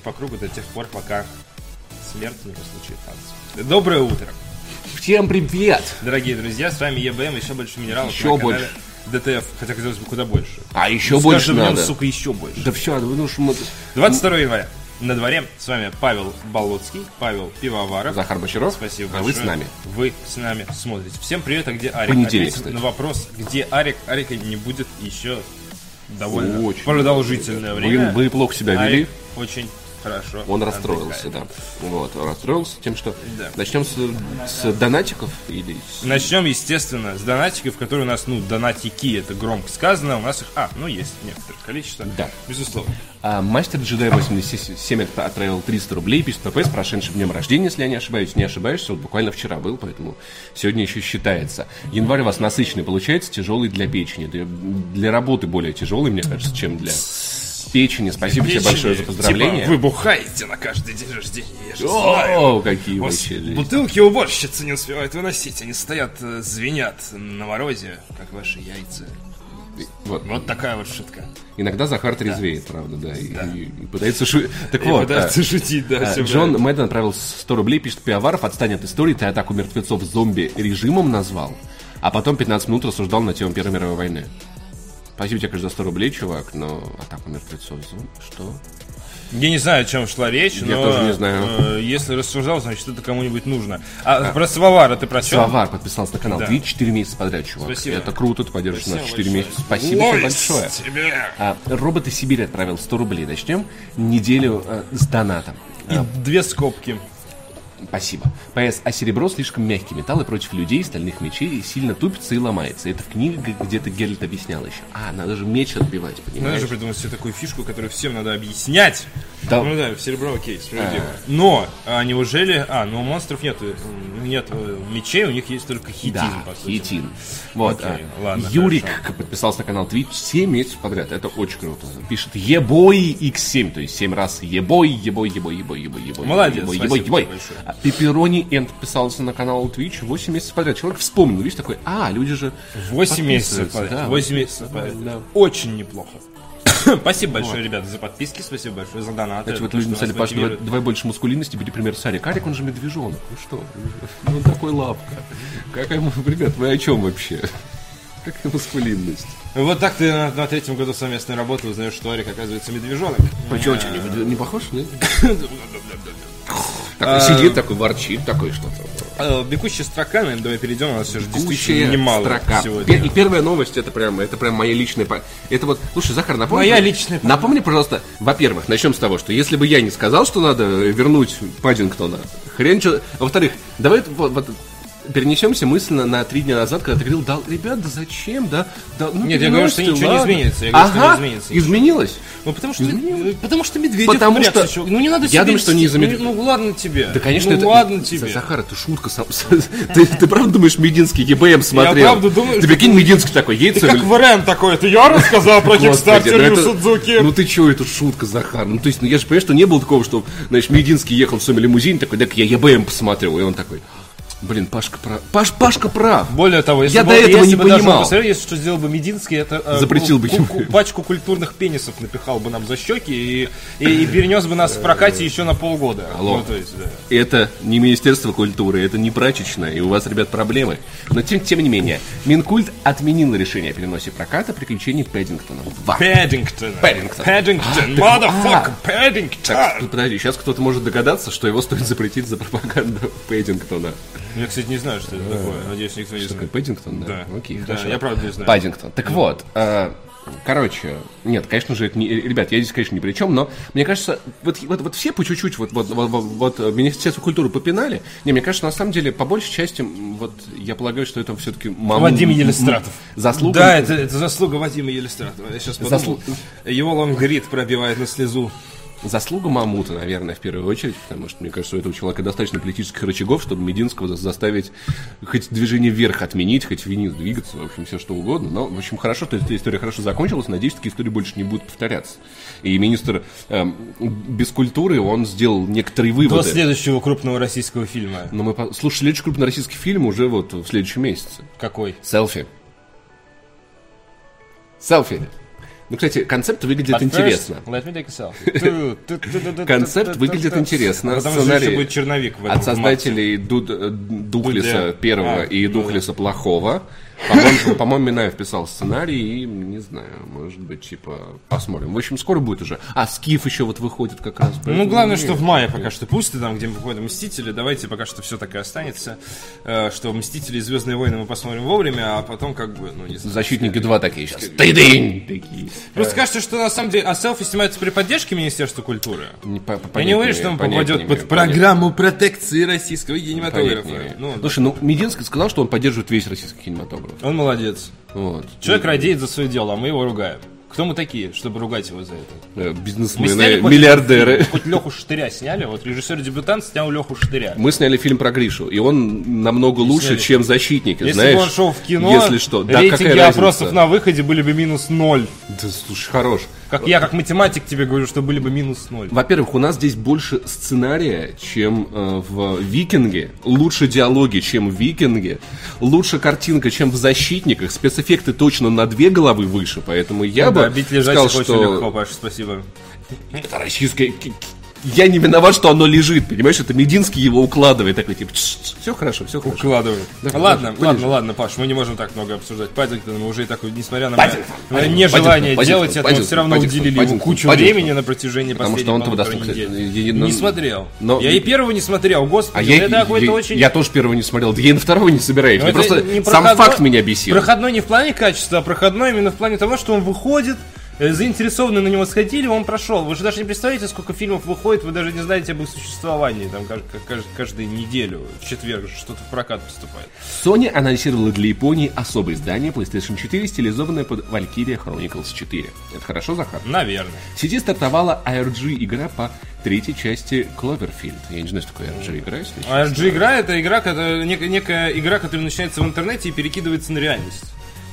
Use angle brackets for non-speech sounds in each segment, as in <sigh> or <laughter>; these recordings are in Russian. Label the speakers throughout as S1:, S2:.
S1: по кругу до тех пор, пока смерть не разлучит нас. Доброе утро,
S2: Всем привет!
S1: дорогие друзья, с вами ЕБМ, еще больше минералов
S2: Еще
S1: на канале
S2: больше.
S1: ДТФ, хотя хотелось бы куда больше.
S2: А еще
S1: Ну, С
S2: больше
S1: днем,
S2: надо.
S1: сука, еще больше.
S2: Да все, ну что мы...
S1: 22 января. На дворе с вами Павел Болоцкий, Павел Пивоваров.
S2: Захар Бочаров.
S1: Спасибо
S2: А
S1: большое.
S2: вы с нами.
S1: Вы с нами смотрите. Всем привет, а где Арик?
S2: Понедельник, кстати.
S1: на вопрос, где Арик? Арика не будет еще довольно
S2: Очень.
S1: продолжительное
S2: Вы,
S1: время.
S2: вы плохо себя вели.
S1: Арик очень хорошо
S2: Он расстроился,
S1: отдыхает.
S2: да. Вот, он расстроился тем, что...
S1: Да.
S2: Начнем с, с донатиков или... с-
S1: Начнем, естественно, с донатиков, которые у нас, ну, донатики, это громко сказано, у нас их, а, ну, есть некоторое количество.
S2: Да.
S1: Безусловно.
S2: А, Мастер Джедай 87 отп- отправил 300 рублей, пишет ПП с прошедшим днем рождения, если я не ошибаюсь. Не ошибаешься, вот буквально вчера был, поэтому сегодня еще считается. Январь у вас насыщенный получается, тяжелый для печени. Для, для работы более тяжелый, мне кажется, чем для печени. Спасибо тебе большое за поздравление.
S1: Типа, вы бухаете на каждый день рождения, я же знаю.
S2: О, какие
S1: У вас
S2: вообще люди.
S1: бутылки уборщицы не успевают выносить, они стоят, э, звенят на морозе, как ваши яйца.
S2: Вот.
S1: Вот такая вот шутка.
S2: Иногда Захар трезвеет, правда, да, и, и- и пытается шутить. Так
S1: И
S2: вот,
S1: пытается
S2: а,
S1: шутить, да,
S2: а, Джон. Мэдден отправил 100 рублей, пишет Пиаваров, отстань от истории, ты атаку мертвецов зомби режимом назвал, а потом 15 минут рассуждал на тему Первой мировой войны. Спасибо тебе, конечно, за 100 рублей, чувак, но атаку мертвецов зомби, что?
S1: Я не знаю, о чем шла речь,
S2: Я
S1: но
S2: тоже не знаю.
S1: э, если рассуждал, значит, это кому-нибудь нужно. А, про Свавара ты про чё?
S2: Славар подписался на канал
S1: Да.
S2: 3-4 месяца подряд, чувак.
S1: Спасибо.
S2: Это круто, ты поддержишь нас
S1: Спасибо
S2: 4
S1: большое.
S2: месяца. Спасибо тебе большое.
S1: тебе.
S2: А, Роботы Сибирь отправил 100 рублей. Начнем неделю э, с донатом.
S1: И две скобки.
S2: Спасибо. ПС. А серебро слишком мягкий металл и против людей, стальных мечей сильно тупится и ломается. Это в книге где-то Геральт объяснял еще. А, надо же меч отбивать,
S1: Надо
S2: понимаешь?
S1: же придумать себе такую фишку, которую всем надо объяснять.
S2: Да.
S1: Ну да, в серебро окей, справедливо.
S2: А.
S1: Но, а неужели... А, ну у монстров нет, нет э, мечей, у них есть только хитин,
S2: Да,
S1: по сути.
S2: хитин. Вот.
S1: Окей,
S2: а,
S1: ладно,
S2: Юрик подписался на канал Twitch 7 месяцев подряд. Это очень круто. Пишет Ебой X7, то есть 7 раз Ебой, Ебой, Ебой, Ебой, Ебой, Ебой.
S1: Молодец,
S2: Ебой, Ебой, Ебой. Пепперони Энд подписался на канал Twitch 8 месяцев подряд. Человек вспомнил, видишь, такой, а, люди же
S1: 8 месяцев подряд.
S2: да.
S1: 8 месяцев подряд.
S2: Да.
S1: Очень неплохо. <coughs> Спасибо большое, ребята, за подписки, спасибо большое за донаты.
S2: Кстати, вот люди написали, Паш, давай, давай больше мускулинности, бери пример Сарик. Арик, он же медвежонок. Ну что? Ну он такой лапка. Какая, ему- <laughs> ребят, вы о чем вообще? Какая мускулинность?
S1: Вот так ты на, на третьем году совместной работы узнаешь, что Арик, оказывается, медвежонок.
S2: Почему не, не похож, нет? <coughs> <coughs> Такой сидит, такой ворчит, такой что-то.
S1: Э, Бегущая строка, наверное, давай перейдем, у нас все же действительно немало
S2: строка.
S1: сегодня.
S2: И первая новость, это прям, это прям моя личная... Это вот, слушай, Захар, напомни...
S1: Моя личная по-
S2: Напомни, пожалуйста, во-первых, начнем с того, что если бы я не сказал, что надо вернуть Паддингтона, хрен что... Во-вторых, давай вот, вот перенесемся мысленно на три дня назад, когда ты говорил, да, ребят, да зачем, да? да ну,
S1: Нет, я говорю, что ничего не
S2: ладно».
S1: изменится, я говорю, что не
S2: ага,
S1: изменится.
S2: изменилось.
S1: Ну, потому что, э, потому что Медведев
S2: Потому что-
S1: чувак. Ну, не надо
S2: Я думаю, что не Медведева.
S1: Ну, ну, ладно тебе.
S2: Да, конечно,
S1: ну,
S2: это...
S1: ладно тебе.
S2: Захар, это шутка сам. <laughs> ты, ты правда думаешь, Мединский ЕБМ смотрел?
S1: правда думаю,
S2: Ты прикинь, Мединский такой,
S1: Ты
S2: яйца...
S1: как ВРМ такой, это я рассказал про Кикстартер
S2: ну
S1: Судзуки.
S2: Ну ты чё, это шутка, Захар. Ну то есть, ну я же понимаю, что не было такого, что, знаешь, Мединский ехал в своем лимузине, такой, так я ЕБМ посмотрел, и он такой, блин, Пашка прав. Паш, Пашка прав.
S1: Более того, если
S2: Я
S1: бы,
S2: до этого
S1: если
S2: не
S1: бы даже он
S2: понимал.
S1: посмотрел, если что сделал бы Мединский, это э,
S2: Запретил бы
S1: ку- ку- пачку культурных пенисов напихал бы нам за щеки и, и, и перенес бы нас в прокате еще на полгода.
S2: Алло.
S1: Ну, то есть, да.
S2: Это не Министерство культуры, это не прачечная, и у вас, ребят, проблемы. Но тем, тем не менее, Минкульт отменил решение о переносе проката приключений Пэддингтона. Ва.
S1: Пэддингтон.
S2: Пэддингтон.
S1: Пэддингтон.
S2: А,
S1: Motherfucker,
S2: Так,
S1: Пэддингтон.
S2: ну, подожди, сейчас кто-то может догадаться, что его стоит запретить за пропаганду Пэддингтона.
S1: Я, кстати, не знаю, что это такое. Надеюсь, никто не
S2: Такой
S1: знает.
S2: Пэддингтон, да?
S1: Да.
S2: Окей,
S1: Да,
S2: хорошо.
S1: я правда не знаю.
S2: Паддингтон. Так вот, э, короче, нет, конечно же, это не, ребят, я здесь, конечно, ни при чем, но мне кажется, вот, вот, вот все по чуть-чуть, вот, вот, вот, вот, вот э, Министерство культуры попинали. Не, мне кажется, на самом деле, по большей части, вот я полагаю, что это все-таки
S1: Вадим Елистратов.
S2: Заслуга.
S1: Да, это, это заслуга Вадима Елистратова. Я сейчас подумал.
S2: Заслу-
S1: Его лонгрид пробивает на слезу.
S2: Заслуга Мамута, наверное, в первую очередь, потому что, мне кажется, у этого человека достаточно политических рычагов, чтобы Мединского за- заставить хоть движение вверх отменить, хоть вниз двигаться, в общем, все что угодно. Но, в общем, хорошо, что эта история хорошо закончилась. Надеюсь, такие истории больше не будут повторяться. И министр эм, без культуры, он сделал некоторые
S1: До
S2: выводы.
S1: следующего крупного российского фильма.
S2: Но мы, слушай, следующий крупный российский фильм уже вот в следующем месяце.
S1: Какой?
S2: Селфи. Селфи. Ну, кстати, концепт выглядит
S1: But
S2: интересно.
S1: first, let me take a selfie.
S2: Концепт выглядит интересно.
S1: Что
S2: Сценарий
S1: будет черновик в этом
S2: От создателей Дуд- э, Духлиса первого
S1: А,
S2: и Духлиса плохого. По-моему, по-моему, Минаев писал сценарий, и, не знаю, может быть, типа, посмотрим. В общем, скоро будет уже. А, Скиф еще вот выходит как раз.
S1: Ну, главное,
S2: нет.
S1: что в мае пока что пусто, там, где выходят Мстители, давайте пока что все так и останется, э, что Мстители и Звездные войны мы посмотрим вовремя, а потом как бы, ну, не знаю.
S2: Защитники 2 такие сейчас. Такие.
S1: Просто кажется, что на самом деле, а селфи снимаются при поддержке Министерства культуры.
S2: Не по-
S1: Я не уверен, что он попадет под программу протекции российского кинематографа. Ну,
S2: Слушай, ну, Мединский сказал, что он поддерживает весь российский кинематограф.
S1: Он молодец.
S2: Вот.
S1: Человек радеет за свое дело, а мы его ругаем. Кто мы такие, чтобы ругать его за это?
S2: Э,
S1: Мы
S2: Бизнесмены,
S1: хоть
S2: миллиардеры.
S1: фильм, Хоть Леху Штыря сняли, вот режиссер-дебютант снял Леху Штыря.
S2: Мы сняли фильм про Гришу, и он намного лучше,
S1: сняли.
S2: чем «Защитники»,
S1: Если
S2: знаешь.
S1: бы он шел в кино,
S2: Если что. Да,
S1: рейтинги
S2: какая
S1: опросов
S2: разница?
S1: на выходе были бы минус ноль.
S2: Да, слушай, хорош.
S1: Как я, как математик, тебе говорю, что были бы минус ноль.
S2: Во-первых, у нас здесь больше сценария, чем э, в «Викинге», лучше диалоги, чем в «Викинге», лучше картинка, чем в «Защитниках», спецэффекты точно на две головы выше, поэтому я
S1: да,
S2: бы
S1: бить
S2: сказал, что
S1: легко, Паша, спасибо.
S2: это российское... Я не виноват, что оно лежит, понимаешь? Это Мединский его укладывает, такой типа, все хорошо, все хорошо.
S1: Укладывают.
S2: Да,
S1: ладно,
S2: полежи.
S1: ладно, ладно, Паш, мы не можем так много обсуждать. Паддингтон мы уже и так, несмотря на нежелание делать этого,
S2: Паддингтон,
S1: все равно уделили ему кучу времени на протяжении
S2: Потому что
S1: последних полутора недель. Не
S2: но-
S1: смотрел. Я и первого не смотрел, господи,
S2: А я,
S1: это какой-то очень...
S2: я тоже первого не смотрел, я и на второго не собираюсь.
S1: Ну, это
S2: просто сам факт меня бесил.
S1: Проходной не в плане качества, а проходной именно в плане того, что он выходит, э, заинтересованные на него сходили, он прошел. Вы же даже не представляете, сколько фильмов выходит, вы даже не знаете об их существовании. Там кажд- кажд- каждую неделю, в четверг что-то в прокат поступает.
S2: Sony анонсировала для Японии особое издание PlayStation 4, стилизованное под Valkyria Chronicles 4. Это хорошо, Захар?
S1: Наверное.
S2: В сети стартовала ARG игра по третьей части Cloverfield. Я не знаю, что такое ARG игра, если честно.
S1: А RG-игра это игра, которая, нек- некая игра, которая начинается в интернете и перекидывается на реальность.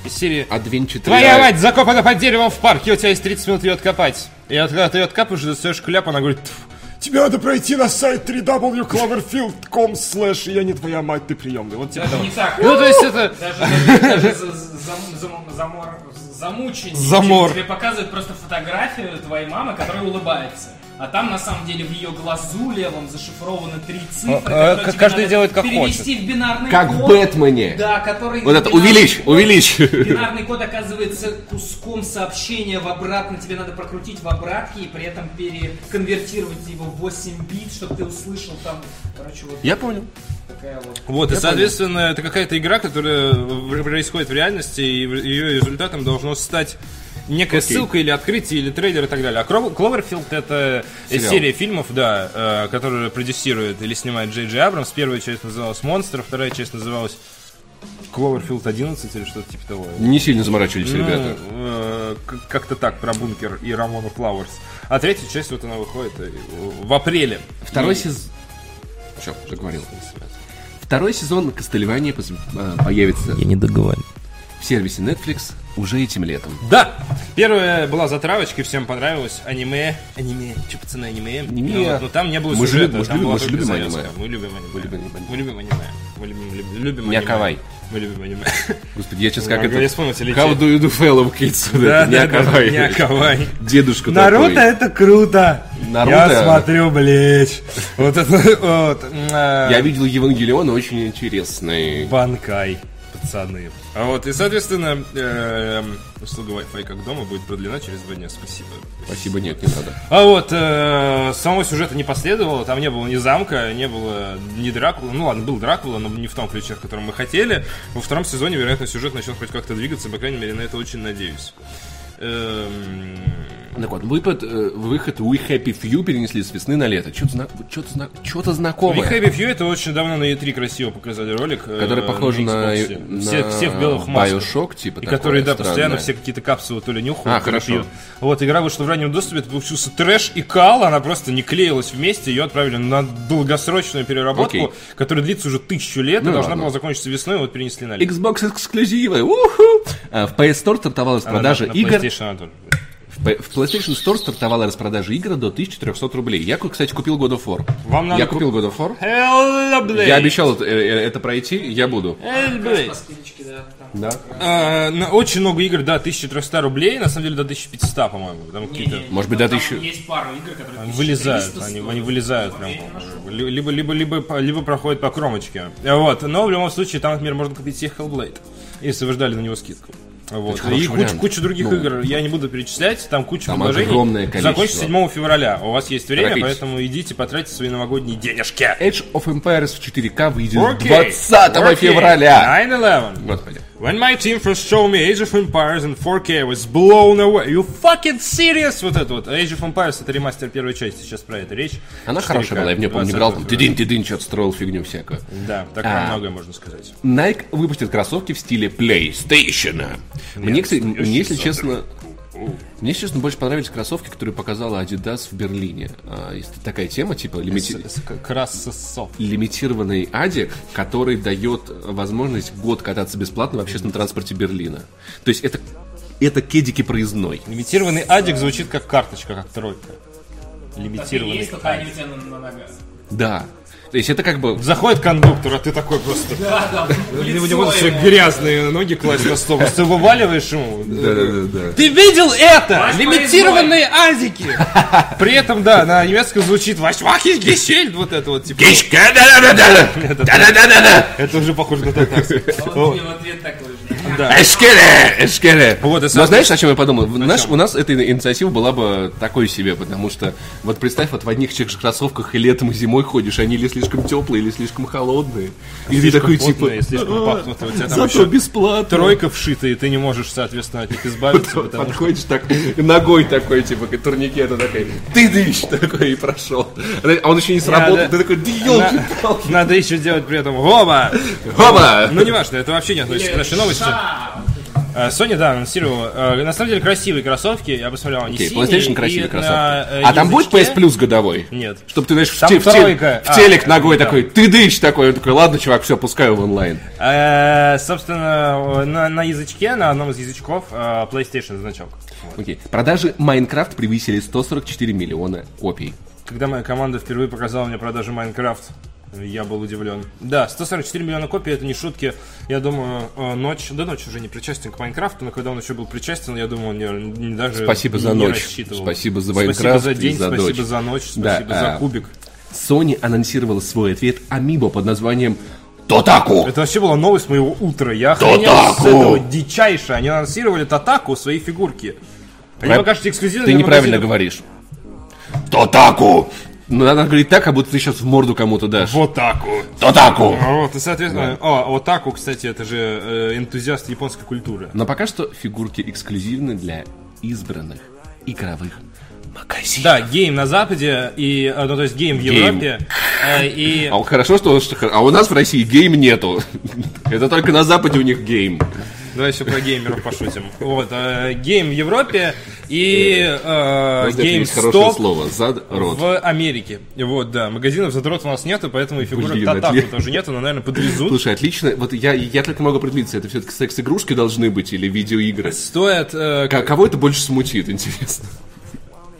S1: Из серии
S2: Adventure
S1: Твоя мать закопана под деревом в парке, у тебя есть 30 минут ее откопать. И от- когда ты ее откапываешь, достаешь кляп, она говорит, «Тьфу, тебе надо пройти на сайт www.cloverfield.com slash я не твоя мать, ты приемный. Вот типа того.
S3: Не так.
S1: Ну, то есть это...
S3: Даже, даже за- зам- зам- замор, замученнее,
S1: Замор.
S3: Тебе показывают просто фотографию твоей мамы, которая улыбается. А там, на самом деле, в ее глазу левом зашифрованы три цифры,
S1: А, а, каждый
S3: надо
S1: делает как
S3: перевести в бинарный
S2: Как
S3: код.
S2: в Бэтмене.
S3: Да, который...
S2: Вот это, увеличь,
S3: код-
S2: увеличь.
S3: Бинарный код оказывается куском сообщения в обратно. Тебе надо прокрутить в обратке и при этом переконвертировать его в 8 бит, чтобы ты услышал там... Короче, вот
S2: Я понял.
S3: такая вот...
S1: Вот, и, соответственно, это какая-то игра, которая происходит в реальности, и ее результатом должно стать некая ссылка или открытие, или трейлер и так далее. А Кловерфилд это
S2: Сериал.
S1: серия фильмов, да, э, которую продюсирует или снимает Джей Джей Абрамс. Первая часть называлась «Монстр», вторая часть называлась Кловерфилд 11 или что-то типа того.
S2: Не сильно заморачивались
S1: Ну,
S2: ребята.
S1: э, как-то так, про бункер и Рамону Флауэрс. А третья часть вот она выходит э, в апреле.
S2: Второй
S1: И-
S2: сезон... Все, заговорил. Второй сезон Кастельвания пос- а, появится
S1: не договорил.
S2: В сервисе Netflix уже этим летом.
S1: Да! Первая была затравочкой, всем понравилось. Аниме. Аниме. Че, пацаны, аниме?
S2: Аниме.
S1: Ну, вот, но там не было
S2: Мы же
S1: сюжета,
S2: любим-
S1: там
S2: любим-
S1: была
S2: мы любим
S1: завязка.
S2: аниме.
S1: Мы любим аниме.
S2: Мы любим аниме.
S1: Мы любим аниме. Мы любим, любим, любим
S2: Не
S1: аниме. Мы любим аниме. <laughs>
S2: Господи, я сейчас как
S1: Я
S2: это...
S1: вспомнил, летит.
S2: How do you do fellow kids?
S1: Да, да, да,
S2: Акавай.
S1: не Акавай.
S2: Дедушка
S1: Наруто
S2: такой.
S1: это круто.
S2: Наруто-
S1: Я смотрю, блядь. Вот это вот.
S2: Я видел Евангелион, очень интересный.
S1: Банкай, пацаны. А вот, и, соответственно, эм, услуга Wi-Fi как дома будет продлена через два дня. Спасибо.
S2: Спасибо, нет, не надо.
S1: А вот, э, самого сюжета не последовало, там не было ни замка, не было ни Дракула. Ну ладно, был Дракула, но не в том ключе, в котором мы хотели. Во втором сезоне, вероятно, сюжет начнет хоть как-то двигаться, по крайней мере, на это очень надеюсь. Эм,
S2: Так вот, выпад, э, выход We Happy Few перенесли с весны на лето. Что-то, зна... что-то, зна... что-то
S1: We
S2: знакомое.
S1: Happy Few это очень давно на E3 красиво показали ролик. э,
S2: Который похож на,
S1: Xbox.
S2: на
S1: все, все в белых масках.
S2: Bioshock, типа
S1: И которые, да,
S2: странное.
S1: постоянно все какие-то капсулы то ли нюхают,
S2: А,
S1: то
S2: хорошо.
S1: пьют. Вот, игра вышла в раннем доступе, это получился трэш и кал, она просто не клеилась вместе, ее отправили на долгосрочную переработку,
S2: Окей.
S1: которая длится уже тысячу лет,
S2: Ну
S1: и должна
S2: ладно.
S1: была закончиться весной, вот перенесли на лето.
S2: Xbox эксклюзивы. Уху! А, В PS Store стартовала
S1: на- на
S2: игр. В PlayStation Store стартовала распродажа игр до 1300 рублей. Я, кстати, купил God of War.
S1: Вам надо
S2: Я
S1: куп-
S2: купил God of War.
S1: Hellblade.
S2: Я обещал это, э, это пройти, я буду.
S1: Hellblade.
S3: да,
S2: Да.
S1: А, на очень много игр до 1300 рублей, на самом деле до 1500, по-моему. Там какие-то
S2: Может быть, да, ты еще-
S3: Есть пару игр, которые
S1: они
S3: 1300
S1: вылезают, они, они вылезают прям. Либо, либо, либо, либо проходят по кромочке. Вот. Но в любом случае, там, например, можно купить себе Hellblade, если вы ждали на него скидку. Вот. И куча,
S2: вариант.
S1: куча других
S2: Ну.
S1: игр я не буду перечислять, там куча
S2: Там
S1: предложений.
S2: огромное количество.
S1: Закончится 7 февраля. У вас есть время,
S2: Торопитесь.
S1: поэтому идите, потратьте свои новогодние денежки.
S2: Age of Empires в 4К выйдет
S1: Окей.
S2: 20
S1: Окей.
S2: февраля.
S1: 9-11.
S2: Господи.
S1: When my team first showed me Age of Empires in 4K, I was blown away. You fucking serious? Вот это вот. Age of Empires это ремастер первой части. Сейчас про это речь.
S2: Она
S1: 4K,
S2: хорошая была, я в нее, помню,
S1: 20
S2: играл, там, тыдынь, тыдынь, что-то строил фигню всякую.
S1: Да, так
S2: А.
S1: многое можно сказать.
S2: Nike выпустит кроссовки в стиле PlayStation. Мне, кстати, мне, если честно, мне, честно, больше понравились кроссовки, которые показала Adidas в Берлине. А, Есть такая тема, типа лимити- лимитированный адик, который дает возможность год кататься бесплатно в общественном транспорте Берлина. То есть это, это кедики проездной.
S1: Лимитированный адик звучит как карточка, как тройка.
S3: Так
S1: Лимитированный
S3: есть, на, на ногах.
S2: Да. То есть это как бы...
S1: Заходит кондуктор, а ты такой просто...
S3: Да, да, лицо
S1: не можешь себе
S3: ему.
S1: грязные ноги класть на стол. Ты вываливаешь ему.
S2: Да-да-да.
S1: Ты видел это? Лимитированные азики. При этом, да, на немецком звучит Вашвахи Гещель. Вот это вот, типа.
S2: Да-да-да-да!
S1: Это уже похоже на татарский.
S3: А он тебе в ответ такой.
S1: Да.
S2: Эшкере! Эшкере!
S1: Вот,
S2: Но знаешь, о чем я подумал? Наш, у нас эта инициатива была бы такой себе, потому что вот представь, вот в одних же кроссовках и летом, и зимой ходишь, они или слишком теплые, или слишком холодные. И ты такой типа...
S1: Слишком пахнут. У тебя там
S2: Зато бесплатно.
S1: тройка вшита, и ты не можешь, соответственно, от них избавиться.
S2: Подходишь так, ногой такой, типа, к турникету такой, ты дышь, такой, и прошел. А он еще не сработал, ты такой, да елки-палки.
S1: Надо еще делать при этом Гоба!
S2: Хоба!
S1: Ну, неважно, это вообще не относится к нашей новости. Э, Sony, да, анонсировала. э, На самом деле красивые кроссовки, я посмотрел, они
S2: Окей,
S1: синие.
S2: PlayStation красивые
S1: на,
S2: кроссовки.
S1: э,
S2: А там будет PS Plus годовой?
S1: Нет.
S2: Чтобы ты, знаешь, в, те- в те- в телек
S1: А,
S2: ногой
S1: да.
S2: такой, ты дышь такой, он такой, ладно, чувак, все, пускаю в онлайн.
S1: Э, Собственно, на, на язычке, на одном из язычков э, PlayStation значок.
S2: Окей. Продажи Майнкрафт превысили 144 миллиона копий.
S1: Когда моя команда впервые показала мне продажи Майнкрафт, я был удивлен. Да, 144 миллиона копий, это не шутки. Я думаю, э, ночь, да ночь уже не причастен к Майнкрафту, но когда он еще был причастен, я думаю, он не, не даже
S2: Спасибо
S1: не
S2: за ночь.
S1: рассчитывал.
S2: Спасибо за
S1: Спасибо
S2: Майнкрафт
S1: за
S2: и
S1: день,
S2: за
S1: спасибо
S2: дочь.
S1: за ночь,
S2: Да,
S1: спасибо за
S2: а,
S1: кубик.
S2: Sony анонсировала свой ответ Amiibo под названием Тотаку.
S1: Это вообще была новость моего утра. Я охренел с этого дичайше. Они анонсировали Totaku, свои фигурки. Они
S2: Прав-
S1: покажут эксклюзивно
S2: Ты неправильно
S1: магазинов.
S2: говоришь. Totaku. Ну, надо говорить так, как будто ты сейчас в морду кому-то дашь.
S1: Вот так вот.
S2: Totaku.
S1: Вот, и, соответственно, о, вот так вот, кстати, это же э, энтузиаст японской культуры.
S2: Но пока что фигурки эксклюзивны для избранных игровых магазинов.
S1: Да, GAME на Западе, и, э, ну, то есть GAME в. Европе, э, и...
S2: А хорошо, что- а у нас в России GAME нету. <laughs> Это только на Западе у них GAME.
S1: Давай еще про геймеров пошутим. Вот, э, GAME в Европе и э,
S2: этого есть хорошее слово. Зад, рот.
S1: в Америке. Вот, да, магазинов задрот у нас нету, поэтому и фигурок
S2: Totaku
S1: тоже нету, но, наверное, подвезут.
S2: Слушай, отлично. Вот я, я только могу определиться, это все-таки секс-игрушки должны быть или видеоигры?
S1: Стоит э,
S2: Кого это больше смутит, интересно?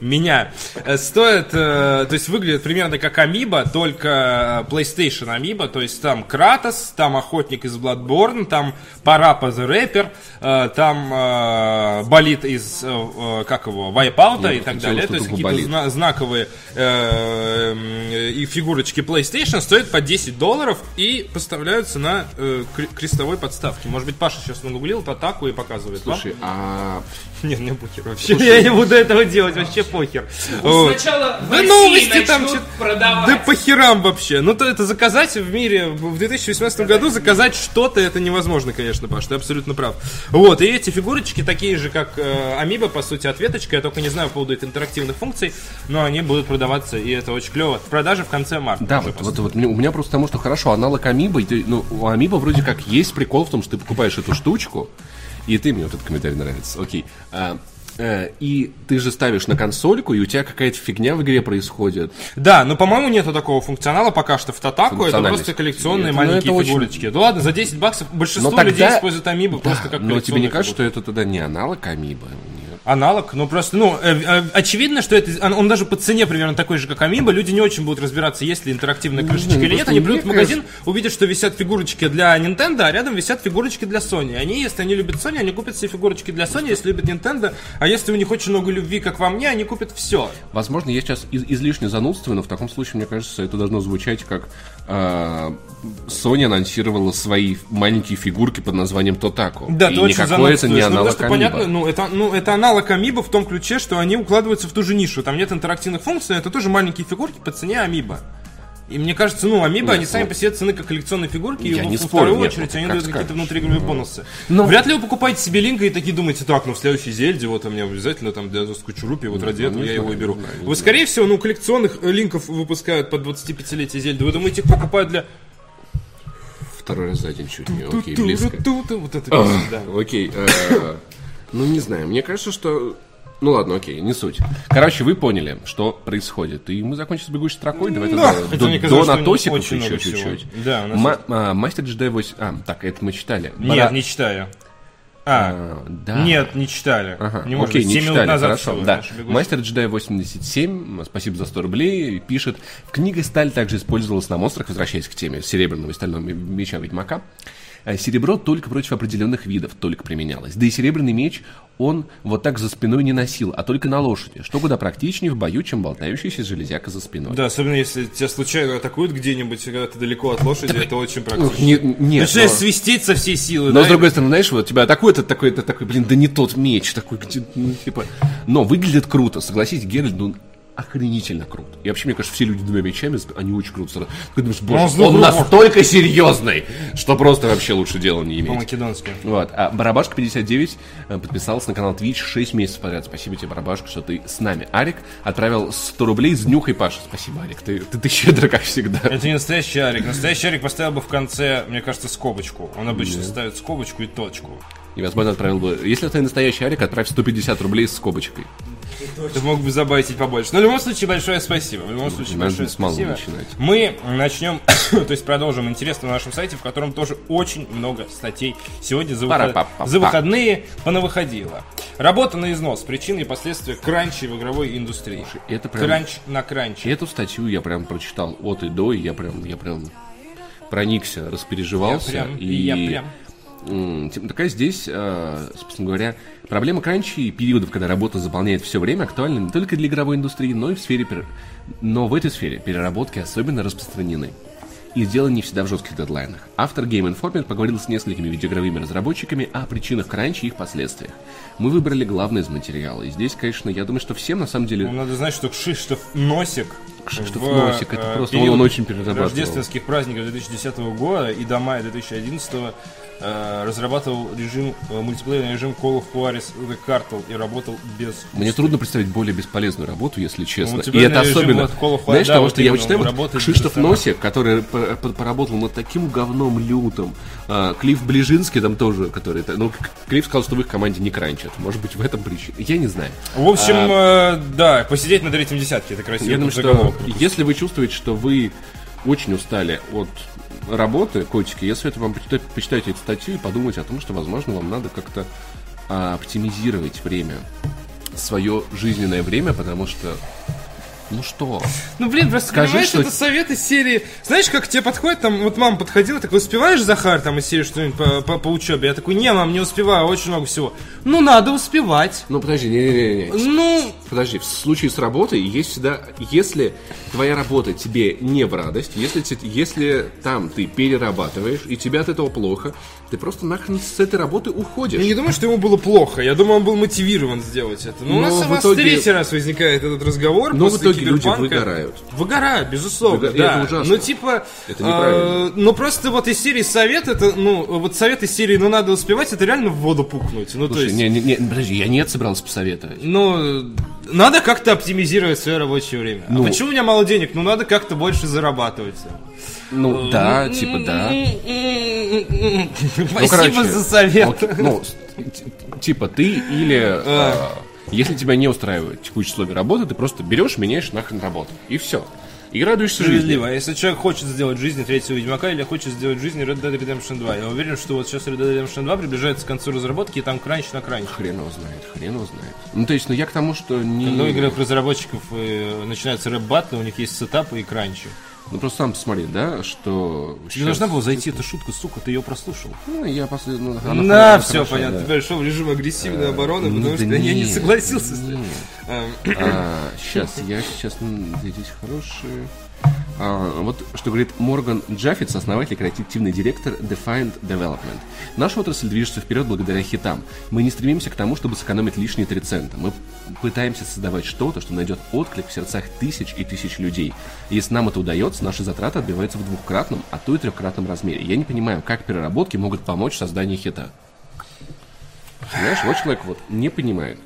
S1: Меня. Э, Стоит, э, то есть выглядит примерно как Амиба, только э, PlayStation Амиба, то есть там Кратос, там Охотник из Bloodborne, там Парапа the э, там э, Болит из, как его,
S2: Я
S1: и так далее. То есть какие-то зна- знаковые и фигурочки PlayStation стоят по 10 долларов и поставляются на кре- крестовой подставке. Может быть, Паша сейчас нагуглил атаку и показывает вам?
S2: Слушай, а
S1: Нет, мне похер вообще. <laughs> Я не буду этого делать, вообще похер. Вот.
S3: Сначала в
S1: Да новости там чё-
S3: продавать.
S1: Да по херам вообще. Ну, то это заказать в мире в 2018 году заказать что-то это невозможно, конечно, Паш, ты абсолютно прав. Вот, и эти фигурочки такие же, как э, Амиба, по сути, ответочка. Я только не знаю по поводу их интерактивных функций, но они будут продаваться, и это очень клево. В продаже в конце марта.
S2: Да, вот, вот, у меня просто потому, что хорошо, аналог ты- ну, у Амибо вроде как есть прикол в том, что ты покупаешь эту штучку, и ты, мне вот этот комментарий нравится, окей, а, э, и ты же ставишь на консольку, и у тебя какая-то фигня в игре происходит.
S1: Да, но, по-моему, нету такого функционала пока что в Татаку. Это просто коллекционные
S2: Нет, ну,
S1: маленькие
S2: это очень-
S1: фигурочки. Да ладно, за 10 баксов большинство
S2: Но тогда-
S1: людей используют Амибо просто как
S2: Но тебе не кажется, что это тогда не аналог Амибо?
S1: Аналог, ну просто, ну, э, э, очевидно, что это, он, даже по цене примерно такой же, как Амиба, люди не очень будут разбираться, есть ли интерактивная крышечка
S2: ну,
S1: или нет, они придут в магазин, увидят, что висят фигурочки для Nintendo, а рядом висят фигурочки для Sony. Они, если они любят Sony, они купят все фигурочки для Sony, если любят Nintendo, а если у них очень много любви, как во мне, они купят все.
S2: Возможно, я сейчас из- излишне занудствую, но в таком случае, мне кажется, это должно звучать как Sony анонсировала свои маленькие фигурки под названием Тотаку.
S1: Да,
S2: и
S1: ты очень
S2: никакой это не.
S1: Ну,
S2: аналог Amiibo.
S1: понятно, ну это, ну, это аналог Амиба в том ключе, что они укладываются в ту же нишу. Там нет интерактивных функций, но это тоже маленькие фигурки по цене Амиба. И мне кажется, ну, Амиба,
S2: Нет,
S1: они сами
S2: ну,
S1: по себе цены как коллекционные фигурки, и
S2: я
S1: во
S2: не
S1: во
S2: спорю,
S1: вторую
S2: нет,
S1: очередь
S2: ну,
S1: они
S2: как
S1: дают какие-то внутриигровые бонусы.
S2: Ну-
S1: Вряд ли вы покупаете себе линка и такие думаете, так, ну в следующей Зельде, вот у меня обязательно там для Скучурупи, вот ради этого я его и беру. Вы, скорее всего, ну, коллекционных э, линков выпускают под 25-летие Зельды. Вы думаете, их покупают для...
S2: Второй раз за день чуть не, окей, близко.
S1: Вот это песня, да.
S2: Окей, э, ну не знаю, мне кажется, что... Ну ладно, окей, не суть. Короче, вы поняли, что происходит. И мы закончим с бегущей строкой. Давай
S1: Да,
S2: тогда
S1: хотя
S2: до,
S1: мне
S2: до
S1: казалось, что
S2: Натосиков еще чуть-чуть.
S1: Да,
S2: Ма- а, Мастер Джедай 8... А, так, это мы читали.
S1: Нет,
S2: Бара-
S1: не читаю. А,
S2: А, да.
S1: нет, не читали.
S2: Ага,
S1: не может
S2: окей,
S1: быть,
S2: не
S1: 7 минут
S2: читали,
S1: назад
S2: хорошо,
S1: всего,
S2: да. Мастер Джедай 87, спасибо за 100 рублей, пишет, книга «Сталь» также использовалась на монстрах, возвращаясь к теме серебряного и стального меча Ведьмака. Э, Серебро только против определенных видов только применялось. Да и серебряный меч он вот так за спиной не носил, а только на лошади, что куда практичнее в бою, чем болтающаяся железяка за спиной.
S1: Да, особенно если тебя случайно атакуют где-нибудь, когда ты далеко от лошади, это очень
S2: Ну,
S1: практично.
S2: не- нет,
S1: Начинаешь
S2: но-
S1: свистеть со всей силы,
S2: Но
S1: да,
S2: с другой стороны, знаешь, вот тебя атакует, это такой, это такой, блин, да не тот меч, такой, ну, типа. Но выглядит круто, согласитесь, Геральт, ну, охренительно круто. И вообще, мне кажется, все люди двумя мечами, они очень круто сразу. Ты думаешь, боже,
S1: Ну, другой
S2: он
S1: стороны-
S2: настолько серьезный, что просто вообще лучше дела не иметь.
S1: по-македонски.
S2: Вот. А Барабашка 59 э, подписался на канал Twitch 6 месяцев подряд. Спасибо тебе, Барабашка, что ты с нами. Арик отправил 100 рублей с Днюхой Паша. Спасибо, Арик. Ты, ты, ты щедро, как всегда.
S1: Это не настоящий Арик. Настоящий Арик поставил бы в конце, мне кажется, скобочку. Он обычно ставит скобочку и точку.
S2: И, возможно, отправил бы... Если ты настоящий Арик, отправь 150 рублей с скобочкой.
S1: Ты мог бы забайтить побольше. Но в любом случае, большое спасибо. В любом случае,
S2: Надо
S1: большое спасибо.
S2: начинать.
S1: Мы начнем, <coughs> то есть продолжим интересно на нашем сайте, в котором тоже очень много статей сегодня за, выход- за выходные понавыходило. Работа на износ. Причины и последствия кранча в игровой индустрии.
S2: это прям-
S1: Кранч на кранче.
S2: Эту статью я прям прочитал от и до, и я прям, я прям проникся, распереживался.
S1: Я прям,
S2: и
S1: и я прям.
S2: такая здесь, э, собственно говоря, проблема кранчи и периодов, когда работа заполняет все время, актуальна не только для игровой индустрии, но и в сфере, пер- но в этой сфере переработки особенно распространены. И дело не всегда в жестких дедлайнах. Автор Game Informer поговорил с несколькими видеоигровыми разработчиками о причинах кранчи и их последствиях. Мы выбрали главное из материала. И здесь, конечно, я думаю, что всем на самом деле...
S1: Ну, Надо знать, что Кшиштоф Носик
S2: Кшиштоф
S1: в,
S2: Носик, это
S1: э,
S2: просто
S1: период
S2: он очень перерабатывал.
S1: рождественских праздников 2010 года и до мая 2011 э, разрабатывал режим, э, мультиплеерный режим Call of Juarez The Cartel и работал без...
S2: Мне трудно представить более бесполезную работу, если честно.
S1: Ну,
S2: и
S1: тебе
S2: это особенно...
S1: Juarez,
S2: Знаешь,
S1: да, вот
S2: что я читаю вот Кшиштоф. Носик, который по- поработал над таким говном лютым. А, Клифф Ближинский там тоже, который... Ну, Клифф сказал, что в их команде не кранчат. Может быть, в этом причина. Я не знаю.
S1: В общем, э, да, посидеть на третьем десятке, это красиво.
S2: Я думаю, что если вы чувствуете, что вы очень устали от работы, котики, я советую вам почитать, почитать эту статью и подумать о том, что, возможно, вам надо как-то а, оптимизировать время, свое жизненное время, потому что, ну что,
S1: Ну, блин, просто
S2: Скажи,
S1: понимаешь,
S2: что-
S1: это совет из серии... Знаешь, как тебе подходит, там, вот мама подходила, такой, успеваешь, Захар, там, из серии что-нибудь по, по, по учебе? Я такой, не, мам, не успеваю, очень много всего. Ну, надо успевать.
S2: ну подожди, не-не-не,
S1: Ну,
S2: Подожди, в случае с работой есть всегда, если твоя работа тебе не в радость, если, если там ты перерабатываешь, и тебе от этого плохо, ты просто нахрен с этой работы уходишь.
S1: я не думаю, что ему было плохо. Я думаю, он был мотивирован сделать это. Ну, у
S2: Но
S1: нас,
S2: в
S1: у нас
S2: итоге-
S1: третий раз возникает этот разговор
S2: Но в итоге люди выгорают.
S1: Выгорают, безусловно,
S2: Выго-
S1: да.
S2: это ужасно.
S1: Ну, типа...
S2: Это неправильно.
S1: э, ну, просто вот из серии совет, это, ну, вот совет из серии, ну, надо успевать, это реально в воду пукнуть. Ну, то
S2: Слушай,
S1: есть...
S2: не, не, не, подожди, я нет собрался посоветовать.
S1: Ну, надо как-то оптимизировать свое рабочее время.
S2: Ну.
S1: а почему у меня мало денег? Ну, надо как-то больше зарабатывать.
S2: Ну, да, типа, да.
S1: Спасибо
S2: Ну, короче,
S1: за совет.
S2: ну, типа ты или... а, если тебя не устраивает текущее условие работы, ты просто берешь, меняешь нахрен работу. И все. И радуешься жизни.
S1: А если человек хочет сделать в жизни третьего Ведьмака или хочет сделать в жизни Red Dead Redemption 2, я уверен, что вот сейчас Red Dead Redemption 2 приближается к концу разработки, и там кранч на кранч.
S2: Хрен его знает, хрен его знает. Ну, то есть, ну, я к тому, что не...
S1: Когда у игровых разработчиков э, начинаются рэп-батлы, у них есть сетапы и кранчи.
S2: Ну, просто сам посмотри, да, что...
S1: Тебе должна была зайти эта шутка, сука, ты ее прослушал.
S2: Ну, я после... Ну, она-
S1: На,
S2: она
S1: все
S2: хороша,
S1: понятно.
S2: да.
S1: Ты перешел в режим агрессивной обороны,
S2: ну,
S1: потому
S2: да
S1: что я не согласился с
S2: нет.
S1: Эм,
S2: сейчас, я сейчас... м, Здесь хорошие... А, вот что говорит Морган Джаффит, основатель и креативный директор Defined Development. Наша отрасль движется вперед благодаря хитам. Мы не стремимся к тому, чтобы сэкономить лишние 3 цента. Мы пытаемся создавать что-то, что найдет отклик в сердцах тысяч и тысяч людей. И если нам это удается, наши затраты отбиваются в двухкратном, а то и трехкратном размере. Я не понимаю, как переработки могут помочь в создании хита. Знаешь, вот человек вот не понимает.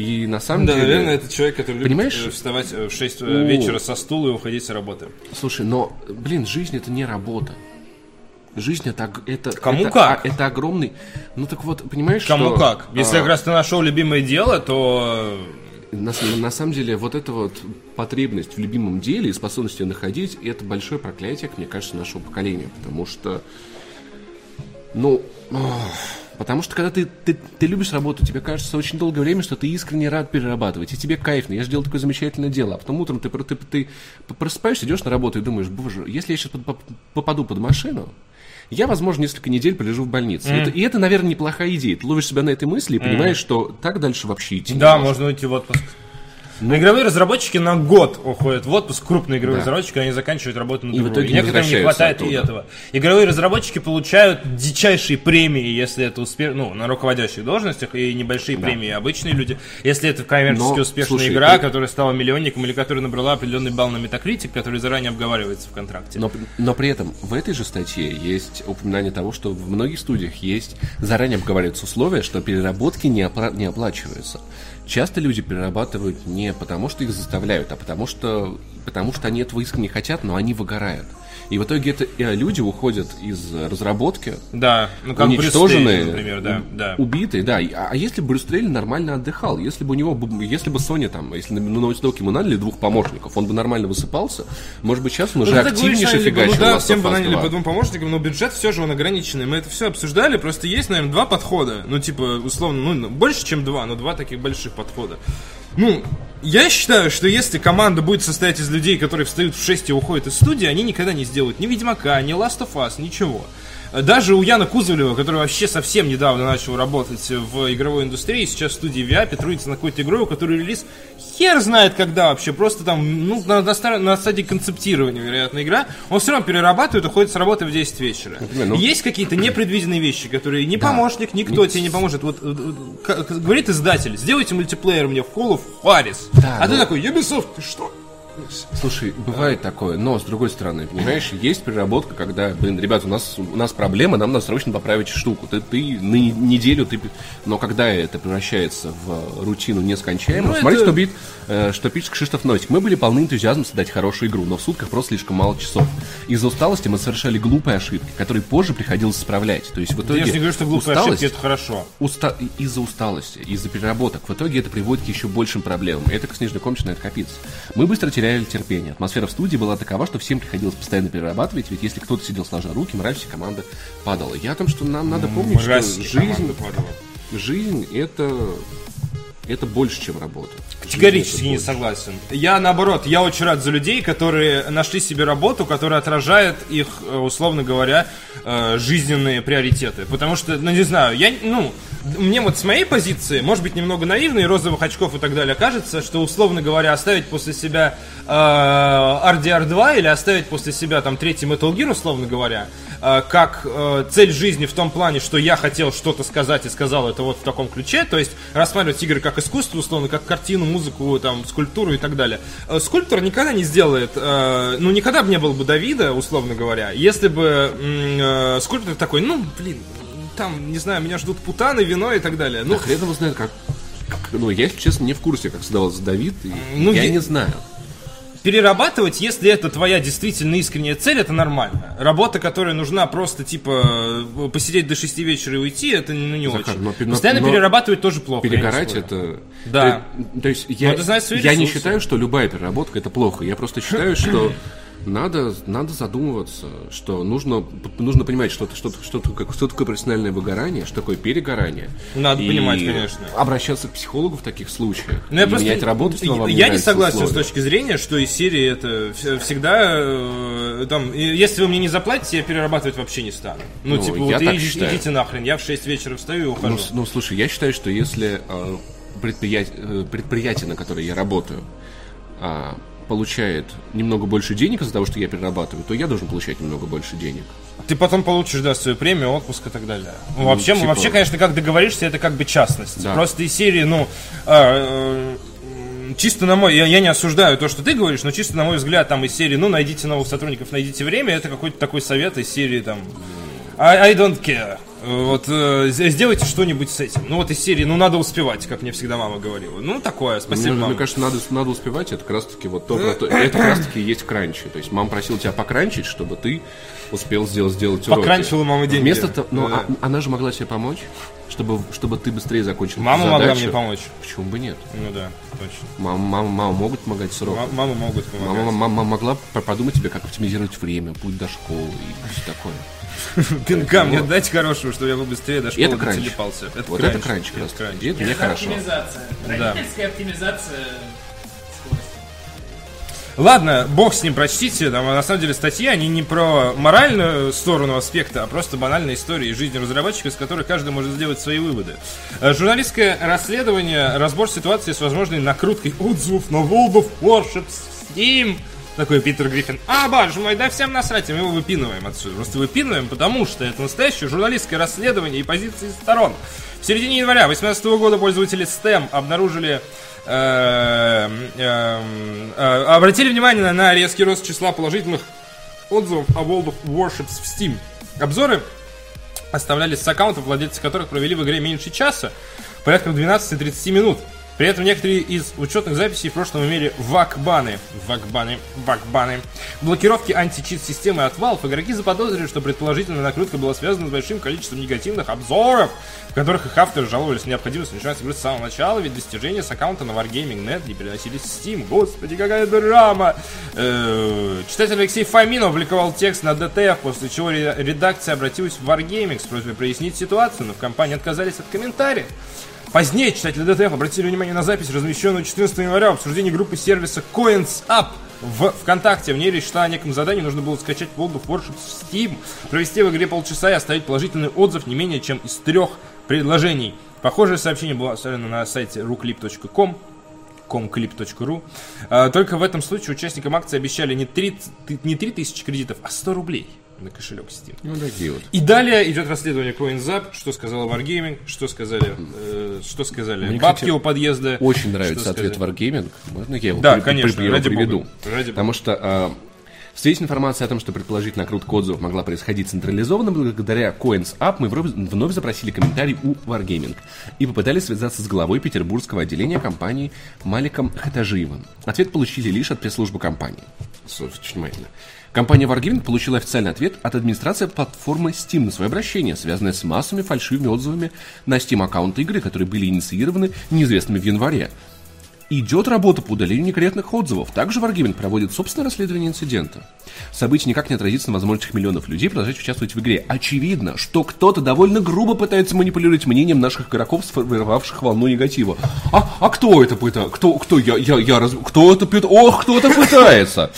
S2: И на самом
S1: Да,
S2: деле...
S1: наверное, это человек, который любит
S2: Понимаешь?
S1: э, вставать э, в 6
S2: О.
S1: вечера со стула и уходить с работы.
S2: Слушай, но, блин, жизнь это не работа. Жизнь это, это,
S1: Кому
S2: это,
S1: как?
S2: а, это огромный. Ну так вот, понимаешь,
S1: Кому
S2: что,
S1: как? Если
S2: а,
S1: как раз ты нашел любимое дело, то
S2: на, на самом деле вот эта вот потребность в любимом деле и способность ее находить, это большое проклятие, мне кажется, нашего поколения, потому что, ну, ох, потому что когда ты, ты, ты любишь работу, тебе кажется очень долгое время, что ты искренне рад перерабатывать, и тебе кайфно, я же делал такое замечательное дело, а потом утром ты, ты, ты просыпаешься, идешь на работу и думаешь, боже, если я сейчас попаду под машину, я, возможно, несколько недель полежу в больнице. Это- и это, наверное, неплохая идея. Ты ловишь себя на этой мысли и понимаешь, что так дальше вообще идти
S1: да,
S2: не
S1: можно уйти в отпуск. Но игровые разработчики на год уходят в отпуск, крупные игровые разработчики, они заканчивают работу на
S2: И
S1: другую.
S2: не
S1: Некоторым не хватает и
S2: оттуда.
S1: этого. Игровые разработчики получают дичайшие премии, если это успех, ну, на руководящих должностях, и небольшие премии обычные люди. Если это коммерчески
S2: Но,
S1: успешная
S2: слушай,
S1: игра,
S2: ты-
S1: которая стала миллионником или которая набрала определенный балл на Metacritic, который заранее обговаривается в контракте.
S2: Но, но при этом в этой же статье есть упоминание того, что в многих студиях есть заранее обговариваются условия, что переработки не, опла- не оплачиваются. Часто люди перерабатывают не потому, что их заставляют, а потому что, потому что они этого искренне хотят, но они выгорают. И в итоге это э, люди уходят из разработки,
S1: Да, ну как Брюс
S2: уничтоженные,
S1: Лей, например, да, да.
S2: убитые, да. А, а если бы Брюс Лейли нормально отдыхал, если бы у него, если бы Sony там, если на на Naughty Dog ему наняли двух помощников, он бы нормально высыпался, может быть, сейчас он уже
S1: Ну,
S2: активнейше фигачил
S1: Ну да, всем бы наняли
S2: 2.
S1: по двум помощникам, но бюджет все же он ограниченный. Мы это все обсуждали, просто есть, наверное, два подхода. Ну, типа, условно, ну, больше, чем два, но два таких больших подхода. Ну, я считаю, что если команда будет состоять из людей, которые встают в 6 и уходят из студии, они никогда не сделают ни Ведьмака, ни Last of Us, ничего. Даже у Яна Кузовлева, который вообще совсем недавно начал работать в игровой индустрии, сейчас в студии VIAP трудится на какой-то игрой, у которой релиз хер знает когда вообще, просто там, ну, на, на на стадии концептирования, вероятно, игра, он все равно перерабатывает, уходит с работы в 10 вечера.
S2: Ну-
S1: Есть какие-то непредвиденные вещи, которые ни помощник, никто тебе не поможет. Вот, говорит издатель, сделайте мультиплеер мне в Call of Juarez.
S2: Да,
S1: а ты
S2: но-
S1: такой, Ubisoft, ты что?
S2: Слушай, бывает такое, но с другой стороны, понимаешь, есть переработка, когда, блин, ребят, у нас, у нас проблема, нам надо срочно поправить штуку. Ты, ты на не- неделю, ты, но когда это превращается в рутину нескончаемую,
S1: Ну,
S2: смотри,
S1: это-
S2: что, бит, э, что пишет Кшиштоф Носик. Мы были полны энтузиазма создать хорошую игру, но в сутках просто слишком мало часов. Из-за усталости мы совершали глупые ошибки, которые позже приходилось исправлять. То есть в итоге
S1: Я же не говорю, что глупые
S2: усталость-
S1: ошибки это хорошо.
S2: Уста- из-за усталости, из-за переработок. В итоге это приводит к еще большим проблемам. И это как снежный ком начинает копиться. Мы быстро теряли терпение. Атмосфера в студии была такова, что всем приходилось постоянно перерабатывать, ведь если кто-то сидел сложа руки, мораль всей команды падала. Я о том, что нам надо помнить, что
S1: Мразь
S2: жизнь,
S1: команда падала.
S2: жизнь это, это больше, чем работа.
S1: Категорически не согласен. Я наоборот, я очень рад за людей, которые нашли себе работу, которая отражает их, э, условно говоря, э, жизненные приоритеты. Потому что, ну не знаю, я, ну, мне вот с моей позиции, может быть, немного наивно и розовых очков и так далее, кажется, что, условно говоря, оставить после себя э, RDR 2 или оставить после себя там третий Metal Gear, условно говоря, э, как э, цель жизни в том плане, что я хотел что-то сказать и сказал это вот в таком ключе, то есть рассматривать игры как искусство, условно, как картину, музыку, там, скульптуру и так далее. Э, Скульптор никогда не сделает, э, ну, никогда бы не было бы Давида, условно говоря, если бы э, скульптор такой, ну, блин, там, не знаю, меня ждут путаны, вино и так далее. Ну,
S2: Да хрен его знает, как... как- Ну, я, если честно, не в курсе, как создавался Давид, и
S1: Ну,
S2: я
S1: я-
S2: не знаю.
S1: Перерабатывать, если это твоя действительно искренняя цель, это нормально. Работа, которая нужна просто, типа, э, посидеть до 6 вечера и уйти, это ну, не
S2: Захар,
S1: очень.
S2: но
S1: Постоянно
S2: но
S1: перерабатывать тоже плохо.
S2: Перегорать это...
S1: Да.
S2: То, то есть я, я не считаю, что любая переработка это плохо. Я просто считаю, что надо, надо задумываться, что нужно, нужно понимать, что, что, что, такое, что такое профессиональное выгорание, что такое перегорание.
S1: Надо
S2: И
S1: понимать, конечно.
S2: Обращаться к психологу в таких случаях.
S1: Ну, я
S2: и
S1: просто-
S2: менять работу, если вам
S1: я
S2: не
S1: согласен с
S2: условия.
S1: точки зрения, что из серии это вс- всегда э, там, и если вы мне не заплатите, я перерабатывать вообще не стану. Ну,
S2: Ну,
S1: типа,
S2: я
S1: вот
S2: так
S1: иди-
S2: считаю.
S1: идите нахрен, я в 6 вечера встаю и ухожу.
S2: Ну, с- ну, слушай, я считаю, что если э, предприятие, э, предприятие, на которое я работаю, а, получает немного больше денег из-за того, что я перерабатываю, то я должен получать немного больше денег.
S1: Ты потом получишь, да, свою премию, отпуск и так далее. Ну, вообще,
S2: типа-
S1: вообще, конечно, как договоришься, это как бы частность.
S2: Да.
S1: Просто из серии, ну, а, э, чисто на мой, я, я не осуждаю то, что ты говоришь, но чисто на мой взгляд, там из серии, ну, найдите новых сотрудников, найдите время, это какой-то такой совет из серии, там, I, I don't care. Вот э, сделайте что-нибудь с этим. Ну вот из серии, ну надо успевать, как мне всегда мама говорила. Ну такое, спасибо,
S2: мне,
S1: мама.
S2: мне кажется, надо, надо успевать, это как раз таки вот то, про то- <laughs> это как раз таки есть кранчи. То есть мама просила тебя покранчить, чтобы ты успел сделать, сделать уроки.
S1: Покранчила мама деньги.
S2: Вместо того, ну,
S1: Да.
S2: а- она же могла тебе помочь, чтобы, чтобы ты быстрее закончил
S1: Мама могла
S2: задачу.
S1: мне помочь.
S2: Почему бы нет?
S1: Ну да, точно.
S2: Мама, мама, мама могут помогать с уроком.
S1: М- мамы могут помогать.
S2: Мама, мама могла п- подумать тебе, как оптимизировать время, путь до школы и все такое. <laughs>
S1: Пинка мне дайте хорошего, чтобы я бы быстрее до школы
S2: это Вот это кранч.
S1: Это
S2: мне хорошо.
S3: Родительская оптимизация.
S1: Ладно, бог с ним, прочтите. Там, на самом деле, статьи, они не про моральную сторону аспекта, а просто банальные истории из жизни разработчика, из которых каждый может сделать свои выводы. Э, Журналистское расследование, разбор ситуации с возможной накруткой отзывов на World of Warships Steam. Такой Питер Гриффин. А, боже мой, да всем насрать, мы его выпинываем отсюда. Просто выпинываем, потому что это настоящее журналистское расследование и позиции сторон. В середине января 2018 года пользователи STEM обнаружили э, э, э, обратили внимание на- на резкий рост числа положительных отзывов о World of Warships в Steam. Обзоры оставлялись с аккаунтов, владельцы которых провели в игре меньше часа, порядка 12-30 минут. При этом некоторые из учетных записей в прошлом имели вакбаны, вакбаны, вакбаны, блокировки античит системы от Valve. Игроки заподозрили, что предположительно накрутка была связана с большим количеством негативных обзоров, в которых их авторы жаловались на необходимость начинать игру с самого начала, ведь достижения с аккаунта на Wargaming.net не переносились в Steam. Господи, какая драма! Э, Читатель Алексей Фомин опубликовал текст на DTF, после чего ре- редакция обратилась в Wargaming с просьбой прояснить ситуацию, но в компании отказались от комментариев. Позднее читатели DTF обратили внимание на запись, размещенную 14 января в обсуждении группы сервиса Coins Up в ВКонтакте. В ней речь шла о неком задании, нужно было скачать World of Warships в Steam, провести в игре полчаса и оставить положительный отзыв не менее чем из трех предложений. Похожее сообщение было оставлено на сайте ruclip.com comclip.ru. А, Только в этом случае участникам акции обещали не 30 не 3000 кредитов, а 100 рублей на кошелек Steam.
S2: Ну, такие вот.
S1: И далее идет расследование CoinZap, что сказала Wargaming, что сказали, э, что сказали
S2: Мне,
S1: бабки
S2: кстати,
S1: у подъезда.
S2: Очень нравится
S1: что
S2: ответ
S1: сказали.
S2: Wargaming. Можно я его
S1: Да,
S2: при-
S1: конечно,
S2: при- его
S1: ради
S2: приведу?
S1: бога. Ради
S2: Потому что а, в свете информации о том, что предположительно накрутка отзывов могла происходить централизованно, благодаря Coins Up мы вновь, вновь запросили комментарий у Wargaming и попытались связаться с главой петербургского отделения компании Маликом Хатажиевым. Ответ получили лишь от пресс-службы компании. Внимательно. Компания Wargaming получила официальный ответ от администрации платформы Steam на свое обращение, связанное с массовыми фальшивыми отзывами на Steam аккаунты игры, которые были инициированы неизвестными в январе. Идет работа по удалению некорректных отзывов. Также Wargaming проводит собственное расследование инцидента. Событие никак не отразится на возможностях миллионов людей продолжать участвовать в игре. Очевидно, что кто-то довольно грубо пытается манипулировать мнением наших игроков, сформировавших волну негатива. А, а кто это пытается? Кто, кто, я, я, я, раз... кто это пытается? Ох, кто это пытается!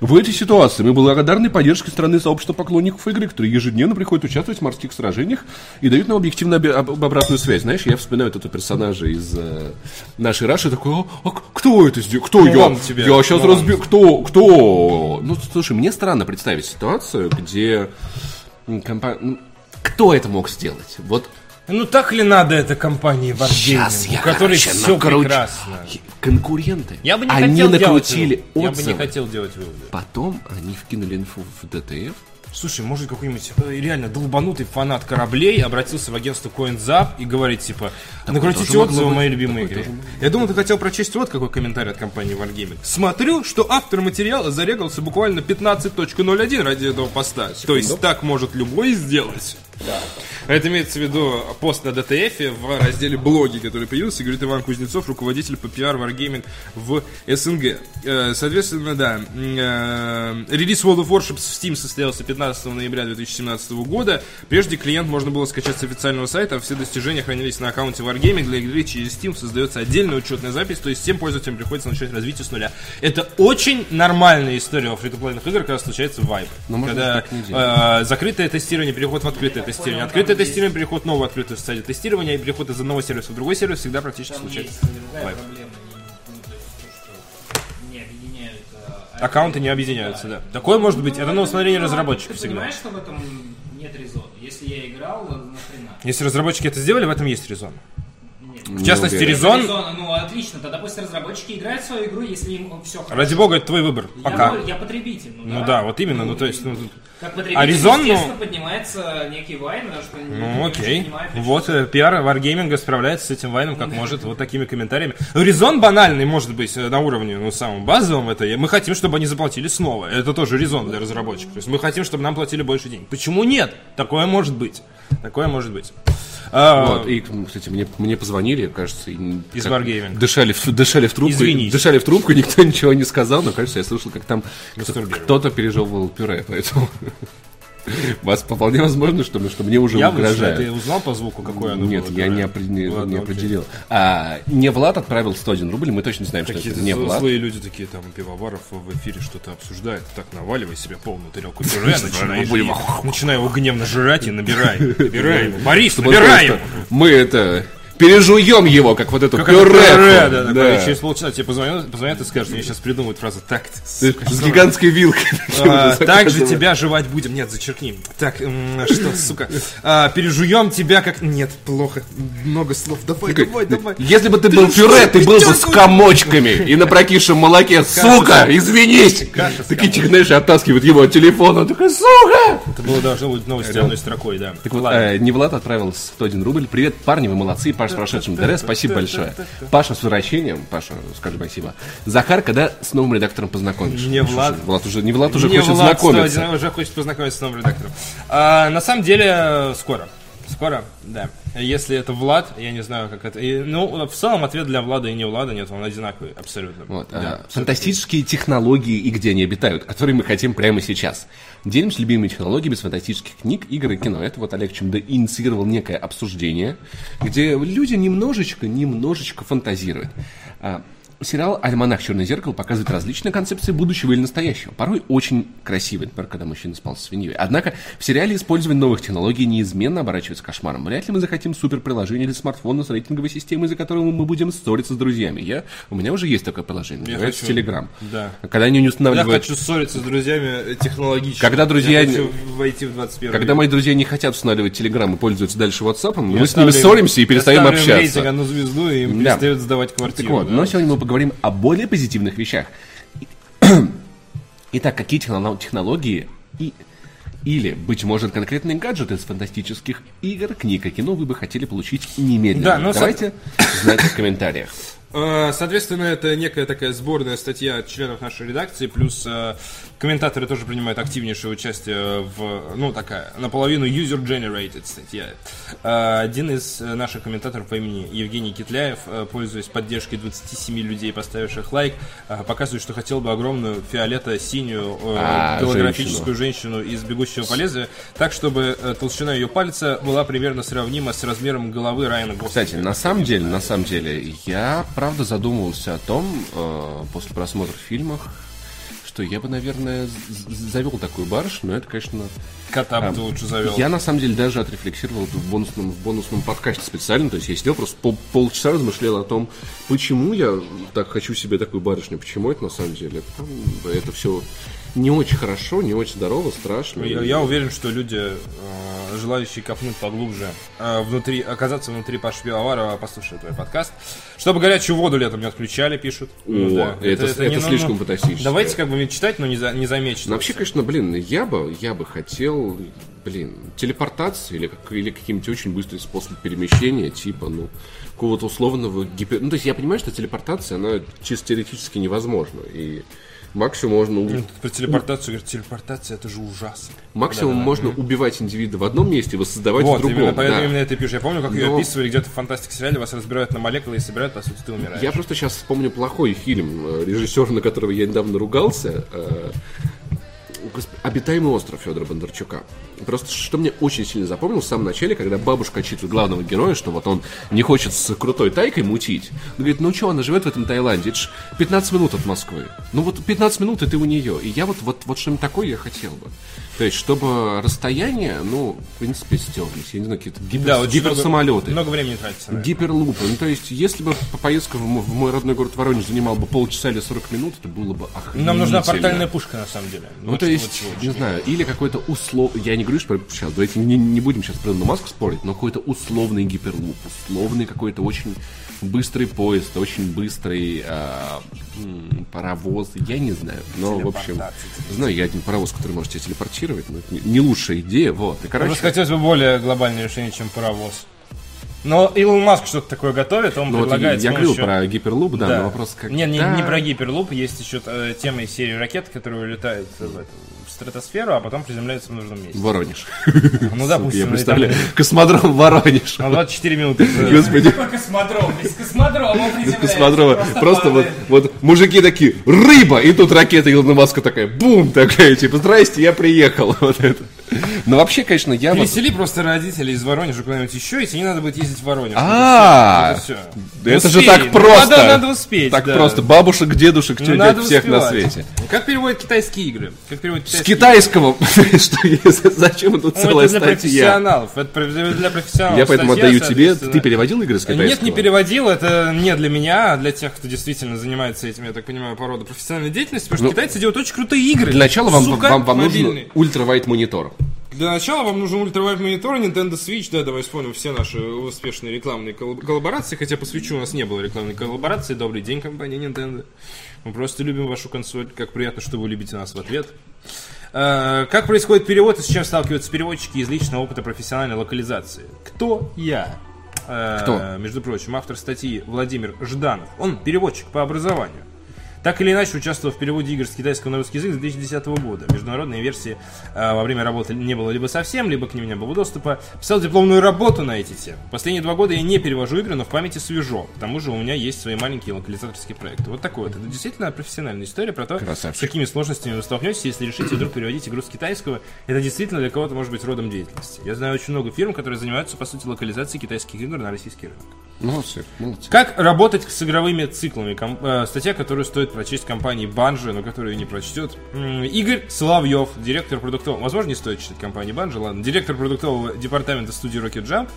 S2: В этой ситуации мы благодарны поддержке страны сообщества поклонников игры, которые ежедневно приходят участвовать в морских сражениях и дают нам объективно оби- об- об- обратную связь. Знаешь, я вспоминаю этого персонажа из э, нашей Раши, такой, «А, а кто это здесь? Кто я?
S1: тебе,
S2: Я сейчас
S1: ну,
S2: разбью. Кто? Кто? Ну, слушай, мне странно представить ситуацию, где м, компа- ну, кто это мог сделать? Вот
S1: Ну так ли надо это компании Wargaming,
S2: Сейчас
S1: у которой
S2: короче,
S1: все
S2: накручу.
S1: прекрасно?
S2: Конкуренты.
S1: Я бы не
S2: они
S1: хотел
S2: накрутили
S1: делать выводы. Я бы
S2: отзывы.
S1: не хотел делать выводы.
S2: Потом они вкинули инфу в ДТФ.
S1: Слушай, может какой-нибудь э, реально долбанутый фанат кораблей обратился в агентство CoinZap и говорит типа, накрутите отзывы
S2: быть.
S1: моей любимой игре.
S2: тоже
S1: Я думал, ты хотел прочесть вот какой комментарий от компании Wargaming. Смотрю, что автор материала зарегался буквально 15.01 ради этого поста. То есть так может любой сделать. Это имеется в виду пост на DTF в разделе блоги, который появился, говорит Иван Кузнецов, руководитель по PR Wargaming в СНГ. Э, Соответственно, да, э, релиз World of Warships в Steam состоялся 15 ноября 2017 года. Прежде клиент можно было скачать с официального сайта, а все достижения хранились на аккаунте Wargaming. Для игры через Steam создается отдельная учетная запись, то есть всем пользователям приходится начать развитие с нуля. Это очень нормальная история во фри плейных игр, когда случается вайп.
S2: Но
S1: когда э, закрытое тестирование, переход в открытое тестирование, открытое тестирование, переход в новую открытую стадию тестирования и переход из одного сервиса в другой сервис всегда практически
S3: Там
S1: случается.
S3: Ну, а,
S1: Аккаунты не объединяются, да. Такое может быть, это на усмотрение разработчиков
S3: Ты
S1: всегда.
S3: понимаешь, что в этом нет резона? Если я играл, нахрена?
S1: Если разработчики это сделали, в этом есть резон.
S3: Нет.
S1: В частности,
S2: уверен.
S1: резон,
S3: Резона, ну отлично, тогда пусть разработчики играют в свою игру, если им все хорошо.
S1: ради бога, это твой выбор.
S3: Я,
S1: Пока.
S3: говорю, я потребитель, ну,
S1: Ну да, вот именно, ну то есть, ну, тут-
S3: Как потребитель,
S1: А резон, ну-
S3: поднимается некий вайн, да, что
S1: ну окей. Вот э, пиар Wargaming справляется с этим вайном как может, вот такими комментариями. Ну, резон банальный может быть э, на уровне, ну, самом базовом, это мы хотим, чтобы они заплатили снова. Это тоже резон для разработчиков. То есть мы хотим, чтобы нам платили больше денег. Почему нет? Такое может быть. Такое может быть. А,
S2: Вот, и, кстати, мне, мне позвонили, кажется,
S1: Из Wargaming.
S2: Дышали, в- дышали в трубку.
S1: Извинись.
S2: Дышали в трубку, никто ничего не сказал, но, кажется, я слышал, как там кто-то пережевывал пюре, поэтому... <laughs> Вас вполне возможно, что, что мне уже
S1: Явно, что
S2: угрожают.
S1: ты узнал по звуку, какое оно
S2: Нет,
S1: было?
S2: я не, не-
S1: Ладно,
S2: не определил. А, не Влад отправил 101 рубль, мы точно знаем, что
S1: Какие-то
S2: это не Влад.
S1: злые люди такие там пивоваров в эфире что-то обсуждают. Так наваливай себе полную тарелку пюре, начинай, его гневно жрать и набирай. Набирай его. Борис, набирай его.
S2: Мы это пережуем его, как вот эту
S1: Как
S2: пюре.
S1: пюре, да,
S2: да.
S1: такое. Через полчаса тебе позвонят, позвонят и скажут, мне сейчас придумают фразу «Так, сука,
S2: С гигантской вилкой. <laughs>
S1: А, так же тебя жевать будем. Нет, зачеркни. Так, что, сука. А, пережуем тебя как... Нет, плохо. Много слов. Давай, давай, давай.
S2: Если бы ты,
S1: Ты
S2: был пюре, ты был бы с комочками <laughs> и на прокисшем молоке. Сука, извинись! Такие, знаешь, оттаскивают его от телефона. Он такой, сука!
S1: Это было должно быть новости одной строкой, да.
S2: Так вот, э, не Влад отправил 101 рубль. Привет, парни, вы молодцы. Паш с прошедшим ДР, спасибо большое. Паша с возвращением. Паша, скажи спасибо. Захар, когда с новым редактором познакомишь?
S1: Не Влад.
S2: Влад уже, не Влад уже хочет знакомиться.
S1: 101 уже хочет познакомиться с новым редактором. А, на самом деле, скоро. Скоро, да. Если это Влад, я не знаю, как это. и, ну, в целом ответ для Влада и не Влада нет, он одинаковый абсолютно.
S2: Вот,
S1: Да.
S2: а, фантастические технологии и где они обитают, которые мы хотим прямо сейчас. Делимся любимыми технологиями с фантастических книг, игр и кино. Это вот Олег Чемда инициировал некое обсуждение, где люди немножечко, немножечко фантазируют. А, Сериал «Альманах. Черное зеркало» показывает различные концепции будущего или настоящего. Порой очень красивый, например, когда мужчина спал с свиньей. Однако в сериале использование новых технологий неизменно оборачивается кошмаром. Вряд ли мы захотим суперприложение или смартфона с рейтинговой системой, из-за которого мы будем ссориться с друзьями. Я, у меня уже есть такое приложение, называется
S1: хочу.
S2: Telegram.
S1: Да.
S2: Когда они не
S1: Я
S2: устанавливают...
S1: хочу ссориться с друзьями технологически.
S2: Когда друзья-
S1: Я хочу войти в 21
S2: Когда
S1: век.
S2: мои друзья не хотят устанавливать Telegram и пользуются дальше WhatsApp, мы
S1: Я
S2: с ними ссоримся и перестаем
S1: я ставлю
S2: общаться.
S1: рейтинг одну звезду, и им
S2: Да.
S1: перестают сдавать квартиру.
S2: Так вот,
S1: да.
S2: но сегодня мы поговорим о более позитивных вещах. <clears throat> Итак, какие техно- технологии и или, быть может, конкретные гаджеты из фантастических игр, книг и кино вы бы хотели получить немедленно?
S1: Да, ну,
S2: Давайте знать в комментариях.
S1: Э, Соответственно, это некая такая сборная статья от членов нашей редакции, плюс э, комментаторы тоже принимают активнейшее участие в, ну, такая, наполовину user-generated статья. Э, Один из э, наших комментаторов по имени Евгений Китляев, э, пользуясь поддержкой 27 людей, поставивших лайк, э, показывает, что хотел бы огромную фиолето-синюю
S2: А,
S1: голографическую женщину из «Бегущего по лезвию», так, чтобы толщина ее пальца была примерно сравнима с размером головы Райана Гослинга.
S2: Кстати, на самом деле, на самом деле, я правда задумывался о том, э, после просмотра фильмов, что я бы, наверное, завел такую барышню, но это, конечно,
S1: Кота бы ты лучше завел.
S2: Я на самом деле даже отрефлексировал это в бонусном, в бонусном подкасте специально. То есть я сидел просто пол- полчаса размышлял о том, почему я так хочу себе такую барышню, почему это на самом деле. Это все не очень хорошо, не очень здорово, страшно.
S1: Я, я уверен, что люди, э, желающие копнуть поглубже, э, внутри, оказаться внутри Паши Пивоварова, послушают твой подкаст. Чтобы горячую воду летом не отключали, пишут. Ну
S2: О, это- это слишком фантастически.
S1: Давайте как бы читать, но не, за, не замечать.
S2: Ну, вообще, конечно, блин, я бы, я бы хотел, блин, телепортацию или, как, или каким-нибудь очень быстрый способ перемещения, типа, ну, какого-то условного гипер... Ну, то есть я понимаю, что телепортация, она чисто теоретически невозможна. И максимум можно,
S1: про телепортацию говорят, телепортация это же ужасно.
S2: максимум
S1: Да-да-да.
S2: можно убивать индивида в одном месте воссоздавать в
S1: Вот,
S2: другом.
S1: именно поэтому
S2: да.
S1: именно это пишешь. Я помню, как ее
S2: Но-
S1: описывали где-то в фантастик сериале, вас разбирают на молекулы и собирают, по сути, ты умираешь.
S2: Я просто сейчас вспомню плохой фильм, э, режиссер, на которого я недавно ругался. «Обитаемый остров» Федора Бондарчука. Просто что мне очень сильно запомнилось в самом начале, когда бабушка отчитывает главного героя, что вот он не хочет с крутой тайкой мутить. Он говорит, ну что, она живет в этом Таиланде, это ж 15 минут от Москвы. Ну вот 15 минут, и ты у нее. И я вот, вот, вот что-нибудь такое я хотел бы. То есть, чтобы расстояние, ну, в принципе, стерлись. Я не знаю, какие-то гипер,
S1: Да, много-
S2: гиперсамолеты.
S1: Много времени тратится на это.
S2: Гиперлупы. Ну, то есть, если бы по- поездка в в мой родной город Воронеж занимала бы полчаса или 40 минут, это было бы охренительно.
S1: Нам нужна портальная пушка, на самом деле.
S2: Ну,
S1: Вот
S2: то есть,
S1: вот чего
S2: не знаю, или какой-то услов... Я не говорю, что сейчас, давайте не, не будем сейчас про Маска спорить, но какой-то условный гиперлуп, условный какой-то очень быстрый поезд, очень быстрый м, паровоз, я не знаю. Но, в общем, знаю я один паровоз, который можете телепортировать, но это не, не лучшая идея, вот. И, короче,
S1: Просто хотелось бы более глобальное решение, чем паровоз. Но Илон Маск что-то такое готовит, он
S2: ну, вот
S1: предлагает...
S2: я
S1: с
S2: говорил
S1: помощью-
S2: про гиперлуп, да,
S1: Да.
S2: но вопрос как...
S1: Не, не, не про гиперлуп, есть еще э, тема из серии ракет, которые улетают в, эту- в стратосферу, а потом приземляются в нужном месте.
S2: Воронеж.
S1: Ну, допустим,
S2: Я представляю,
S1: там-
S2: космодром Воронеж.
S1: На 24 минуты.
S2: Господи,
S3: Какой космодром? Космодрома приземляется,
S2: космодрома. Просто вот, вот мужики такие, рыба! И тут ракета Илона Маска такая, бум! Такая, типа, здрасте, я приехал. <laughs> Вот это. Но вообще, конечно, я.
S1: Пересели просто родителей из Воронежа куда-нибудь еще, и тебе не надо будет ездить в Воронеж.
S2: А, это же так просто.
S1: Надо, успеть.
S2: Так просто. Бабушек, дедушек,
S1: Ну,
S2: тетя,
S1: надо
S2: всех на свете.
S1: Как переводят китайские игры? Как переводят
S2: С китайского, <laughs> зачем тут
S1: Ну,
S2: целая
S1: это для
S2: статья?
S1: профессионалов. Это для профессионалов.
S2: Я поэтому
S1: Статья,
S2: отдаю тебе. Ты переводил игры с китайского?
S1: Нет, не переводил, это не для меня, а для тех, кто действительно занимается этим, я так понимаю, по роду профессиональной деятельности, потому что
S2: Ну,
S1: китайцы делают очень крутые игры.
S2: Для начала вам, нужен ультравайт монитор.
S1: Для начала вам нужен ультравайт монитор, Nintendo Switch, да, давай вспомним все наши успешные рекламные колл- коллаборации, хотя посвящу, у нас не было рекламной коллаборации. Добрый день, компания Nintendo. Мы просто любим вашу консоль, как приятно, что вы любите нас в ответ. Э, Как происходит перевод и с чем сталкиваются переводчики из личного опыта профессиональной локализации? Кто я? Э,
S2: Кто?
S1: Между прочим, автор статьи Владимир Жданов. Он переводчик по образованию. Так или иначе участвовал в переводе игр с китайского на русский язык с 2010 года. Международные версии э, во время работы не было либо совсем, либо к ним не было доступа. Писал дипломную работу на эти темы. Последние два года я не перевожу игры, но в памяти свежо. К тому же у меня есть свои маленькие локализаторские проекты. Вот такой вот. Это действительно профессиональная история про то,
S2: Красавчик.
S1: с какими сложностями вы столкнетесь, если решите вдруг переводить игру с китайского. Это действительно для кого-то может быть родом деятельности. Я знаю очень много фирм, которые занимаются, по сути, локализацией китайских игр на российский рынок.
S2: Молодцы, молодцы.
S1: Как работать с игровыми циклами? Ком- э, статья, которую стоит прочесть компании Bungie, но которую не прочтет. Игорь Соловьев, директор продуктового... Возможно, не стоит читать компании Bungie, ладно. Директор продуктового департамента студии Rocket Jump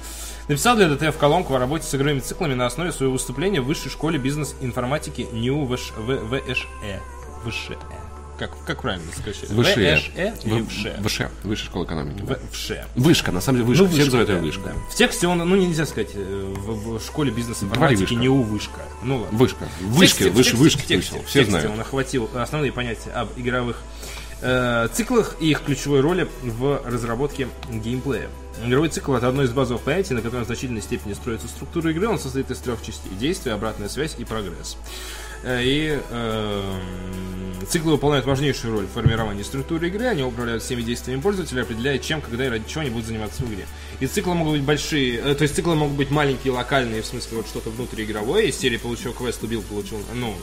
S1: написал для DTF колонку о работе с игровыми циклами на основе своего выступления в высшей школе бизнес-информатики НИУ ВШЭ. ВШЭ. Как, как правильно сказать?
S2: Выше.
S1: ВШЭ или ВШЭ?
S2: Выше. Высшая школа экономики.
S1: ВШЭ.
S2: Вышка, на самом деле, вышка.
S1: Ну,
S2: Все
S1: вышка,
S2: называют ее
S1: да,
S2: вышка.
S1: да. В тексте он, ну нельзя сказать, э, в, в школе бизнес-информатики
S2: вышка.
S1: НИУ вышка. Ну ладно.
S2: Вышка. Вышки,
S1: тексте- в
S2: выше,
S1: тексте-
S2: вышки
S1: в тексте- в
S2: Все
S1: тексте
S2: знают.
S1: он охватил основные понятия об игровых э, циклах и их ключевой роли в разработке геймплея. Игровой цикл — это одно из базовых понятий, на котором в значительной степени строится структура игры. Он состоит из трех частей — действие, обратная связь и прогресс. Э, И э, циклы выполняют важнейшую роль в формировании структуры игры. Они управляют всеми действиями пользователя, определяя, чем, когда и ради чего они будут заниматься в игре. И циклы могут быть большие, э, то есть циклы могут быть маленькие, локальные, в смысле вот что-то внутриигровое. Из серии получил квест, убил, получил, ну,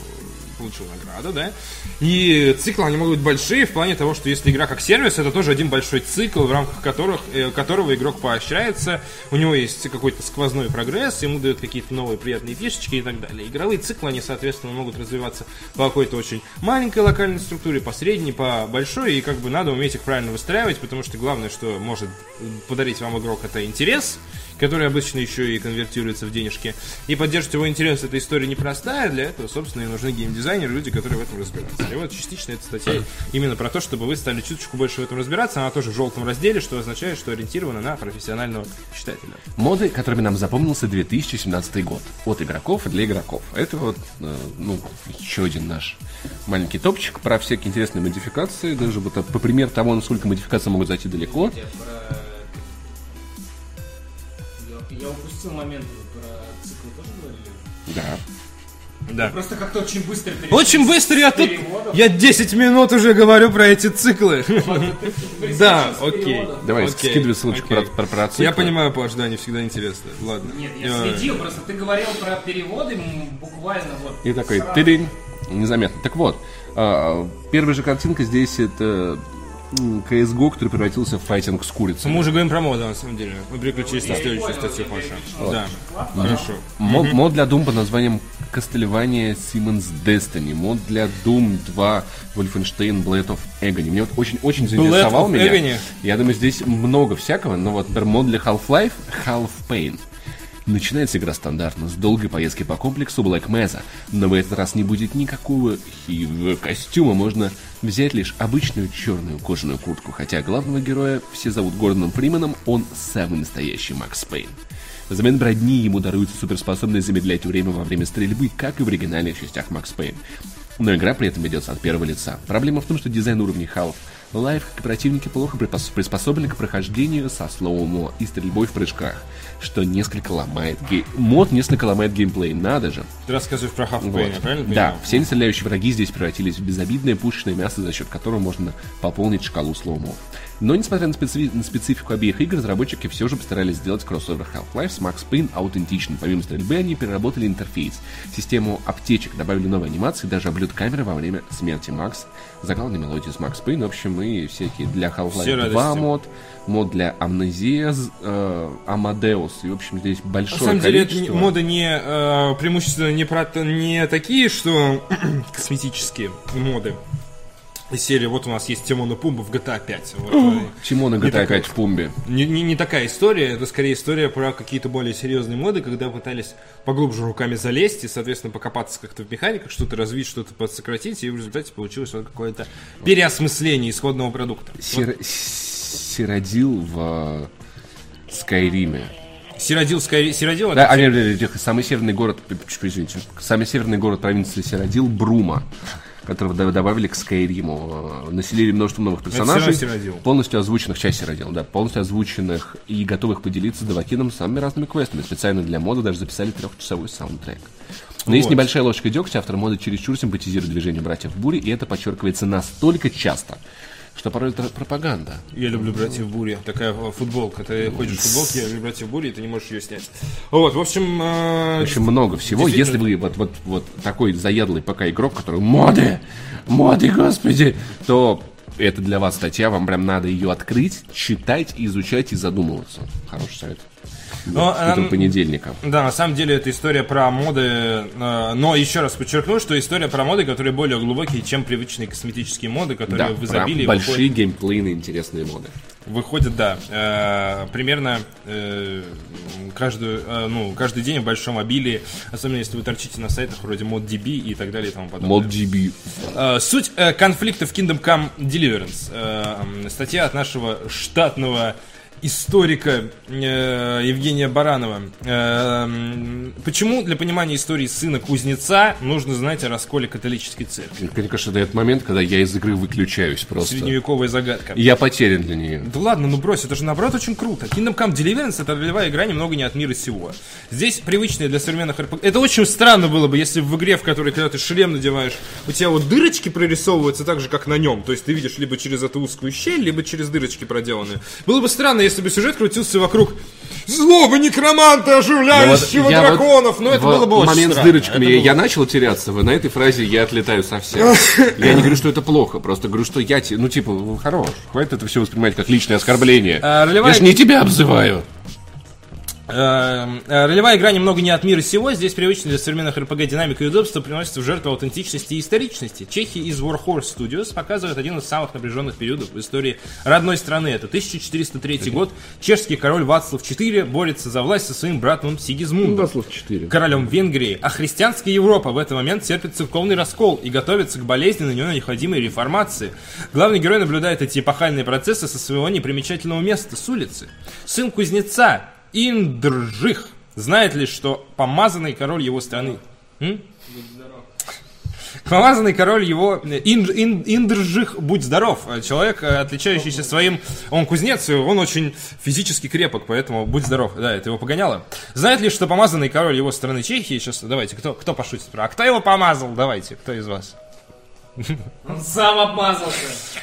S1: получил награду, да. И циклы, они могут быть большие в плане того, что если игра как сервис, это тоже один большой цикл, в рамках которых, э, которого игрок поощряется, у него есть какой-то сквозной прогресс, ему дают какие-то новые приятные фишечки и так далее. Игровые циклы, они, соответственно, могут развиваться по какой-то очень маленькой локальной структуре, по средней, по большой, и как бы надо уметь их правильно выстраивать, потому что главное, что может подарить вам игрок, это интерес, который обычно еще и конвертируется в денежки. И поддерживать его интерес этой истории непростая, для этого, собственно, и нужны геймдизайнеры, дизайнеры, люди, которые в этом разбираются. И вот частично эта статья именно про то, чтобы вы стали чуточку больше в этом разбираться. Она тоже в желтом разделе, что означает, что ориентирована на профессионального читателя.
S2: Моды, которыми нам запомнился 2017 год. От игроков для игроков. Это вот, э, ну, еще один наш маленький топчик про всякие интересные модификации. Даже вот по примеру того, насколько модификации могут зайти далеко.
S3: Я, я упустил момент про цикл тоже говорили?
S2: Да.
S1: Да.
S3: Просто как-то очень быстро перешли
S1: Очень быстро я тут...
S3: переводов.
S1: Я 10 минут уже говорю про эти циклы. Да, окей.
S2: Давай, скидывай ссылочку про,
S1: окей.
S2: про, про циклы.
S1: Я понимаю, Паш, да, они всегда интересны. Ладно.
S3: Нет, я
S1: Э,
S3: следил, просто ты говорил про переводы буквально вот.
S2: И такой, тыринь, незаметно. Так вот, а, первая же картинка здесь это CSGO, который превратился в файтинг с курицей.
S1: Мы уже говорим про моду, на самом деле. Мы переключились на следующую статью, Паша. Да, хорошо.
S2: Мод, мод для Doom под названием Castlevania Siemens Destiny. Мод для Doom 2 Wolfenstein Blade of Agony. Мне вот очень-очень заинтересовал меня.
S1: Agony?
S2: Я думаю, здесь много всякого, но вот, например, мод для Half-Life Half Pain. Начинается игра стандартно, с долгой поездки по комплексу Black Mesa, но в этот раз не будет никакого костюма, можно взять лишь обычную черную кожаную куртку, хотя главного героя все зовут Гордоном Фрименом, он самый настоящий Макс Пейн. Взамен брони ему даруется суперспособность замедлять время во время стрельбы, как и в оригинальных частях Макс Пейн. Но игра при этом ведется от первого лица. Проблема в том, что дизайн уровней Half Life, как и противники, плохо приспособлены к прохождению со slow-mo и стрельбой в прыжках, что несколько ломает гей... Мод несколько ломает геймплей, надо же.
S1: Ты рассказываешь про Half-Pain,
S2: Вот.
S1: правильно
S2: Да,
S1: понимаю?
S2: все нестреляющие враги здесь превратились в безобидное пушечное мясо, за счет которого можно пополнить шкалу slow-mo. Но, несмотря на, специфи- на специфику обеих игр, разработчики все же постарались сделать кроссовер Half-Life с Max Payne аутентичным. Помимо стрельбы, они переработали интерфейс, систему аптечек, добавили новые анимации, даже облет камеры во время смерти Макс, заглавную мелодию с Max Payne, в общем, и всякие для Half-Life 2
S1: радости.
S2: мод, мод для Амнезия, э, Amadeus, и, в общем, здесь
S1: На
S2: большое
S1: самом деле, это
S2: количество.
S1: моды не э, преимущественно не, про, не такие, что <clears throat> косметические моды. Из серии, вот у нас есть Тимон и Пумба в GTA 5. Вот, э,
S2: Чему на
S1: Не
S2: GTA
S1: такой.
S2: 5 в Пумбе?
S1: не, не, не такая история, это скорее история про какие-то более серьезные моды, когда пытались поглубже руками залезть и, соответственно, покопаться как-то в механиках, что-то развить, что-то подсократить, и в результате получилось вот какое-то переосмысление исходного продукта.
S2: Сир- Сиродил в э, Скайриме.
S1: Сиродил, Скайри... Сиродил
S2: Да,
S1: это
S2: а, нет, нет, нет, самый северный город, п- извините, самый северный город провинции Сиродил Брума, которого до- добавили к Скайриму. Э, Населили множество новых персонажей, полностью озвученных, часть Сиродил, да, полностью озвученных и готовых поделиться Давакином самыми разными квестами. Специально для мода даже записали трехчасовой саундтрек. Но есть
S1: Вот.
S2: небольшая ложка дегтя, автор мода чересчур симпатизирует движению братьев Бури, и это подчеркивается настолько часто, что порой это пропаганда.
S1: Я люблю братьев Бури. Такая э, футболка. Ты ходишь в футболке, я люблю братьев Бури, и ты не можешь ее снять. Вот, в общем... э,
S2: Очень много всего. Если вы вот, вот, вот такой заядлый пока игрок, который моды, моды, господи, то это для вас статья, вам прям надо ее открыть, читать, изучать и задумываться. Хороший совет.
S1: Но,
S2: С утром
S1: эм,
S2: понедельника.
S1: Да, на самом деле это история про моды, э, но еще раз подчеркну, что история про моды, которые более глубокие, чем привычные косметические моды,
S2: Да,
S1: которые в
S2: про
S1: изобилии
S2: большие геймплейные интересные моды.
S1: выходят, выходят, да, э, примерно э, каждую, ну, каждый день в большом обилии, особенно если вы торчите на сайтах вроде ModDB и так далее и тому подобное. Э, Суть конфликта в Kingdom Come Deliverance. Статья от нашего штатного историка э, Евгения Баранова. Э, Почему для понимания истории сына кузнеца нужно знать о расколе католической церкви?
S2: Мне кажется, это этот момент, когда я из игры выключаюсь просто.
S1: Средневековая загадка.
S2: И Я потерян для нее.
S1: Да ладно, ну брось, это же наоборот очень круто. Kingdom Come Deliverance это ролевая игра немного не от мира сего. Здесь привычные для современных RPG. Это очень странно было бы, если в игре, в которой когда ты шлем надеваешь, у тебя вот дырочки прорисовываются так же, как на нем. То есть ты видишь либо через эту узкую щель, либо через дырочки проделанные. Было бы странно, если бы сюжет крутился вокруг злого некроманта, оживляющего
S2: Ну вот
S1: драконов. Но это
S2: в
S1: было бы очень
S2: момент
S1: странно.
S2: с дырочками
S1: Это
S2: я,
S1: было-
S2: я начал теряться, вы на этой фразе я отлетаю совсем. <laughs> Я не говорю, что это плохо, просто говорю, что я, ну типа, хорош, хватит это все воспринимать как личное оскорбление.
S1: А, ролевая-
S2: Я же не тебя обзываю.
S1: Э, э, Ролевая игра немного не от мира сего. Здесь привычная для современных RPG динамика и удобства приносится в жертву аутентичности и историчности. Чехи из Warhorse Studios показывают один из самых напряженных периодов в истории родной страны. Это 1403 год. Чешский король Вацлав IV борется за власть со своим братом Сигизмундом
S2: Даслов 4.
S1: королем Венгрии, а христианская Европа в этот момент терпит церковный раскол и готовится к болезненной, но необходимой реформации. Главный герой наблюдает эти эпохальные процессы со своего непримечательного места, с улицы. Сын кузнеца Индржих знает ли, что помазанный король его страны... М? Помазанный король его... Ин, Ин- Индржих, будь здоров. Человек, э, отличающийся своим... Он кузнец, он очень физически крепок, поэтому будь здоров. Да, это его погоняло. Знает ли, что помазанный король его страны Чехии... Сейчас, давайте, кто, кто пошутит? А кто его помазал? Давайте, кто из вас?
S3: Он сам обмазался.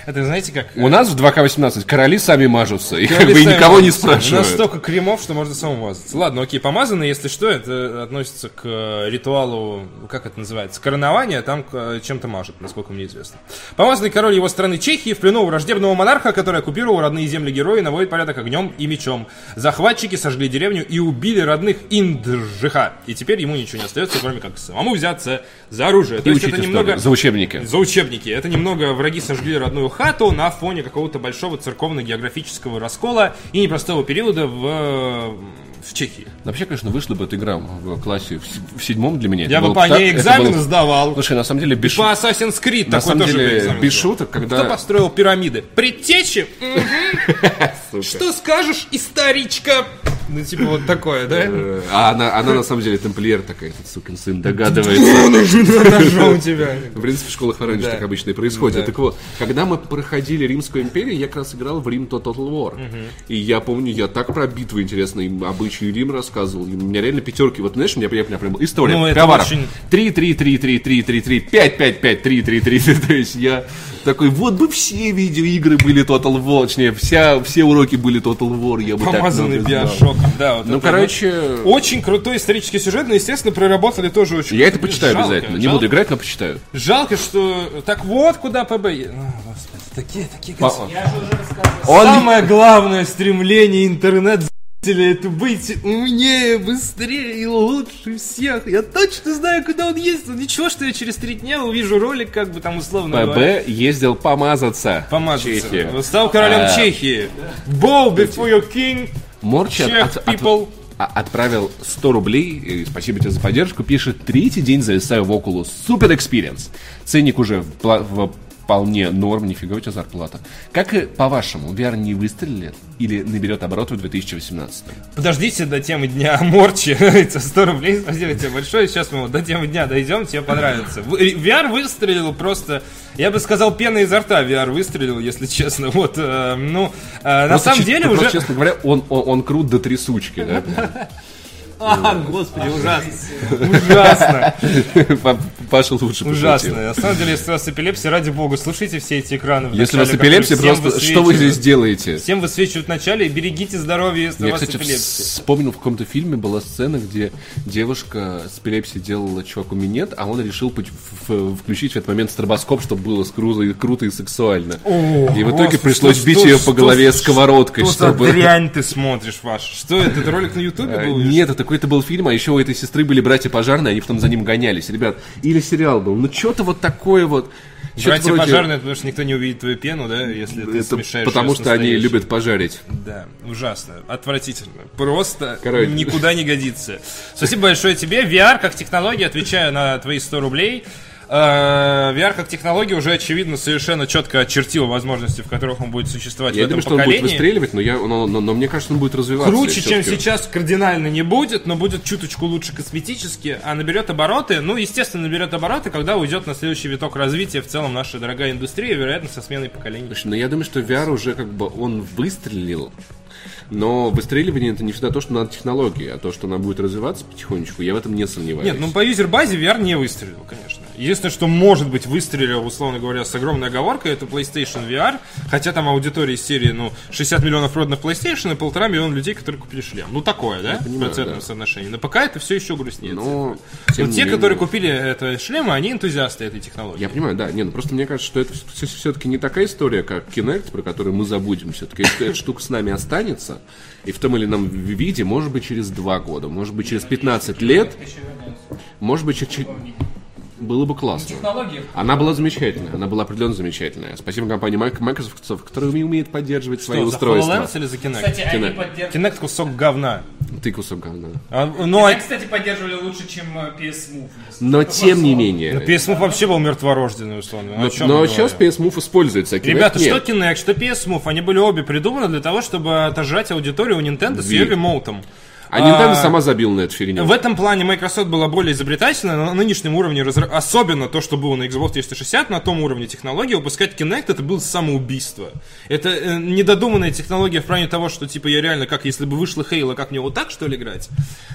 S1: Это знаете как?
S2: У нас в 2К18 короли сами мажутся, и как бы никого не спрашивают.
S1: Настолько кремов, что можно самому мазаться. Ладно, окей, помазанный, если что, это относится к э, ритуалу, как это называется, коронования, там э, чем-то мажут, насколько мне известно. Помазанный король его страны Чехии в плену у враждебного монарха, который оккупировал родные земли героя, наводит порядок огнем и мечом. Захватчики сожгли деревню и убили родных Индржиха. И теперь ему ничего не остается, кроме как самому взяться за оружие. То
S2: И
S1: есть
S2: учить
S1: это немного...
S2: за учебники.
S1: За учебники. Это немного враги сожгли родную хату на фоне какого-то большого церковно-географического раскола и непростого периода в, в Чехии.
S2: Вообще, конечно, вышла бы эта игра в классе в, в седьмом для меня.
S1: Я бы по
S2: так-
S1: ней
S2: это
S1: экзамены
S2: было-
S1: сдавал.
S2: Слушай, на самом деле, без,
S1: По Assassin's Creed
S2: на
S1: такой
S2: самом
S1: тоже
S2: деле,
S1: экзамен
S2: без шуток, когда...
S1: Кто построил пирамиды? Предтечи? Что скажешь, историчка? Ну, типа вот такое, да?
S2: А она, она на самом деле тамплиер такая, этот сукин сын, догадывается.
S1: Ножом <laughs> тебя.
S2: В принципе, в школах
S1: Да.
S2: так обычно и происходит. Так вот, когда мы проходили Римскую империю, я как раз играл в Рим Total War. И я помню, я так про битвы интересно, им обычаи Рим рассказывал. И у меня реально пятерки. Вот знаешь, у меня, у меня прям история.
S1: Ну, это
S2: Пивоваров.
S1: очень-
S2: 3, 3, 3, 3, 3, 3, 3, 5, 5, 5, 3, 3, 3. То есть я такой, вот бы все видеоигры были Total War, точнее, вся, все уроки были Total War, я бы так
S1: Помазанный биошоком, да. вот
S2: Ну, короче,
S1: вот. Очень крутой исторический сюжет, но, естественно, проработали тоже очень
S2: я это почитаю
S1: Жалко,
S2: обязательно. Не
S1: жалко.
S2: буду играть, но почитаю.
S1: Жалко, что... Так вот, куда ПБ... О, Господи, такие, такие...
S3: Я же уже рассказывал.
S2: Он-
S1: Самое главное стремление интернет это быть умнее, быстрее и лучше всех. Я точно знаю, куда он. Ну, Ничего, что я через три дня увижу ролик, как бы там условно говоря,
S2: ПБ ездил помазаться.
S1: помазаться.
S2: Чехия.
S1: Вот Стал королем
S2: А.
S1: Чехии. Bow before your king.
S2: Морчи от- от-
S1: people.
S2: а- отправил 100 рублей, и спасибо тебе за поддержку, пишет, третий день зависаю в Oculus, супер экспириенс. Ценник уже в в вполне норм, нифига у тебя зарплата. Как и по-вашему, VR не выстрелит или наберет обороты в 2018?
S1: Подождите до темы дня <laughs> Морчи. Это 100 рублей. Спасибо тебе большое. Сейчас мы вот до темы дня дойдем, тебе понравится. VR выстрелил просто... Я бы сказал, пена изо рта VR выстрелил, если честно. Вот, э, ну, э, на самом деле уже...
S2: честно говоря, он, он, он крут до трясучки, да?
S1: А, господи, ужасно. Ужасно.
S2: Па- Паша лучше.
S1: Ужасно. На самом деле, если у вас эпилепсия, ради бога, слушайте все эти экраны.
S2: Если у вас эпилепсия, просто что вы здесь делаете?
S1: Всем высвечивают в начале и берегите здоровье, если у
S2: Я,
S1: вас
S2: кстати,
S1: эпилепсия.
S2: вспомнил, в каком-то фильме была сцена, где девушка с эпилепсией делала чуваку минет, а он решил включить в этот момент стробоскоп, чтобы было круто, и- сексуально. и в итоге пришлось
S1: что-
S2: бить
S1: что-
S2: ее по
S1: что-
S2: голове
S1: что-
S2: сковородкой,
S1: Что за
S2: чтобы...
S1: дрянь ты смотришь, Паш? Что это? Это ролик на ютубе
S2: Э,
S1: был?
S2: Нет, это какой-то был фильм, а еще у этой сестры были братья пожарные, они потом за ним гонялись. Ребят, или сериал был. Ну, что-то вот такое вот.
S1: Братья
S2: вроде-
S1: пожарные, потому что никто не увидит твою пену, да, если ты
S2: Это
S1: смешаешь
S2: потому что они любят пожарить.
S1: Да, ужасно, отвратительно. Просто
S2: Короче.
S1: никуда не годится. Спасибо большое тебе. VR как технология, отвечаю на твои 100 рублей. Э, VR как технология уже, очевидно, совершенно четко очертила возможности, в которых он будет существовать
S2: Я
S1: в этом
S2: думаю, что он будет
S1: поколении.
S2: выстреливать, но, я, но, но- но мне кажется, он будет развиваться.
S1: Круче, чем сейчас, кардинально не будет, но будет чуточку лучше косметически, а наберет обороты, ну, естественно, наберет обороты, когда уйдет на следующий виток развития в целом наша дорогая индустрия, вероятно, со сменой поколений.
S2: Слушай, ну я думаю, что VR уже как бы он выстрелил, но выстреливание это не всегда то, что надо технологии, а то, что она будет развиваться потихонечку, я в этом не сомневаюсь.
S1: Нет, ну по юзер-базе VR не выстрелил, конечно. Единственное, что может быть выстрелил, условно говоря, с огромной оговоркой, это PlayStation VR, хотя там аудитория из серии, ну, 60 миллионов проданных PlayStation и полтора миллиона людей, которые купили шлем. Ну, такое, да, в процентном
S2: да.
S1: соотношении. На ПК это все еще грустнее.
S2: Но,
S1: Но те, которые купили это шлемы, они энтузиасты этой технологии.
S2: Я понимаю, да. Не, ну просто мне кажется, что это все-таки не такая история, как Kinect, про которую мы забудем. Все-таки эта штука с нами останется. И в том или ином виде, может быть, через два года, может быть, через 15 лет, может быть, через... Было бы классно. Она была замечательная, она была определенно замечательная. Спасибо компании Microsoft, которая умеет поддерживать свои
S1: Что, за
S2: устройства.
S1: HoloLens или за Kinect?
S3: Кстати, они
S2: Kinect.
S3: поддерживали...
S1: Kinect кусок говна.
S2: Ты кусок говна.
S1: А, ну, а
S3: Они, кстати, поддерживали лучше, чем э, PS Move.
S2: Но
S3: что.
S2: тем не менее.
S1: PS Move вообще был мертворожденный, условно.
S2: Но, но сейчас? PS Move используется, а Kinect
S1: Ребята,
S2: нет.
S1: что Kinect, что PS Move, они были обе придуманы для того, чтобы отожать аудиторию у Nintendo с
S2: Ви.
S1: ее ремоутом.
S2: А Nintendo
S1: А,
S2: сама забила на эту фигню.
S1: В этом плане Microsoft была более изобретательна, но на нынешнем уровне, особенно то, что было на Xbox 360, на том уровне технологии, выпускать Kinect это было самоубийство. Это э, недодуманная технология в плане того, что типа я реально, как если бы вышла Halo, как мне вот так что ли играть?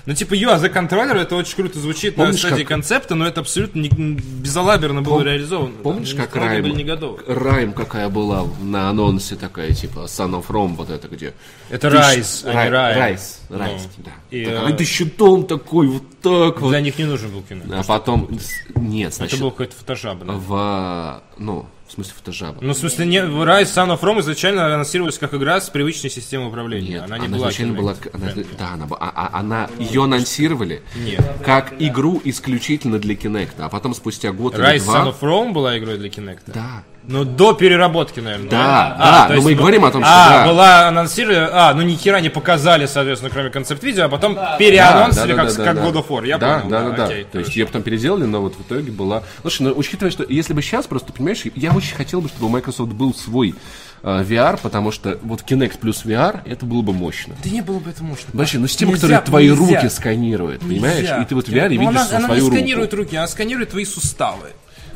S1: Ну типа я за контроллер, это очень круто звучит
S2: Помнишь,
S1: на стадии
S2: как-
S1: концепта, но это абсолютно не- безалаберно было
S2: Пом-
S1: реализовано.
S2: Помнишь,
S1: Там
S2: как
S1: технологии
S2: Райм,
S1: были не готовы.
S2: Райм какая была на анонсе такая, типа, Son of Rome, вот это где?
S1: Это
S2: щ-
S1: а не
S2: Рай-
S1: Райм.
S2: Райс,
S1: Ну.
S2: Райс, да.
S1: И,
S2: Так,
S1: э,
S2: а ты щитом такой, вот так вот.
S1: Для них не нужен был Kinect.
S2: А потом, нет,
S1: Это
S2: значит,
S1: был какой-то фотожаба. да.
S2: в, ну, в смысле фотожаба.
S1: Ну, в смысле, не, Rise Son of Rome изначально анонсировалась как игра с привычной системой управления.
S2: Нет,
S1: она не была
S2: изначально была, она, да, она, а- а- она, ее анонсировали
S1: Нет.
S2: как игру исключительно для Kinect, а потом спустя год или
S1: Rise
S2: два...
S1: Son of Rome была игрой для Kinect.
S2: Да,
S1: Ну, до переработки, наверное.
S2: Да,
S1: А,
S2: да,
S1: то
S2: но
S1: есть
S2: мы и
S1: б-
S2: говорим о том, что
S1: А,
S2: да.
S1: была анонсирована... А, ну ни хера не показали, соответственно, кроме концепт-видео, а потом переанонсили, как, как God of War. Я
S2: да,
S1: понял,
S2: да, да, да.
S1: окей,
S2: То есть ее потом переделали, но вот в итоге была... Слушай, ну учитывая, что если бы сейчас просто, понимаешь, я очень хотел бы, чтобы у Microsoft был свой э, VR, потому что вот Kinect плюс VR, это было бы мощно.
S1: Да не было бы это мощно.
S2: Вообще, ну система,
S1: Нельзя,
S2: которая твои
S1: нельзя.
S2: руки сканирует, понимаешь?
S1: Нельзя.
S2: И ты вот в VR
S1: Ну,
S2: видишь
S1: она,
S2: свою
S1: она не
S2: руку.
S1: сканирует руки, она сканирует твои суставы.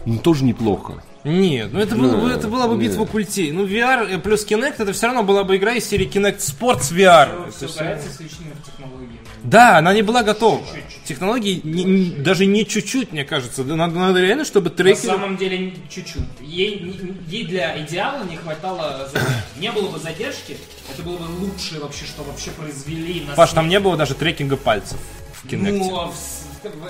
S2: Ну, тоже неплохо.
S1: Нет, ну это, было, бы-
S2: Ну,
S1: это была бы
S2: нет.
S1: битва культей. Ну, VR плюс Kinect, это все равно была бы игра из серии Kinect Sports VR.
S3: Все упирается исключительно в технологии.
S1: Да, она не была готова. Технологии не- не- даже не чуть-чуть, мне кажется. Надо, надо реально, чтобы
S3: На
S1: трекер...
S3: самом деле чуть-чуть. Ей, ей для идеала не хватало задержки. Не было бы задержки, это было бы лучшее вообще, что вообще произвели на
S1: Паш, там не было даже трекинга пальцев в Kinect.
S3: Ну, а в-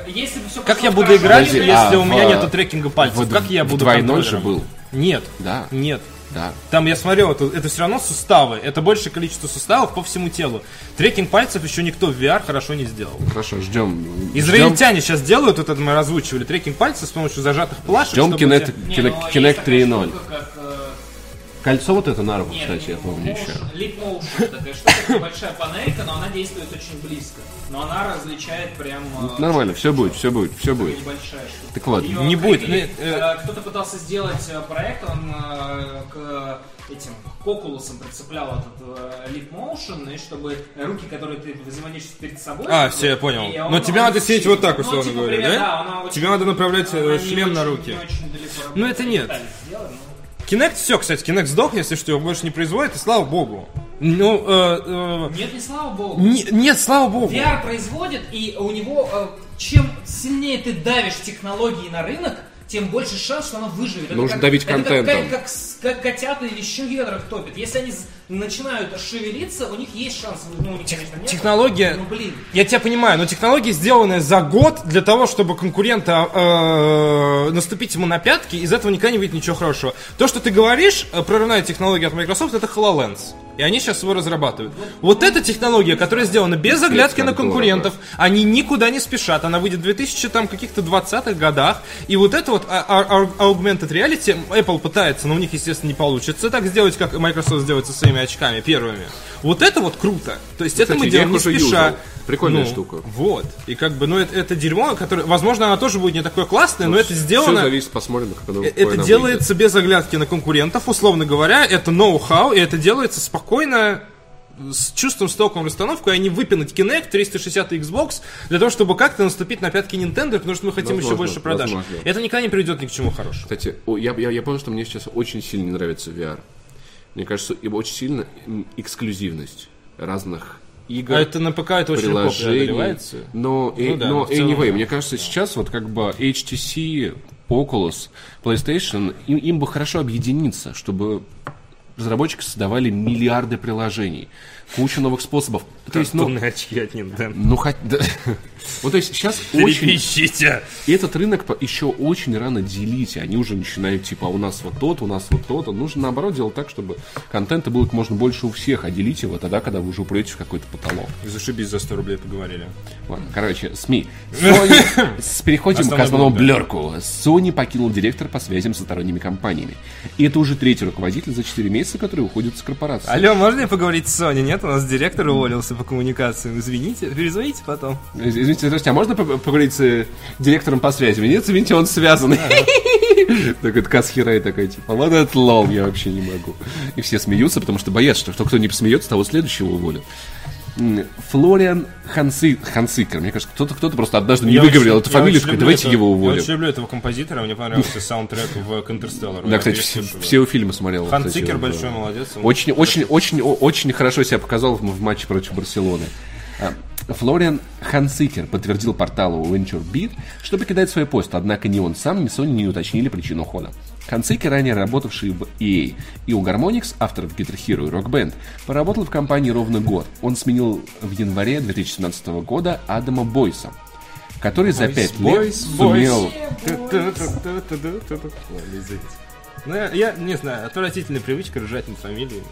S3: если бы все
S1: как я буду играть,
S2: Подожди,
S1: если
S2: а
S1: у меня
S2: в-
S1: нету трекинга пальцев?
S2: Вот
S1: как я
S2: в
S1: буду
S2: двойной же был.
S1: Нет.
S2: Да.
S1: Нет.
S2: Да.
S1: Там я смотрел, это, это все равно суставы. Это большее количество суставов по всему телу. Трекинг пальцев еще никто в VR хорошо не сделал.
S2: Хорошо, ждем.
S1: Израильтяне сейчас делают, вот это мы озвучивали, трекинг пальцев с помощью зажатых плашек.
S2: Ждем Kinect,
S3: Не, ну,
S2: Kinect,
S3: есть
S2: Kinect
S3: такая
S2: 3.0.
S3: штука, как,
S2: Кольцо вот это на руку,
S3: нет,
S2: кстати, я помню еще.
S3: Leap Motion, такая штука, небольшая панелька, но она действует очень близко. Но она различает прям... э,
S2: Нормально, все будет, все будет, все будет.
S3: Небольшая штука.
S2: Так вот,
S3: Её
S1: Не будет, ну, э,
S3: Э, Кто-то пытался сделать проект, он к этим к окулусам прицеплял этот Leap Motion, и чтобы руки, которые ты взаимодействуешь перед собой...
S1: А, все, я понял.
S3: и
S1: Но тебе надо сидеть вот так,
S3: Ну,
S1: условно
S3: типа,
S1: говоря, да?
S3: очень-
S1: Тебе надо направлять шлем на руки. Ну, это нет.
S3: сделаны, но-
S1: Kinect все, кстати, Kinect сдох, если что, его больше не производит, и слава богу. Ну, э, э,
S3: Нет, не слава богу.
S1: не- нет, слава богу.
S3: VR производит, и у него э, чем сильнее ты давишь технологии на рынок, тем больше шанс, что она выживет. Это
S2: Нужно
S3: как-
S2: давить
S3: это как-
S2: контентом.
S3: Как, как, как котята или щенки топят. Если они начинают шевелиться, у них есть шанс. Ну, у них, конечно, нет.
S1: Технология,
S3: Ну, блин.
S1: я тебя понимаю, но технология, сделанная за год для того, чтобы конкурента э, наступить ему на пятки, из этого никогда не выйдет ничего хорошего. То, что ты говоришь, э, прорывная технология от Microsoft, это HoloLens. И они сейчас его разрабатывают. Вот эта технология, которая сделана без оглядки на конкурентов, они никуда не спешат. Она выйдет в 2000 там каких-то 20-х годах. И вот это вот а- а- а- augmented reality Apple пытается, но у них, естественно, не получится так сделать, как Microsoft сделает со своими очками первыми. Вот это вот круто. То есть это мы
S2: Кстати,
S1: делаем не спеша.
S2: юзал. Прикольная
S1: Ну,
S2: штука.
S1: Вот. И как бы, ну это, это дерьмо, которое, возможно, оно тоже будет не такое классное, но это
S2: Все
S1: сделано.
S2: зависит, посмотрим, как оно
S1: Э, Это делается без оглядки на конкурентов, условно говоря, это ноу-хау, и это делается спокойно, с чувством, с толком расстановкой, а не выпинать Kinect, 360 и Xbox, для того, чтобы как-то наступить на пятки Nintendo, потому что мы хотим еще
S2: Возможно,
S1: больше продаж.
S2: возможно.
S1: Это никогда не приведет ни к чему хорошему.
S2: Кстати, я, я, я понял, что мне сейчас очень сильно не нравится VR. Мне кажется, его очень сильно эксклюзивность разных игр,
S1: А это на ПК это очень легко преодолевается.
S2: Но, э,
S1: Ну да,
S2: но
S1: но в целом,
S2: anyway,
S1: да.
S2: мне кажется, сейчас вот как бы HTC, Oculus, PlayStation, им, им бы хорошо объединиться, чтобы разработчики создавали миллиарды приложений, кучу новых способов. То есть, ну,
S1: очки от Nintendo.
S2: ну, хоть... да. Вот, то есть, сейчас очень...
S1: Трепещите.
S2: И этот рынок еще очень рано делить. Они уже начинают, типа, «А у нас вот тот, у нас вот то-то. Нужно, наоборот, делать так, чтобы контента было как можно больше у всех, а делить его тогда, когда вы уже упрете в какой-то потолок.
S1: Зашибись, за 100 рублей поговорили.
S2: Ладно, короче, СМИ. Sony... <laughs> С- Переходим к основному блерку. Sony покинул директор по связям со сторонними компаниями. И это уже третий руководитель за 4 месяца, который уходит с корпорации.
S1: Алло, можно я поговорить с Соней? Нет, у нас директор уволился по коммуникациям. Извините, перезвоните потом.
S2: Извините, здравствуйте, а можно по- поговорить с э, директором по связям? Нет, извините, он связан. Так это Касхирай такая, типа, ладно, это лол, я вообще не могу. И все смеются, потому что боятся, что кто не посмеется, того следующего уволят. Флориан Ханси, Хансикер. Мне кажется, кто-то кто просто однажды не
S1: Я
S2: выговорил
S1: очень-
S2: эту
S1: я
S2: фамилию, такой, давайте
S1: это-
S2: его
S1: Я
S2: уволим.
S1: очень люблю этого композитора, мне понравился саундтрек в Интерстеллар.
S2: Да, кстати, все, все фильмы смотрел.
S1: Хан
S2: кстати,
S1: Цикер
S2: он,
S1: большой молодец.
S2: Очень, очень, очень, очень хорошо себя показал в, матче против Барселоны. А, Флориан Хансикер подтвердил порталу VentureBeat, что покидает свой пост, однако ни он сам, ни Sony не уточнили причину ухода. Хансикер, ранее работавший в EA и у Harmonix, авторов Guitar Hero и Rock Band, поработал в компании ровно год. Он сменил в январе 2017 года Адама Бойса, который за пять лет сумел...
S1: Ой, извините. Ну, я, я не знаю, отвратительная привычка ржать над фамилией.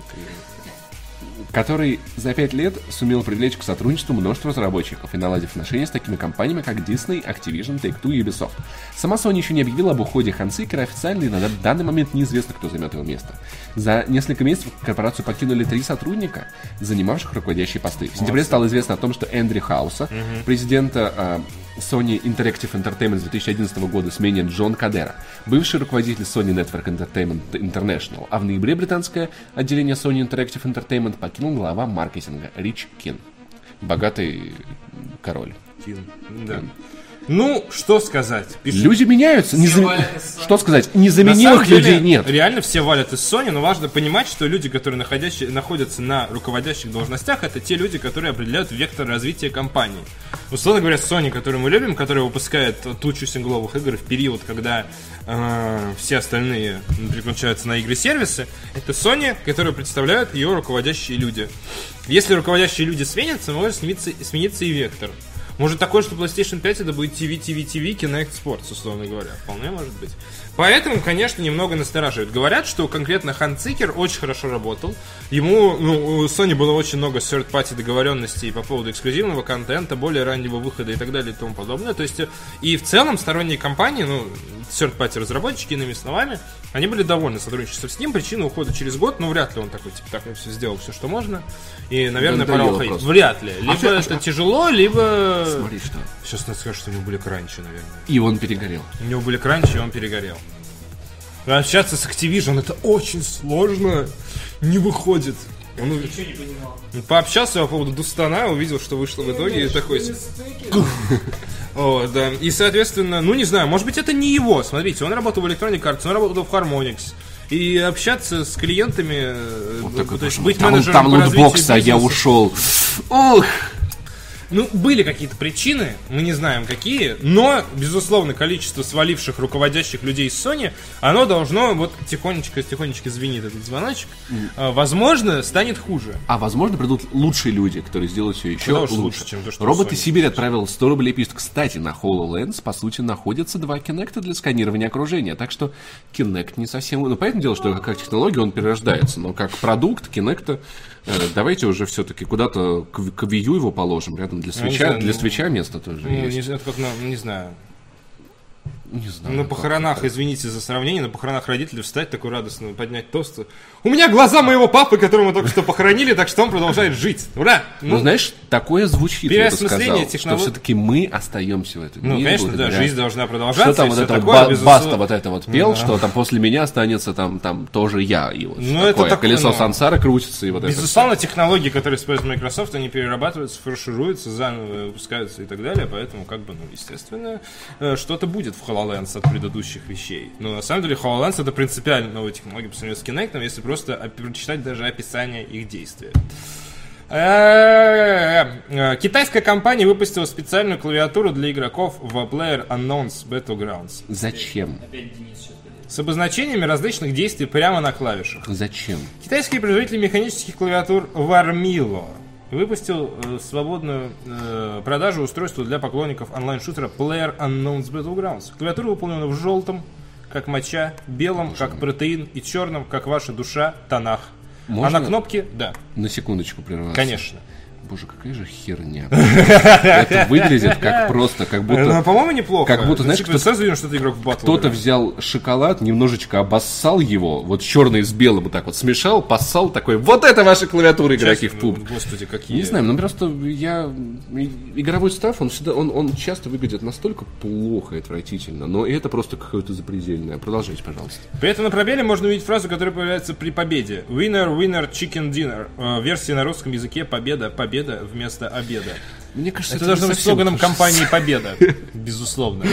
S2: Который за пять лет сумел привлечь к сотрудничеству множество разработчиков и наладив отношения с такими компаниями, как Disney, Activision, Take-Two и Ubisoft. Сама Sony еще не объявила об уходе Хансикера официально, и на данный момент неизвестно, кто займет его место. За несколько месяцев корпорацию покинули три сотрудника, занимавших руководящие посты. В сентябре стало известно о том, что Эндрю Хауса, президента а, Sony Interactive Entertainment с 2011 года сменит Джон Кадера, бывший руководитель Sony Network Entertainment International, а в ноябре британское отделение Sony Interactive Entertainment покинул глава маркетинга Рич Кин. Богатый король.
S1: Да. Ну, что сказать? Пиши.
S2: Люди меняются.
S3: Из Sony.
S2: Что сказать? Незаменимых
S1: деле,
S2: людей нет.
S1: Реально все валят из Sony, но важно понимать, что люди, которые находящие, находятся на руководящих должностях, это те люди, которые определяют вектор развития компании. Условно говоря, Sony, которую мы любим, которая выпускает тучу сингловых игр в период, когда э, все остальные переключаются на игры-сервисы, это Sony, которую представляют ее руководящие люди. Если руководящие люди сменятся, может смениться, смениться и вектор. Может такое, что PlayStation 5 это будет TV, TV, TV, Kinect Sports, условно говоря. Вполне может быть. Поэтому, конечно, немного настораживает. Говорят, что конкретно Хан Цикер очень хорошо работал. Ему, ну, у Sony было очень много third-party договоренностей по поводу эксклюзивного контента, более раннего выхода и так далее и тому подобное. То есть, э, и в целом сторонние компании, ну, third-party разработчики, иными словами, они были довольны сотрудничеством с ним. Причина ухода через год, ну, вряд ли он такой, типа, так, я все сделал, все, что можно. И, наверное, пора уходить.
S2: просто.
S1: Вряд ли. Либо
S2: что-
S1: это тяжело, либо...
S2: Смотри, что.
S1: Сейчас надо сказать, что у него были кранчи, наверное.
S2: И он перегорел.
S1: У него были кранчи, и он перегорел. Общаться с Activision это очень сложно. Не выходит. Он
S3: Ничего не понимал.
S1: пообщался по поводу Дустана, увидел, что вышло в итоге, и такой... <laughs> О, да. И, соответственно, ну не знаю, может быть, это не его. Смотрите, он работал в Electronic Arts, он работал в Harmonix. И общаться с клиентами, э,
S2: Вот
S1: то есть быть
S2: там,
S1: менеджером
S2: там
S1: по развитию
S2: лутбокс, а я ушел. Ох!
S1: Ну, были какие-то причины, мы не знаем какие, но, безусловно, количество сваливших руководящих людей из Sony, оно должно, вот тихонечко-тихонечко звенит этот звоночек, а, возможно, станет хуже.
S2: А возможно, придут лучшие люди, которые сделают все еще лучше.
S1: лучше, чем то, что
S2: Роботы
S1: Sony.
S2: Сибирь отправил 100 рублей пишет. Кстати, на HoloLens, по сути, находятся два Kinect для сканирования окружения. Так что Kinect не совсем... Ну, понятное дело, что как технология он перерождается, но как продукт Kinect давайте уже все-таки куда-то к, к Wii его положим. Рядом для
S1: Ну,
S2: свеча,
S1: знаю,
S2: для
S1: ну,
S2: свеча место тоже
S1: Ну,
S2: есть.
S1: не это как на, не знаю,
S2: Не знаю.
S1: на похоронах,
S2: это.
S1: извините за сравнение, на похоронах родителей встать такой радостно, поднять тост. У меня глаза моего папы, которого мы только что похоронили, так что он продолжает жить. Ура!
S2: Ну, знаешь, такое звучит,
S1: переосмысление технолог-
S2: что все-таки мы остаемся в этом
S1: ну,
S2: мире.
S1: конечно, да, жизнь должна продолжаться.
S2: Что там вот это
S1: такое,
S2: ба-
S1: безусловно.
S2: Баста вот это вот пел,
S1: Да.
S2: что там после меня останется там, там тоже я. И вот
S1: Ну, это
S2: такое. Колесо
S1: ну.
S2: сансара крутится и вот это.
S1: Безусловно, технологии, которые использует Microsoft, они перерабатываются, фаршируются, заново выпускаются и так далее, поэтому, как бы, ну, естественно, э, что-то будет в HoloLens от предыдущих вещей. Но на самом деле HoloLens это принципиально новая технология по сравнению с Kinect, если просто оп- прочитать даже описание их действия. Китайская компания выпустила специальную клавиатуру для игроков в Player Unknowns Battlegrounds
S2: Зачем?
S1: С обозначениями различных действий прямо на клавишах.
S2: Зачем?
S1: Китайский производитель механических клавиатур Warmilo выпустил э, свободную э, продажу устройства для поклонников онлайн-шутера Player Unknowns Battlegrounds. Клавиатура выполнена в желтом, как моча, белом, как протеин, и черном, как ваша душа, тонах.
S2: Можно?
S1: А на кнопке, да,
S2: На секундочку прерваться.
S1: конечно.
S2: Боже, какая же херня. <laughs> Это выглядит как просто, как
S1: Ну,
S2: будто
S1: по-моему, неплохо.
S2: как будто, знаешь,
S1: Типа,
S2: кто-
S1: что игрок в
S2: кто-то взял шоколад, немножечко обоссал его, вот черный с белым вот так вот смешал, поссал такой, вот это ваша клавиатура, игроки в пуб.
S1: Господи, какие.
S2: Не знаю, ну просто я... Игровой став, он всегда, он, он часто выглядит настолько плохо и отвратительно, но это просто какое-то запредельное. Продолжайте, пожалуйста.
S1: При этом на пробеле можно увидеть фразу, которая появляется при победе. Winner, winner, chicken dinner. Э, Версия на русском языке победа, победа вместо обеда.
S2: Мне кажется,
S1: Это должно
S2: не
S1: быть слоганом компании Победа. <laughs> Безусловно.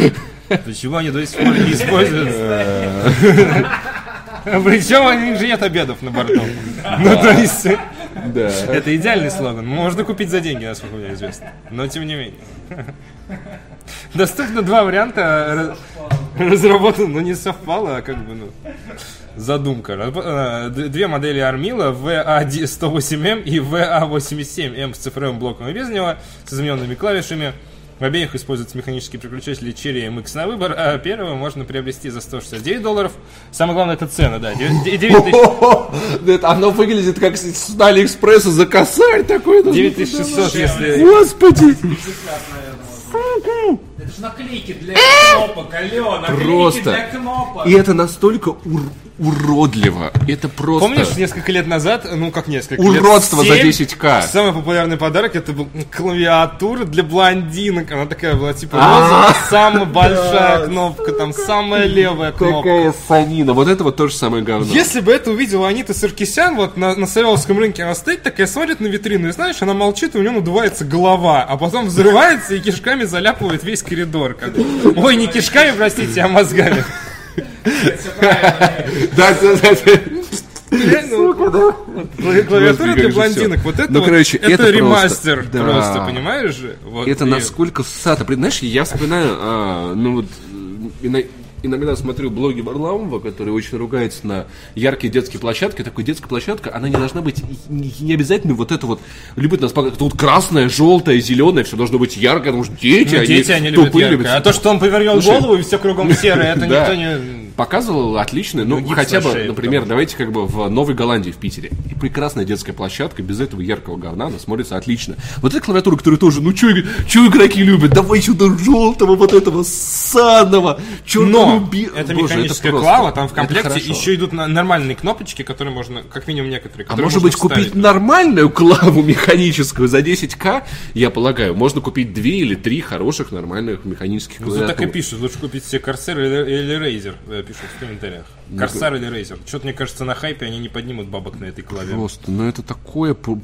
S1: Почему они до сих пор не используют? <laughs> <laughs> Причем у них же нет обедов на борту. Ну, то есть,
S2: Да.
S1: это идеальный слоган. Можно купить за деньги, насколько мне известно. Но тем не менее. Доступно два варианта раз- разработаны, но не совпало, а как бы, ну, задумка. Э, Две модели Армила VA108M и VA87M с цифровым блоком и без него, с измененными клавишами. В обеих используются механические переключатели Cherry MX на выбор, а первого можно приобрести за 169 долларов. Самое главное, это цена, да, 9 тысяч. <laughs>
S2: Это Оно выглядит как с Алиэкспресса за косарь такой. ну,
S1: 9600, если...
S2: Господи!
S3: Это же наклейки для кнопок, алло, наклейки
S2: Просто.
S3: для кнопок.
S2: И это настолько ур- уродливо. Это просто...
S1: Помнишь, несколько лет назад, ну как несколько
S2: Уродство за
S1: лет, 7,
S2: 10к.
S1: Самый популярный подарок это был клавиатура для блондинок. Она такая была типа розовая, самая большая кнопка, там самая левая кнопка.
S2: Какая санина. Вот это вот то же самое говно.
S1: Если бы это увидела Анита Саркисян вот на, на Савеловском рынке, она стоит такая, смотрит на витрину, и знаешь, она молчит, и у нее надувается голова, а потом взрывается и кишками заляпывает весь коридор. как. Ой, не кишками, простите, а мозгами.
S2: Да, да, да.
S1: Реально, Клавиатура для блондинок. Вот это,
S2: Ну,
S1: вот-
S2: короче,
S1: это, ремастер
S2: да.
S1: просто, понимаешь же?
S2: Это насколько ссато. Блин, Знаешь, я вспоминаю, а, ну вот, э, иногда смотрю блоги Варламова, который очень ругается на яркие детские площадки. Такой детская площадка, она не должна быть, не, обязательно вот это вот, любит нас показывать, вот красное, желтое, зеленое, все должно быть яркое, потому что дети,
S1: Ну, дети, они любят
S2: тупые,
S1: яркое. А то, что он повернул
S2: Слушай,
S1: голову и все кругом серое, это <laughs> никто не...
S2: Показывал отлично, ну,
S1: гипс
S2: хотя бы,
S1: шее,
S2: например,
S1: потому
S2: давайте как бы в Новой Голландии, в Питере. И прекрасная детская площадка, без этого яркого говна, она смотрится отлично. Вот эта клавиатура, которая тоже, ну, что игроки любят? Давай сюда желтого, вот этого ссаного, черного
S1: Но
S2: би-
S1: это
S2: Боже,
S1: механическая
S2: просто-
S1: клава, там в
S2: это
S1: комплекте еще идут нормальные кнопочки, которые можно, как минимум некоторые,
S2: А может быть купить
S1: вставить.
S2: нормальную клаву <laughs> механическую за 10к, я полагаю, можно купить две или три хороших нормальных механических
S1: Ну, тут так и
S2: клавиатуры.
S1: пишут, лучше купить себе Corsair или, или Razer, э, пишут в комментариях.
S2: Ну,
S1: Corsair или Razer. Что-то, мне кажется, на хайпе они не поднимут бабок на этой клаве.
S2: Просто, ну это такое... Господи.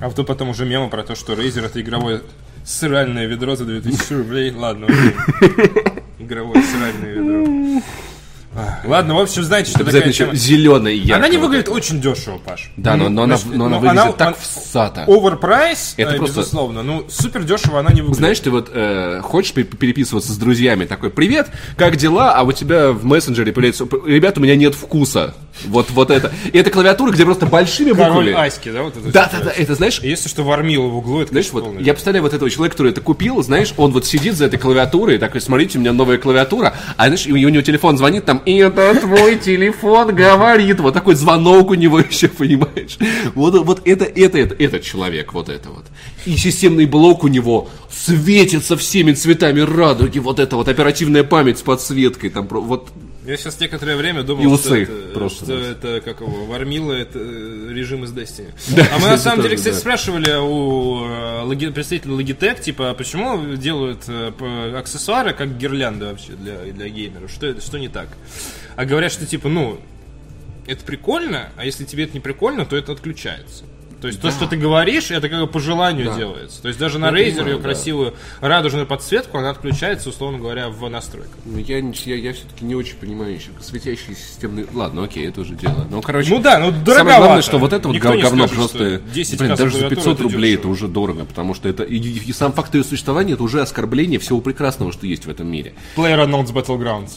S1: А вот потом уже мемы про то, что Razer это игровое сральное ведро за 2000 рублей. Ладно. <laughs> Игровое сральное ведро. А, Ладно, в общем, знаете, что такая
S2: еще
S1: тема.
S2: зеленый яркий.
S1: Она не
S2: вот
S1: выглядит очень дешево, Паш.
S2: Да, но, но она, но она
S1: ну,
S2: выглядит
S1: она-
S2: так всато.
S1: Оверпрайс,
S2: Это
S1: э,
S2: просто-
S1: безусловно. Ну, супер дешево она не выглядит.
S2: Знаешь, ты вот э, хочешь пе- переписываться с друзьями, такой, привет, как дела? А у тебя в мессенджере появляется, ребят, у меня нет вкуса. Вот, вот это. И это клавиатура, где просто большими
S1: Король
S2: буквами.
S1: Аськи, да, вот это
S2: Да, да, да, это знаешь,
S1: Если что, вармила в углу, это,
S2: знаешь, вот
S1: полный.
S2: я представляю вот этого человека, который это купил, знаешь, он вот сидит за этой клавиатурой, такой, смотрите, у меня новая клавиатура, а знаешь, и у него телефон звонит там, и это твой телефон <laughs> говорит, вот такой звонок у него <laughs> еще, понимаешь? Вот, вот это, это, это, этот человек, вот это вот. И системный блок у него светится всеми цветами радуги, вот это вот оперативная память с подсветкой, там, вот
S1: Я сейчас некоторое время думал,
S2: И усы
S1: что, это,
S2: просто.
S1: что это, как его, Вармила, это э, режим из Destiny. <laughs>
S2: Да,
S1: а мы на самом деле, кстати,
S2: да.
S1: спрашивали у э, представителя Logitech, типа, а почему делают э, аксессуары как гирлянды вообще для, для геймеров? Что, это, что не так? А говорят, что типа, ну, это прикольно, а если тебе это не прикольно, то это отключается. То есть то, что ты говоришь, это как бы по желанию
S2: Да.
S1: делается. То есть даже на
S2: Я
S1: Razer
S2: понимаю,
S1: ее
S2: да.
S1: красивую радужную подсветку, она отключается, условно говоря, в настройках.
S2: Ну, я, я, я все-таки не очень понимаю еще светящие системные... Ладно, окей, это уже дело. Ну, короче...
S1: Ну да, ну
S2: Самое
S1: дороговато.
S2: главное, что вот это вот
S1: Никто
S2: говно
S1: скажет,
S2: просто...
S1: что 10
S2: Блин, даже за
S1: классов
S2: 500
S1: клавиатуры
S2: рублей это
S1: дешево.
S2: уже дорого, потому что это... И, и сам факт ее существования это уже оскорбление всего прекрасного, что есть в этом мире.
S1: PlayerUnknown's Battlegrounds.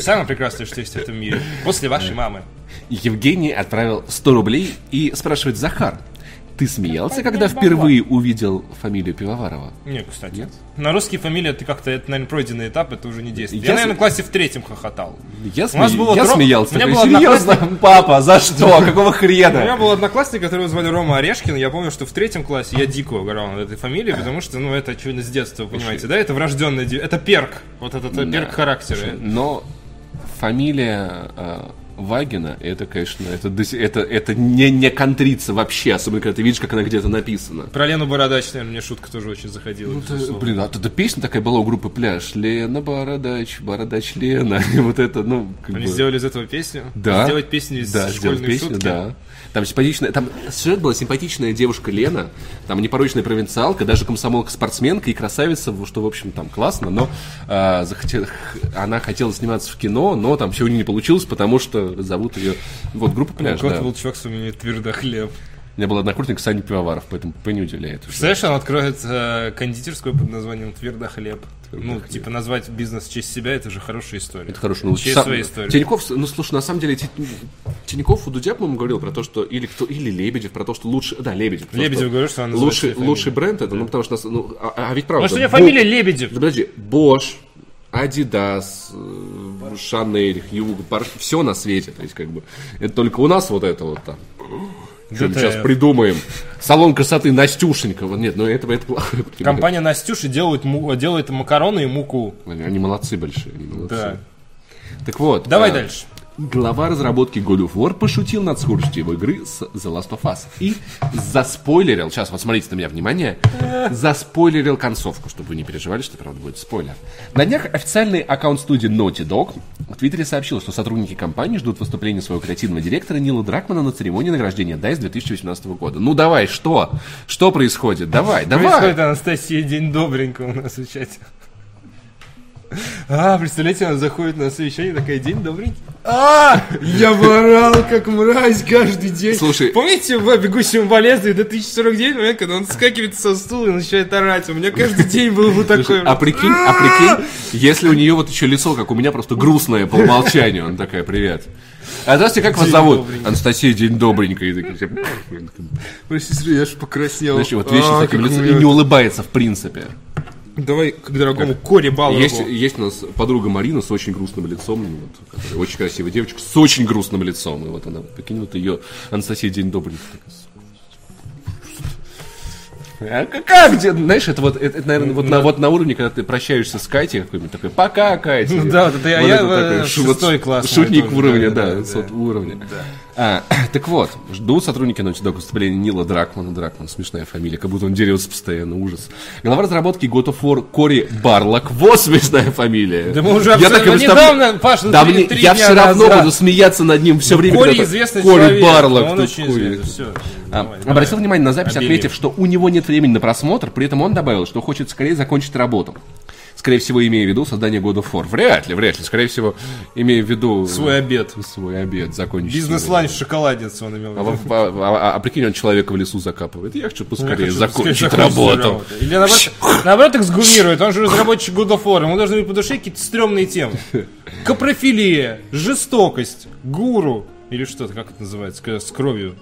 S1: Самое прекрасное, что есть в этом мире. После вашей мамы.
S2: Евгений отправил 100 рублей и спрашивает Захар, ты смеялся, когда впервые увидел фамилию Пивоварова?
S1: Не, кстати.
S2: Нет?
S1: На русские фамилии ты как-то, это, наверное, пройденный этап, это уже не действует.
S2: Я
S1: Я,
S2: с-
S1: наверное, в классе в третьем хохотал.
S2: Я,
S1: У нас
S2: сме-
S1: было
S2: я
S1: тро-
S2: смеялся.
S1: у меня был
S2: Серьезно? <laughs> Папа, за что? <laughs> Какого
S1: У меня
S2: хрена?
S1: был одноклассник, которого звали Рома Орешкин. Я помню, что в третьем классе я дико угорал над этой фамилией, потому что, ну, это очевидно с детства, понимаете, да? Это врожденный, это перк. Вот этот э, перк характера.
S2: Но фамилия э, Вагина, это, конечно, это, это, это не, не контрится вообще, особенно когда ты видишь, как она где-то написана.
S1: Про Лену Бородач, наверное, мне шутка тоже очень заходила.
S2: Ну, Это, блин, а эта песня такая была у группы Пляж. Лена Бородач, Бородач Лена. И <laughs> вот это, ну,
S1: Они
S2: бы-
S1: сделали из этого песню?
S2: Да.
S1: Сделать песню из
S2: да,
S1: школьной
S2: песню,
S1: шутки?
S2: да. Там симпатичная, там сюжет была симпатичная девушка Лена, там непорочная провинциалка, даже комсомолка-спортсменка и красавица, что, в общем, там классно, но а, захоте- х- она хотела сниматься в кино, но там сегодня не получилось, потому что зовут ее, вот, группа «Пляж»,
S1: Вот
S2: да.
S1: был чувак с Твердохлеб.
S2: У меня был однокурсник Саня Пивоваров, поэтому по не удивляет.
S1: Представляешь, он откроет э, кондитерскую под названием Твердохлеб. Ну, типа, назвать бизнес в честь себя, это же хорошая история.
S2: Это хорошо. Ну,
S1: Честь
S2: сам-
S1: своей истории.
S2: Тиньков, ну слушай, на самом деле Ти- Тиньков у Дудя, по-моему, говорил про то, что или кто, или Лебедев, про то, что лучше, да, Лебедев.
S1: Лебедев
S2: что
S1: говорил, что она
S2: лучший, лучший бренд это, ну потому что, ну, а, а ведь правда.
S1: Потому что у меня
S2: Бо-
S1: фамилия Лебедев.
S2: Да подожди, Adidas, э, Chanel, Hugo, все на свете, то есть как бы это только у нас вот это вот там. Что сейчас придумаем? Салон красоты Настюшенька. Вот Нет, ну это, это плохо. я понимаю.
S1: Компания Настюши делает, му- делает макароны и муку.
S2: Они, молодцы большие. Они молодцы.
S1: Да.
S2: Так вот.
S1: Давай
S2: э,
S1: дальше.
S2: Глава разработки God of War пошутил над скоростью его игры с The Last of Us. И заспойлерил, сейчас вот смотрите на меня, внимание, заспойлерил концовку, чтобы вы не переживали, что правда будет спойлер. На днях официальный аккаунт студии Naughty Dog в Твиттере сообщил, что сотрудники компании ждут выступления своего креативного директора Нила Дракмана на церемонии награждения DICE 2018 года. Ну давай, что? Что происходит? Давай, давай.
S1: Происходит Анастасия День Добренько у нас в чате. А, представляете, она заходит на совещание, такая, день добренький. А, я ворал, как мразь, каждый день.
S2: Слушай.
S1: Помните в «Бегущем по лезвию» 2049, момент, когда он скакивает со стула и начинает орать? У меня каждый день был вот такой.
S2: А прикинь, а прикинь, если у нее вот еще лицо, как у меня, просто грустное по умолчанию, он такая, привет. А здравствуйте, как вас
S1: День
S2: зовут?
S1: добренький.
S2: Анастасия, день добренький. И такие все,
S1: Простите, я ж покраснел.
S2: Знаешь, вот вечно
S1: А,
S2: таким лицом и не улыбается в принципе.
S1: Давай к дорогому Коре Балову.
S2: Есть, есть у нас подруга Марина с очень грустным лицом, вот, которая очень красивая девочка с очень грустным лицом. И вот она, вот ее Анастасия День добренький. А как, как где? Знаешь, это вот, это, это, наверное, вот, на, вот на уровне, когда ты прощаешься с Катей какой-нибудь такой, пока, Катя.
S1: Ну да, вот это я- я в
S2: шу- вот
S1: шестой класс,
S2: Шутник уровня,
S1: да,
S2: да,
S1: да, да.
S2: вот уровня. А, <clears throat> так вот, ждут сотрудники Naughty Dog выступления Нила Дракмана. Дракман, смешная фамилия, как будто он дерется постоянно, ужас. Глава разработки God of War Кори Барлок. Вот смешная фамилия.
S1: Да мы уже
S2: Я так представляю-
S1: недавно, Паш, ну,
S2: Да
S1: три-
S2: мне,
S1: три
S2: я все равно
S1: назад.
S2: буду смеяться над ним все время.
S1: Кори известный
S2: Кори
S1: человек.
S2: Барлок
S1: Он очень известный, все.
S2: А, Обратил внимание на запись,
S1: Обелим.
S2: отметив, что у него нет времени на просмотр, при этом он добавил, что хочет скорее закончить работу. Скорее всего, имея в виду создание God of War. Вряд ли, вряд ли. Скорее всего, имея в виду...
S1: Свой обед.
S2: Свой обед закончить.
S1: Бизнес-ланч шоколадец он имел в
S2: А,
S1: виду.
S2: в- а- а- а прикинь, он человека в лесу закапывает. Я хочу поскорее
S1: Я хочу
S2: закончить
S1: скорее
S2: работу.
S1: закончить Или наоборот, наоборот эксгумирует. Он же разработчик of War. Ему должны быть по душе какие-то стрёмные темы. Капрофилия, жестокость, гуру. Или что-то, как это называется, с кровью.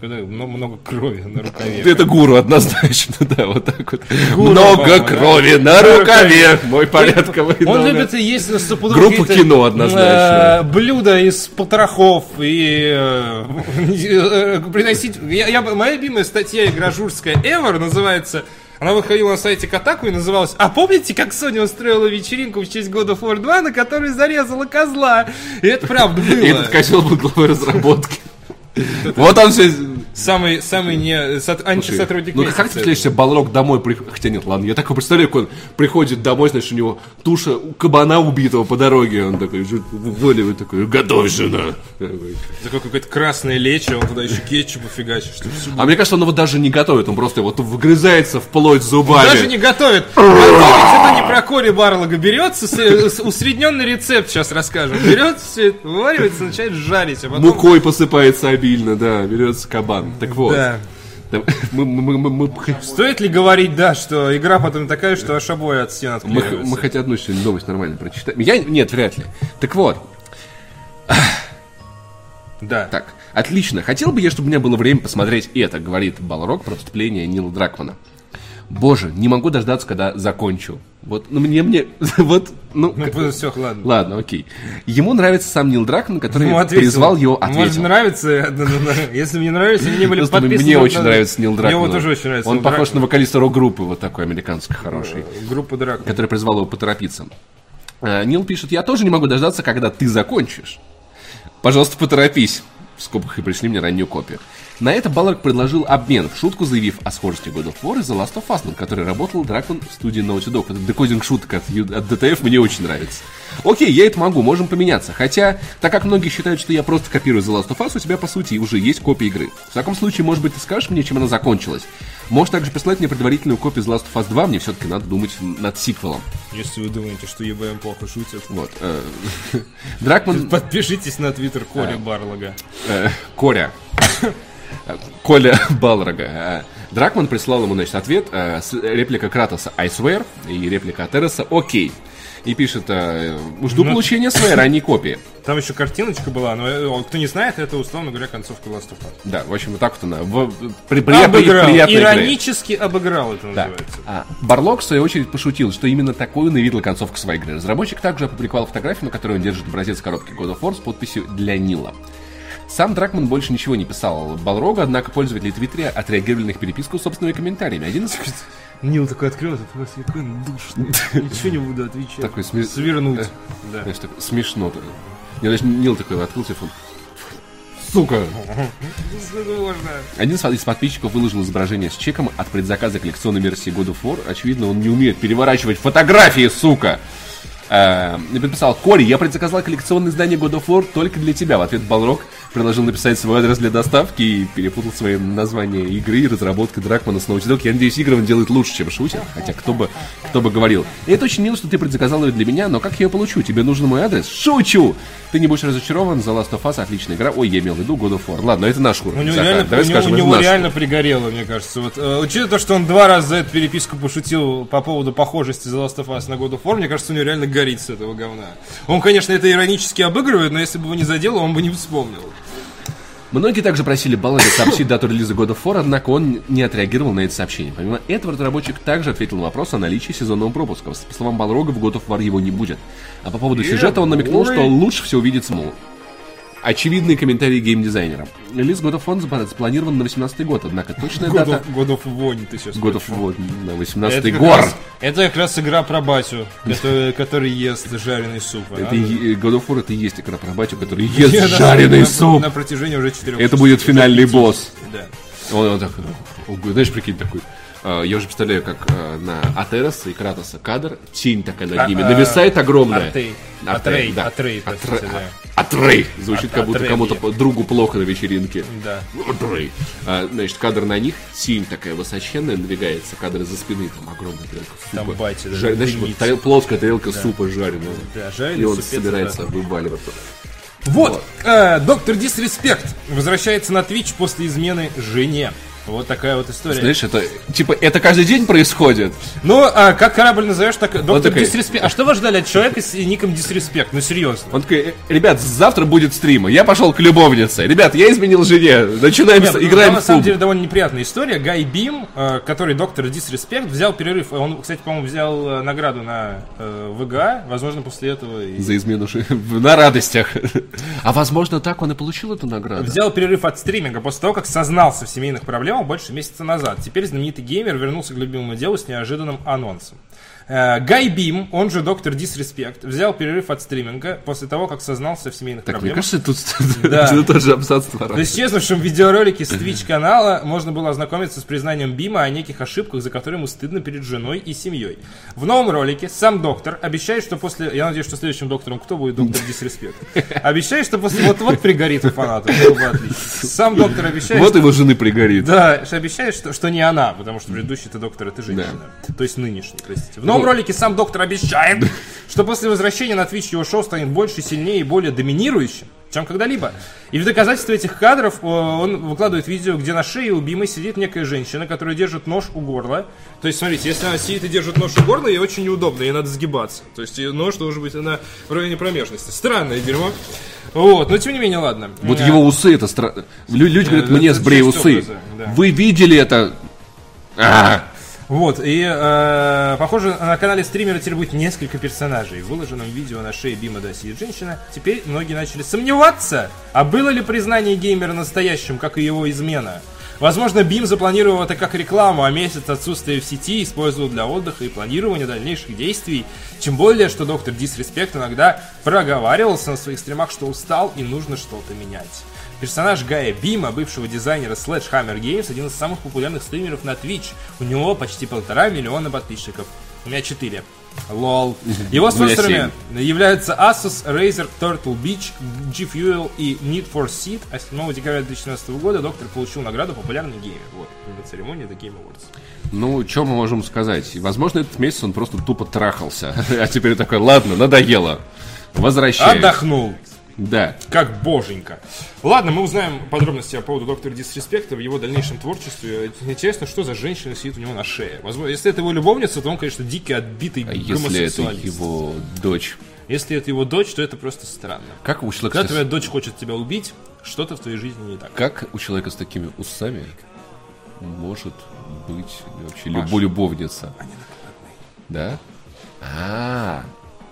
S1: Когда много, много крови на рукаве.
S2: Это гуру однозначно, <laughs> да, вот так вот.
S1: Гуру,
S2: Много крови
S1: да?
S2: на рукаве, мой порядковый
S1: Он
S2: номер.
S1: любит есть
S2: Группу
S1: какие-то,
S2: кино однозначно.
S1: э, блюда из потрохов и э, <laughs> приносить... Я, я- моя любимая статья игражурская ever называется... Она выходила на сайте Катаку и называлась «А помните, как Sony устроила вечеринку в честь of War 2, на которой зарезала козла?» И это правда было.
S2: И этот козел был главой разработки. Вот он все...
S1: Самый, самый не, сот- антисотрудник
S2: Ну, как ты представляешь себе Балрог домой приходит? Хотя нет, ладно, я такой представляю, как он приходит домой, значит, у него туша кабана убитого по дороге. Он такой, вываливает такой, готовь, жена. Такой.
S1: Такое какое-то красное лечо, он туда еще кетчупа фигачит,
S2: А мне кажется, он его даже не готовит, он просто вот вгрызается вплоть зубами.
S1: Даже не готовит. Готовить это не про Кори Барлога. Берется, усредненный рецепт сейчас расскажем. Берется, все это вываривается, начинает жарить, а потом...
S2: Мукой посыпается обильно, да, берется кабан. Так вот.
S1: Да. <laughs>
S2: Мы, мы- мы- мы-
S1: Стоит ли говорить, да, что игра потом такая, что аж обои от стен
S2: мы, мы хоть одну сегодня новость нормально прочитаем. Я, нет, вряд ли. Так вот,
S1: Да.
S2: так, отлично. Хотел бы я, чтобы у меня было время посмотреть это, говорит Балрог про вступление Нила Дракмана. Боже, не могу дождаться, когда закончу. Вот, ну мне, мне, <laughs> вот, ну,
S1: Ну, все, ладно.
S2: ладно, окей. Ему нравится сам Нил Дракман, который
S1: Ну, ответил.
S2: призвал его,
S1: Может,
S2: ответил.
S1: нравится, да, да, да. если мне нравится, они не были
S2: Просто
S1: подписаны.
S2: мне очень нравится Нил Дракман.
S1: Мне вот тоже очень нравится
S2: Он похож на вокалиста рок-группы, вот такой американской хороший,
S1: Группа Дракман.
S2: который призвал его поторопиться. Э, Нил пишет, я тоже не могу дождаться, когда ты закончишь. Пожалуйста, поторопись. В скобках и пришли мне раннюю копию. На это Баллард предложил обмен, в шутку заявив о скорости God of War и The Last of Us, над которой работал Дракман в студии Naughty Dog. Это декодинг шуток от, от DTF мне очень нравится. Окей, я это могу, можем поменяться. Хотя, так как многие считают, что я просто копирую The Last of Us, у тебя, по сути, уже есть копия игры. В таком случае, может быть, ты скажешь мне, чем она закончилась. Можешь также прислать мне предварительную копию The Last of Us 2, мне все-таки надо думать над сиквелом.
S1: Если вы думаете, что ЕБМ плохо шутит,
S2: Вот. э, <laughs> Дракман...
S1: подпишитесь на твиттер Коли Барлога.
S2: э, Коря. Коля Балрога. Э, Дракман прислал ему, значит, ответ. с- Реплика Кратоса I swear и реплика Атереса окей. И пишет, э, жду получения своей ранней копии.
S1: Там еще картиночка была, но э, кто не знает, это, условно говоря, концовка Last of Us.
S2: Да, в общем, вот так вот она. В, при, при,
S1: Обыграл, иронически обыграл это
S2: Да.
S1: называется.
S2: А, Барлок, в свою очередь, пошутил, что именно такую навидла концовка своей игры. Разработчик также опубликовал фотографию, на которой он держит образец коробки God of War с подписью «Для Нила». Сам Дракман больше ничего не писал Балрога, однако пользователи Твиттера отреагировали на их переписку собственными комментариями. Один из
S1: Нил такой открыл, это просто какой он душный. Ничего не буду отвечать.
S2: Такой сме-
S1: Свернуть. Да.
S2: Знаешь, так смешно. Я даже Нил такой открыл телефон. Сука! Один из подписчиков выложил изображение с чеком от предзаказа коллекционной версии God of War. Очевидно, он не умеет переворачивать фотографии, сука! Э, И подписал, Кори, я предзаказал коллекционное издание God of War только для тебя. В ответ Балрог предложил написать свой адрес для доставки и перепутал свое название игры и разработка Дракмана с Naughty Dog. Я надеюсь, игры он делает лучше, чем шутер, хотя кто бы, кто бы говорил. И это очень мило, что ты предзаказал ее для меня, но как я ее получу? Тебе нужен мой адрес? Шучу! Ты не будешь разочарован, The Last of Us отличная игра. Ой, я имел в виду God of War. Ладно, это наш
S1: У
S2: уровень.
S1: него
S2: Захар,
S1: реально,
S2: давай
S1: у него,
S2: скажем,
S1: у него реально пригорело, мне кажется. Вот, э, учитывая то, что он два раза за эту переписку пошутил по поводу похожести The Last of Us на God of War, мне кажется, у него реально горит с этого говна. Он, конечно, это иронически обыгрывает, но если бы его не задело, он бы не вспомнил.
S2: Многие также просили Балларда сообщить дату релиза God of War, однако он не отреагировал на это сообщение. Помимо этого, разработчик также ответил на вопрос о наличии сезонного пропуска. По словам Балрога, в God of War его не будет. А по поводу сюжета он намекнул, что лучше всего увидеть Смол. Очевидные комментарии геймдизайнера. Релиз God of War запла- запланирован на 18 год, однако точная
S1: God
S2: дата...
S1: of, God of Вонь, ты сейчас
S2: God of War на 18
S1: это как,
S2: год.
S1: раз, это как раз игра про батю, который, который ест жареный суп.
S2: Это
S1: а?
S2: и- God of War это и есть игра про батю, который <laughs> ест жареный
S1: на,
S2: суп.
S1: На протяжении уже четырех
S2: Это будет финальный босс.
S1: Да.
S2: Он, он он, знаешь, прикинь, такой. э, Я уже представляю, как э, на Атероса и Кратоса кадр, тень такая над
S1: А,
S2: ними,
S1: а,
S2: нависает огромная.
S1: Атрей.
S2: Атрей,
S1: Атрей,
S2: да.
S1: Атрей, простите, да.
S2: Атрей. Звучит, как будто кому-то другу плохо на вечеринке.
S1: Да.
S2: Атрей. А, Значит, кадр на них, тень такая высоченная, надвигается, кадр за спины, там огромная тарелка супа.
S1: Там батя, да,
S2: Жар- Знаешь, вот тарел- плоская тарелка супа жареного.
S1: Да, жареный
S2: И он собирается
S1: да.
S2: вываливаться.
S1: Вот, э, доктор Дисреспект возвращается на Twitch после измены жене. Вот такая вот история.
S2: Знаешь, это, типа, это каждый день происходит.
S1: Ну, а как корабль назовешь, так доктор
S2: такой-
S1: Дисреспект. А что вы ждали от человека с ником Дисреспект? Ну, серьезно.
S2: Он такой, «Э, ребят, завтра будет стрим, я пошел к любовнице. Ребят, я изменил жене, начинаем,
S1: Нет,
S2: с-
S1: ну,
S2: играем
S1: там, на самом деле довольно неприятная история. Гай Бим, э, который доктор Дисреспект, взял перерыв. Он, кстати, по-моему, взял э, награду на э, ВГА. Возможно, после этого и
S2: За измену на радостях. А возможно, так он и получил эту награду.
S1: Взял перерыв от стриминга после того, как сознался в семейных проблемах больше месяца назад. Теперь знаменитый геймер вернулся к любимому делу с неожиданным анонсом. Э, Гай Бим, он же доктор Дисреспект, взял перерыв от стриминга после того, как сознался в семейных
S2: Так, мне
S1: проблемах.
S2: кажется, тут <laughs>
S1: Да.
S2: это тот же абзац
S1: В
S2: раза.
S1: исчезнувшем видеоролике с Twitch канала можно было ознакомиться с признанием Бима о неких ошибках, за которые ему стыдно перед женой и семьей. В новом ролике сам доктор обещает, что после... Я надеюсь, что следующим доктором кто будет? Доктор Дисреспект. Обещает, что после... Вот-вот пригорит у фанатов. Было бы отлично. Сам доктор обещает,
S2: Вот его жены пригорит.
S1: да, обещает, что, что не она, потому что предыдущий-то доктор это женщина. То есть нынешний, простите. В новом
S2: Ну.
S1: ролике сам доктор обещает, <laughs> что после возвращения на Twitch его шоу станет больше, сильнее и более доминирующим, чем когда-либо. И в доказательство этих кадров э, он выкладывает видео, где на шее у Бимы сидит некая женщина, которая держит нож у горла. То есть, смотрите, если она сидит и держит нож у горла, ей очень неудобно, ей надо сгибаться. То есть, нож должен быть на районе промежности. Странное дерьмо. Вот, но тем не менее, ладно.
S2: Вот
S1: Э,
S2: его усы, это странно. Люди говорят,
S1: это-
S2: мне сбрей усы. Вы видели это? А,
S1: Вот, и э, похоже, на канале стримера теперь будет несколько персонажей. В выложенном видео на шее Бима да сидит женщина. Теперь многие начали сомневаться, а было ли признание геймера настоящим, как и его измена. Возможно, Бим запланировал это как рекламу, а месяц отсутствия в сети использовал для отдыха и планирования дальнейших действий. Тем более, что доктор Дисреспект иногда проговаривался на своих стримах, что устал и нужно что-то менять. Персонаж Гая Бима, бывшего дизайнера Sledgehammer Games, один из самых популярных стримеров на Twitch. У него почти полтора миллиона подписчиков. У меня четыре. Лол. Его спонсорами являются Asus, Razer, Turtle Beach, G Fuel и Need for Seed. А 7 декабря 2017 года доктор получил награду популярный геймер. Вот, на церемонии The Game Awards.
S2: Ну, что мы можем сказать? Возможно, этот месяц он просто тупо трахался. <laughs> А теперь такой, ладно, надоело. Возвращаюсь.
S1: Отдохнул.
S2: Да.
S1: Как боженька. Ладно, мы узнаем подробности по поводу доктора Дисреспекта в его дальнейшем творчестве. Интересно, что за женщина сидит у него на шее. Возможно, если это его любовница, то он, конечно, дикий, отбитый
S2: А если это его дочь?
S1: Если это его дочь, то это просто странно.
S2: Как у человека,
S1: Когда
S2: с-
S1: твоя дочь хочет тебя убить, что-то в твоей жизни не так.
S2: как у человека с такими усами может быть вообще
S1: Паш.
S2: любо любовница? Да? А,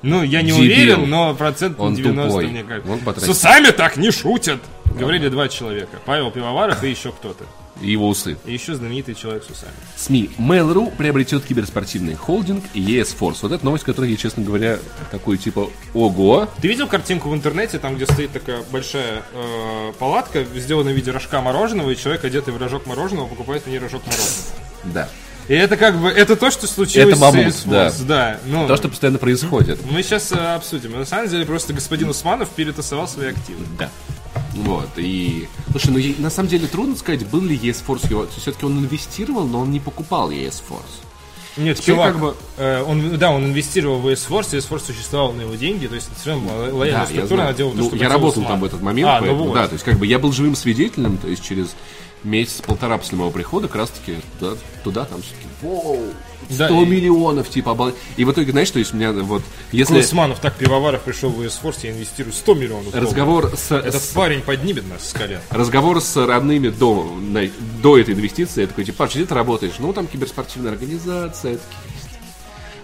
S1: Ну, я не
S2: Дебил.
S1: уверен, но процент
S2: Он
S1: 90
S2: тупой.
S1: мне кажется.
S2: Он потратил.
S1: С усами так не шутят! Говорили два человека. Павел Пивоваров и еще кто-то.
S2: и его усы.
S1: И еще знаменитый человек с усами.
S2: СМИ. Mail.ru приобретет киберспортивный холдинг ES Force. Вот это новость, которая я, честно говоря, такой типа ого.
S1: Ты видел картинку в интернете, там, где стоит такая большая э, палатка, сделана в виде рожка мороженого, и человек, одетый в рожок мороженого, покупает в ней рожок мороженого.
S2: Да.
S1: И это как бы, это то, что случилось
S2: Это мамут,
S1: с CS да. ну,
S2: То, что постоянно происходит.
S1: Мы сейчас обсудим. На самом деле, просто господин Усманов перетасовал свои активы.
S2: Да. Вот, и... Слушай, ну на самом деле трудно сказать, был ли ES Force его... Все-таки он инвестировал, но он не покупал ES Force.
S1: Нет,
S2: Теперь
S1: чувак,
S2: как бы-
S1: э, он, да, он инвестировал в ESForce, ESForce существовал на его деньги, то есть это все равно была лояльная
S2: Да,
S1: структура, она делала то,
S2: Ну,
S1: что
S2: я работал
S1: Усманов.
S2: там в этот момент,
S1: А,
S2: поэтому,
S1: ну вот.
S2: да, то есть как бы я был живым свидетелем, то есть через месяц-полтора после моего прихода как раз-таки туда, туда там все-таки, воу, 100
S1: Да, и-
S2: миллионов, типа, обал- И в итоге, знаешь, то есть у меня вот, если
S1: Усманов так Пивоваров пришел в ESForce, я инвестирую 100 миллионов долларов.
S2: разговор с,
S1: Этот
S2: с-
S1: парень поднимет нас с колен.
S2: разговор с родными до, на- до этой инвестиции, я такой, типа, Паш, где ты работаешь? Ну, там киберспортивная организация, я такие,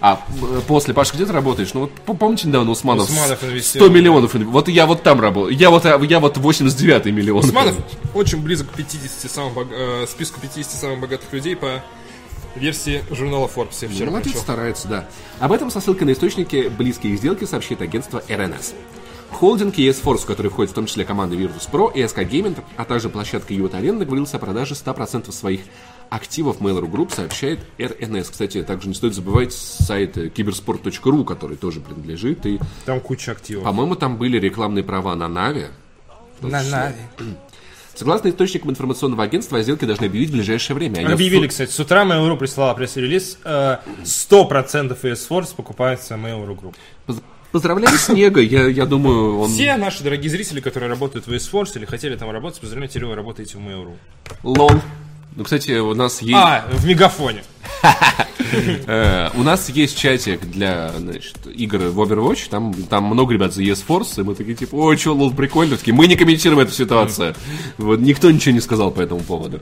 S2: а э, после, Паш, где ты работаешь? Ну, вот помните недавно Усманов,
S1: Усманов
S2: 100
S1: инвестировал.
S2: миллионов, вот я вот там работаю, я вот, я вот 89 миллион.
S1: Усманов очень близок к 50 самых бог- э, списку 50 самых богатых людей по версии журнала Forbes. Я вчера
S2: Молодец,
S1: прочел.
S2: старается, да. Об этом со ссылкой на источники близкие к сделке сообщит агентство РНС. Холдинг ES Force, в который входит в том числе команда Virtus Pro, ESK Gaming, а также площадка Юта Arena, договорился о продаже 100% своих активов Mail.ru Group, сообщает РНС. Кстати, также не стоит забывать сайт э, киберспорт.ру, который тоже принадлежит. И,
S1: Там куча активов.
S2: по-моему, там были рекламные права на Нави.
S1: На Нави. <clears throat>
S2: Согласно источникам информационного агентства, о сделке должны объявить в ближайшее время. Они
S1: Объявили, кстати, с утра Mail.ru прислала пресс-релиз. э, 100% ESForce покупается Mail.ru Group.
S2: Поз- Поздравляю Снега, я, я думаю, он...
S1: Все наши дорогие зрители, которые работают в ESForce или хотели там работать, поздравляю, теперь вы работаете в Mail.ru.
S2: Лол. Ну, кстати, у нас есть...
S1: А, в Мегафоне. <laughs>
S2: Э, у нас есть чатик для значит, игр в Overwatch, там, там много ребят за ES Force, и мы такие, типа, ой, что, лол, прикольно, такие, мы не комментируем эту ситуацию. Вот, никто ничего не сказал по этому поводу.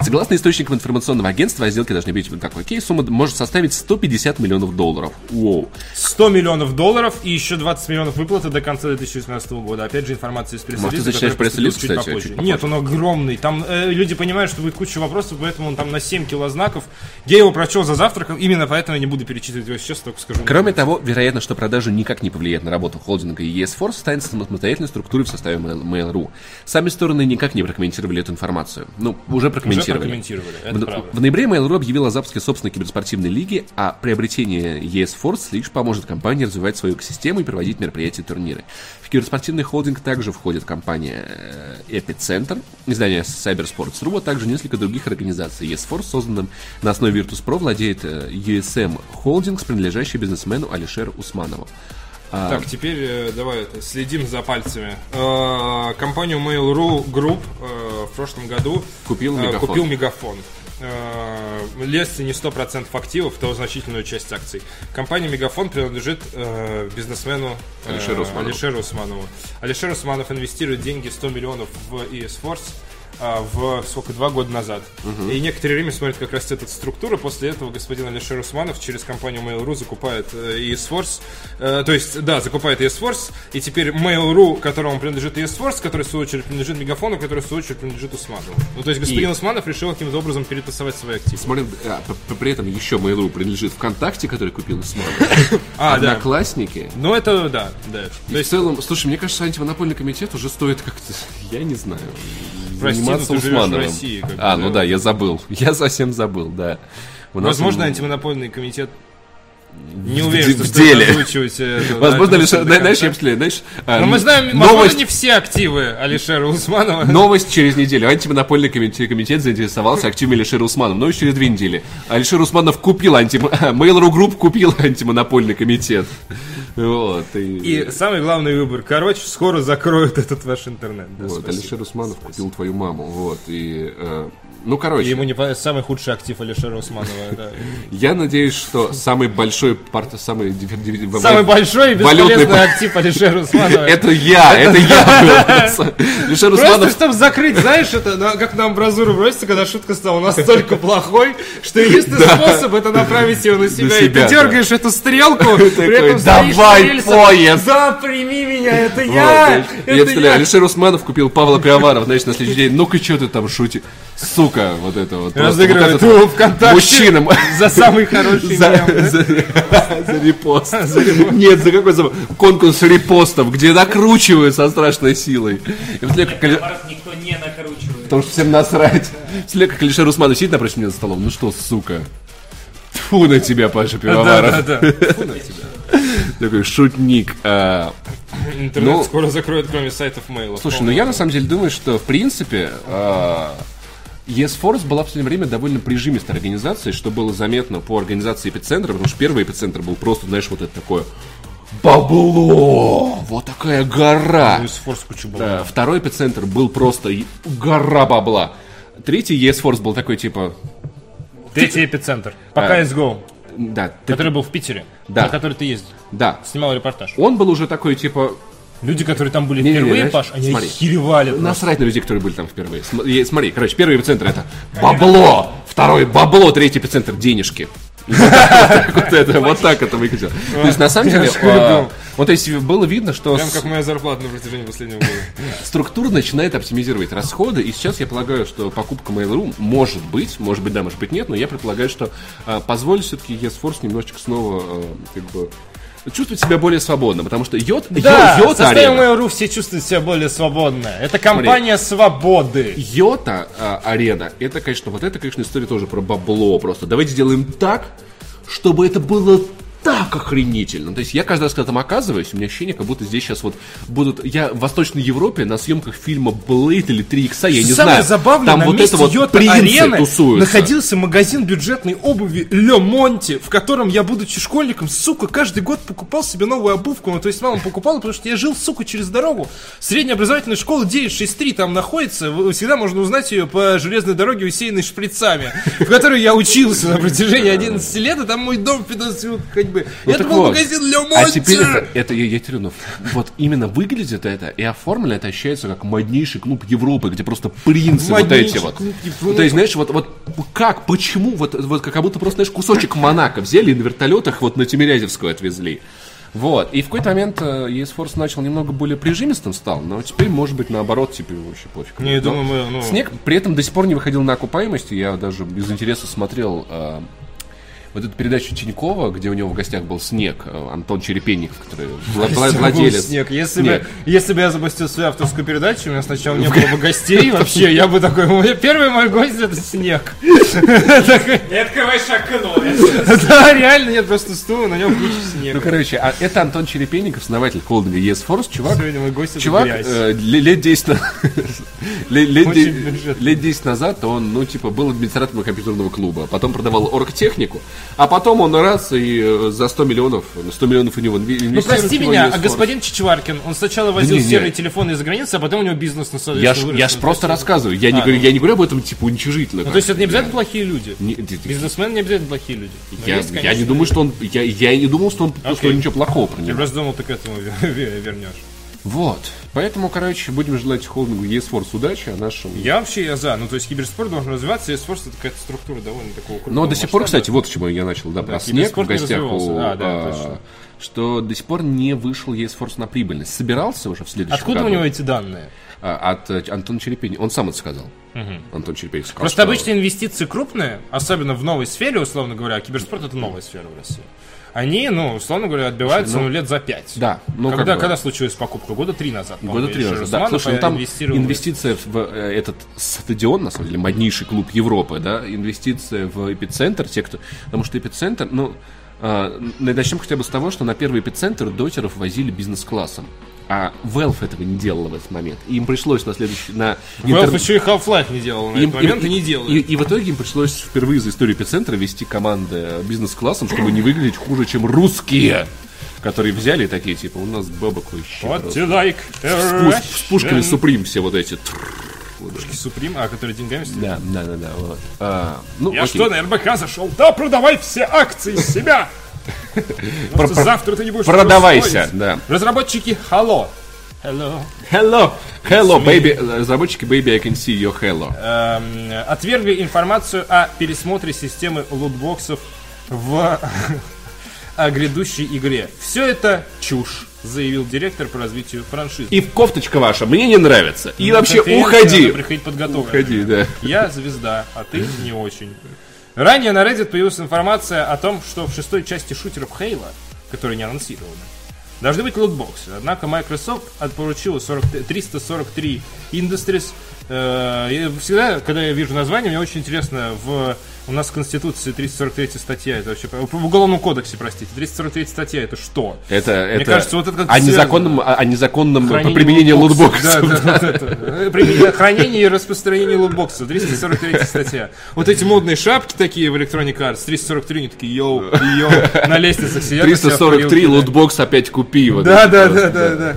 S2: Согласно источникам информационного агентства, о сделке должны быть такой окей, сумма может составить 150 миллионов долларов. Воу.
S1: 100 миллионов долларов и еще 20 миллионов выплаты до конца 2018 года. Опять же, информация из
S2: Может, ты
S1: пресс-релиза,
S2: зачитаешь
S1: который
S2: пресс-релиз, кстати,
S1: попозже.
S2: чуть попозже?
S1: Нет, он огромный. Там э, люди понимают, что будет куча вопросов, поэтому он там на 7 килознаков. Я его прочел за завтраком, именно поэтому я не буду перечитывать его сейчас, только скажу.
S2: Кроме того, вероятно, что продажа никак не повлияет на работу холдинга и ESForce останется самостоятельной структурой в составе Mail- Mail.ru. Сами стороны никак не прокомментировали эту информацию. Ну, уже прокомментировали.
S1: Прокомментировали, это
S2: в,
S1: правда.
S2: в ноябре Mail.ru объявила о запуске собственной киберспортивной лиги, а приобретение ESForce лишь поможет компании развивать свою экосистему и проводить мероприятия и турниры. В киберспортивный холдинг также входит компания э, Epicenter, издание Cybersports.ru, а также несколько других организаций. ESForce, созданным на основе Virtus.pro, владеет э, USM Holdings, принадлежащий бизнесмену Алишеру Усманову. А,
S1: Так, теперь э, давай это, следим за пальцами. Э, компанию Mail.ru Group э, в прошлом году
S2: Купил
S1: э,
S2: Мегафон.
S1: купил Мегафон. Э, Если не 100% активов, то значительную часть акций. Компания Мегафон принадлежит э, бизнесмену э,
S2: Алишеру Усманову.
S1: Алишеру Усманову. Алишер Усманов инвестирует деньги 100 миллионов в ES Force в сколько, два года назад. И некоторое время смотрит, как растет эта структура. После этого господин Алишер Усманов через компанию Mail.ru закупает э, ESForce. Э, то есть, да, закупает ESForce. И теперь Mail.ru, которому принадлежит ESForce, который в свою очередь принадлежит Мегафону, который в свою очередь принадлежит Усманову. Ну, то есть, господин
S2: И-
S1: Усманов решил каким-то образом перетасовать свои активы.
S2: Смотри, а, при этом еще Mail.ru принадлежит ВКонтакте, который купил Усманов. <laughs>
S1: А, да.
S2: Одноклассники.
S1: Ну, это, да, да.
S2: И
S1: То
S2: в
S1: есть,
S2: целом, слушай, мне кажется, антимонопольный комитет уже стоит как-то, я не знаю,
S1: Прости,
S2: заниматься
S1: но ты живешь в
S2: Усмановым.
S1: России,
S2: а, ну
S1: да.
S2: да, я забыл. <laughs> Я совсем забыл, да. У нас
S1: возможно,
S2: он-
S1: антимонопольный комитет не
S2: в
S1: уверен,
S2: де-
S1: что
S2: в деле.
S1: это,
S2: Возможно,
S1: да,
S2: зна- знаешь, я бы, знаешь, а,
S1: Но мы знаем,
S2: новость,
S1: возможно, не все активы Алишера Усманова.
S2: новость через неделю. Антимонопольный комитет, комитет заинтересовался активами Алишера Усманова. Новость через две недели. Алишер Усманов купил анти... <laughs> Mail.ru Group купил антимонопольный комитет. Вот. И,
S1: И самый главный выбор. Короче, скоро закроют этот ваш интернет. Да,
S2: вот,
S1: спасибо.
S2: Алишер Усманов купил твою маму. Вот. И, э, ну,
S1: И
S2: короче.
S1: ему не понравился самый худший актив Алишера Усманова.
S2: Я надеюсь, что самый большой парт, самый,
S1: Самый большой и
S2: валютный
S1: бесполезный
S2: пар-
S1: актив Алишера <laughs> Усманова.
S2: Это я, это я был.
S1: Просто чтобы закрыть, знаешь, это как на амбразуру бросится, когда шутка стала настолько плохой, что единственный способ это направить ее на себя. И ты дергаешь эту стрелку, <laughs> при этом
S2: «Давай, поезд!»
S1: Да, прими меня, это я!
S2: Я представляю, Алишер Усманов купил Павла Пиаварова, значит, на следующий день, ну-ка, что ты там шутишь? Сука, вот это вот.
S1: Разыгрывает
S2: вот вот
S1: ВКонтакте
S2: Мужчинам.
S1: за самый хороший
S2: За,
S1: мем, да?
S2: за- за репост. <laughs> Нет, за какой за конкурс репостов, где накручивают со страшной силой. И представляю, как Али-
S3: Наоборот, никто не накручивает.
S2: Потому что всем насрать. Представляю, как Алишер Усманов сидит напротив меня за столом. Ну что, сука. Тьфу на тебя, Паша
S1: Да,
S2: Пивоваров.
S1: да, да.
S2: Такой шутник. А,
S1: Интернет
S2: Ну,
S1: скоро закроют, кроме сайтов мейлов.
S2: Слушай, ну я на самом деле думаю, что в принципе а, ESForce была в последнее время довольно прижимистой организацией, что было заметно по организации эпицентра, потому что первый эпицентр был просто, знаешь, вот это такое бабло, вот такая гора.
S1: Было.
S2: Да, второй эпицентр был просто гора бабла. Третий ESForce был такой типа,
S1: Третий эпицентр. По
S2: А.
S1: CSGO,
S2: да, ты-
S1: который был в Питере.
S2: Да.
S1: На который ты ездил.
S2: да.
S1: Снимал репортаж.
S2: Он был уже такой типа,
S1: Люди, которые там были
S2: Не-не-не,
S1: впервые,
S2: знаешь,
S1: Паш, они
S2: смотри.
S1: охеревали. просто.
S2: Насрать на людей, которые были там впервые. Смотри, короче, первый эпицентр это бабло, второй бабло, третий эпицентр денежки. <laughs> Вот так это, вот так это выглядело. То есть, на самом деле, а, вот то есть было видно, что
S1: Прям как моя зарплата на протяжении последнего года. <laughs>
S2: структура начинает оптимизировать расходы, и сейчас я полагаю, что покупка Mail.ru может быть, может быть да, может быть нет, но я предполагаю, что а, позволит все-таки ESForce немножечко снова а, как бы чувствовать себя более свободно, потому что Йод,
S1: Да,
S2: Йота
S1: составе
S2: Арена,
S1: Mail.ru все чувствуют себя более свободно. Это компания свободы.
S2: Йота а, арена, это, конечно, вот это, конечно, история тоже про бабло просто. Давайте сделаем так, чтобы это было так охренительно. То есть я каждый раз, когда там оказываюсь, у меня ощущение, как будто здесь сейчас вот будут... Я в Восточной Европе на съемках фильма Блейд или 3 икса, я не
S1: Самое
S2: знаю.
S1: забавное,
S2: там
S1: на
S2: вот
S1: месте
S2: это вот
S1: Йота
S2: принцы
S1: Арены
S2: тусуются.
S1: находился магазин бюджетной обуви Ле Монти, в котором я, будучи школьником, сука, каждый год покупал себе новую обувку. Ну, то есть мама покупала, потому что я жил, сука, через дорогу. Средняя образовательная школа 963 там находится. Всегда можно узнать ее по железной дороге, усеянной шприцами, в которой я учился на протяжении 11 лет, и там мой дом в 15 минут ходьбы. бы.
S2: Ну,
S1: это был
S2: вот.
S1: магазин для
S2: А
S1: Монти.
S2: теперь это, это я, я тебе говорю, ну, вот именно выглядит это и оформлено это ощущается как моднейший клуб Европы, где просто принцы вот
S1: Моднейший
S2: эти вот.
S1: Европы.
S2: То есть, знаешь, вот, вот как, почему, вот, вот как будто просто, знаешь, кусочек Монако взяли и на вертолетах вот на Тимирязевскую отвезли. Вот. И в какой-то момент э, ES Force начал немного более прижимистым стал, но теперь, может быть, наоборот, типа, вообще пофиг.
S1: Не,
S2: Но
S1: думаю, мы, ну...
S2: Снег при этом до сих пор не выходил на окупаемость. и Я даже без интереса смотрел э, вот эту передачу Тинькова, где у него в гостях был Снег, э, Антон Черепенников, который <laughs> вла- вла- владелец.
S1: Снег. Если
S2: Снег.
S1: бы, если бы я запустил свою авторскую передачу, у меня сначала не было бы гостей <laughs> вообще, я бы такой, «Мой- первый мой гость это снег.
S3: И открываешь окно.
S1: Да, реально, нет, просто стул, на нем куча
S2: Ну,
S1: снега.
S2: короче, а это Антон Черепенников, основатель холдинга ES Force, чувак,
S1: Сегодня мой гость
S2: Чувак, э, ле- лет 10 на- <laughs> ле- лет
S1: Очень
S2: де-
S1: бюджетный.
S2: лет 10 назад он, ну, типа, был администратором компьютерного клуба, потом продавал оргтехнику, а потом он раз и э, за 100 миллионов, 100 миллионов у него
S1: Ну
S2: инвестирует
S1: прости
S2: в его
S1: меня, а господин Чичваркин, он сначала возил
S2: не, не.
S1: серые телефоны из-за границы, а потом у него бизнес на
S2: Я ж, я ж просто
S1: 500.
S2: рассказываю, я не,
S1: А,
S2: говорю,
S1: ну.
S2: я не говорю об этом, типа, уничижительно.
S1: Ну, то есть это не обязательно плохие люди.
S2: Не- ты- ты-
S1: Бизнесмены не обязательно плохие люди. Но
S2: я,
S1: есть,
S2: я не думаю, что он, я, я не думал, что он, что
S1: Окей.
S2: ничего плохого про
S1: Я
S2: него.
S1: просто думал, ты к этому ве- вернешь.
S2: Вот, поэтому, короче, будем желать холдингу ES Force удачи, а нашим
S1: Я вообще я за. Ну, то есть киберспорт должен развиваться, спорт это какая-то структура довольно такого крутого
S2: Но до сих пор, кстати, вот к чему я начал, да, про
S1: Да,
S2: снег в гостях у,
S1: А, да,
S2: а,
S1: точно.
S2: что до сих пор не вышел ES Force на прибыльность. Собирался уже в следующем
S1: Откуда у
S2: году
S1: него эти данные?
S2: а, от э, Антона Черепенникова. Он сам это сказал. Антон Черепенников сказал,
S1: Просто
S2: что-
S1: обычно инвестиции крупные, особенно в новой сфере, условно говоря, а киберспорт это новая сфера в России. Они, ну, условно говоря, отбиваются ну, лет за пять.
S2: Да, ну,
S1: когда,
S2: как бы-
S1: когда случилась покупка? Года три назад.
S2: Года три назад, да. Слушай, ну там инвестиция в э, этот стадион, на самом деле, моднейший клуб Европы, да, инвестиция в эпицентр, те, кто... Потому что эпицентр, ну, э, начнем хотя бы с того, что на первый эпицентр дотеров возили бизнес-классом. А Valve этого не делала в этот момент. И им пришлось на следующий... На
S1: Valve
S2: интер-
S1: еще и Half-Life не делал на
S2: им-
S1: этот момент и,
S2: им-
S1: не делает.
S2: И, и в итоге им пришлось впервые за историю эпицентра вести команды бизнес-классом, чтобы не выглядеть хуже, чем русские, которые взяли и такие, типа, у нас бабок вообще
S1: you like?
S2: С пуш- с пушками Суприм все вот эти.
S1: Суприм, а который деньгами стоит?
S2: Да, да, да, да. Вот. А, ну,
S1: Я
S2: окей.
S1: что, на РБК зашел? Да, продавай все акции себя! Что завтра ты не будешь
S2: Продавайся, да.
S1: Разработчики, hello. Hello.
S2: Hello, hello, baby. Разработчики, baby, I can see your hello.
S1: Эм, отвергли информацию о пересмотре системы лутбоксов в <laughs> о грядущей игре. Все это чушь, заявил директор по развитию франшизы.
S2: И кофточка ваша мне не нравится. И вообще
S1: Конференции
S2: уходи.
S1: надо приходить подготовленным.
S2: Уходи, да.
S1: Я звезда, а ты не очень. Ранее на Reddit появилась информация о том, что в шестой части шутеров Halo, которые не анонсированы, должны быть лутбоксы. Однако Microsoft поручила 40 343 Industries. Э, всегда, когда я вижу название, мне очень интересно, в, у нас в Конституции 343 статья, это вообще, в Уголовном кодексе, простите, 343 статья, это что?
S2: Это, это
S1: кажется, вот это как-то
S2: о незаконном, о, незаконном применении
S1: лутбоксов.
S2: лутбоксов.
S1: Да, да, это. Э, применение- Хранение и распространение лутбоксов. 343 статья. Вот эти модные шапки такие в Electronic Arts. 343, они такие, йоу, йоу, на лестницах сидят. у себя в
S2: 343
S1: парилке, да.
S2: лутбокс опять купи.
S1: Да, да, да, да, да.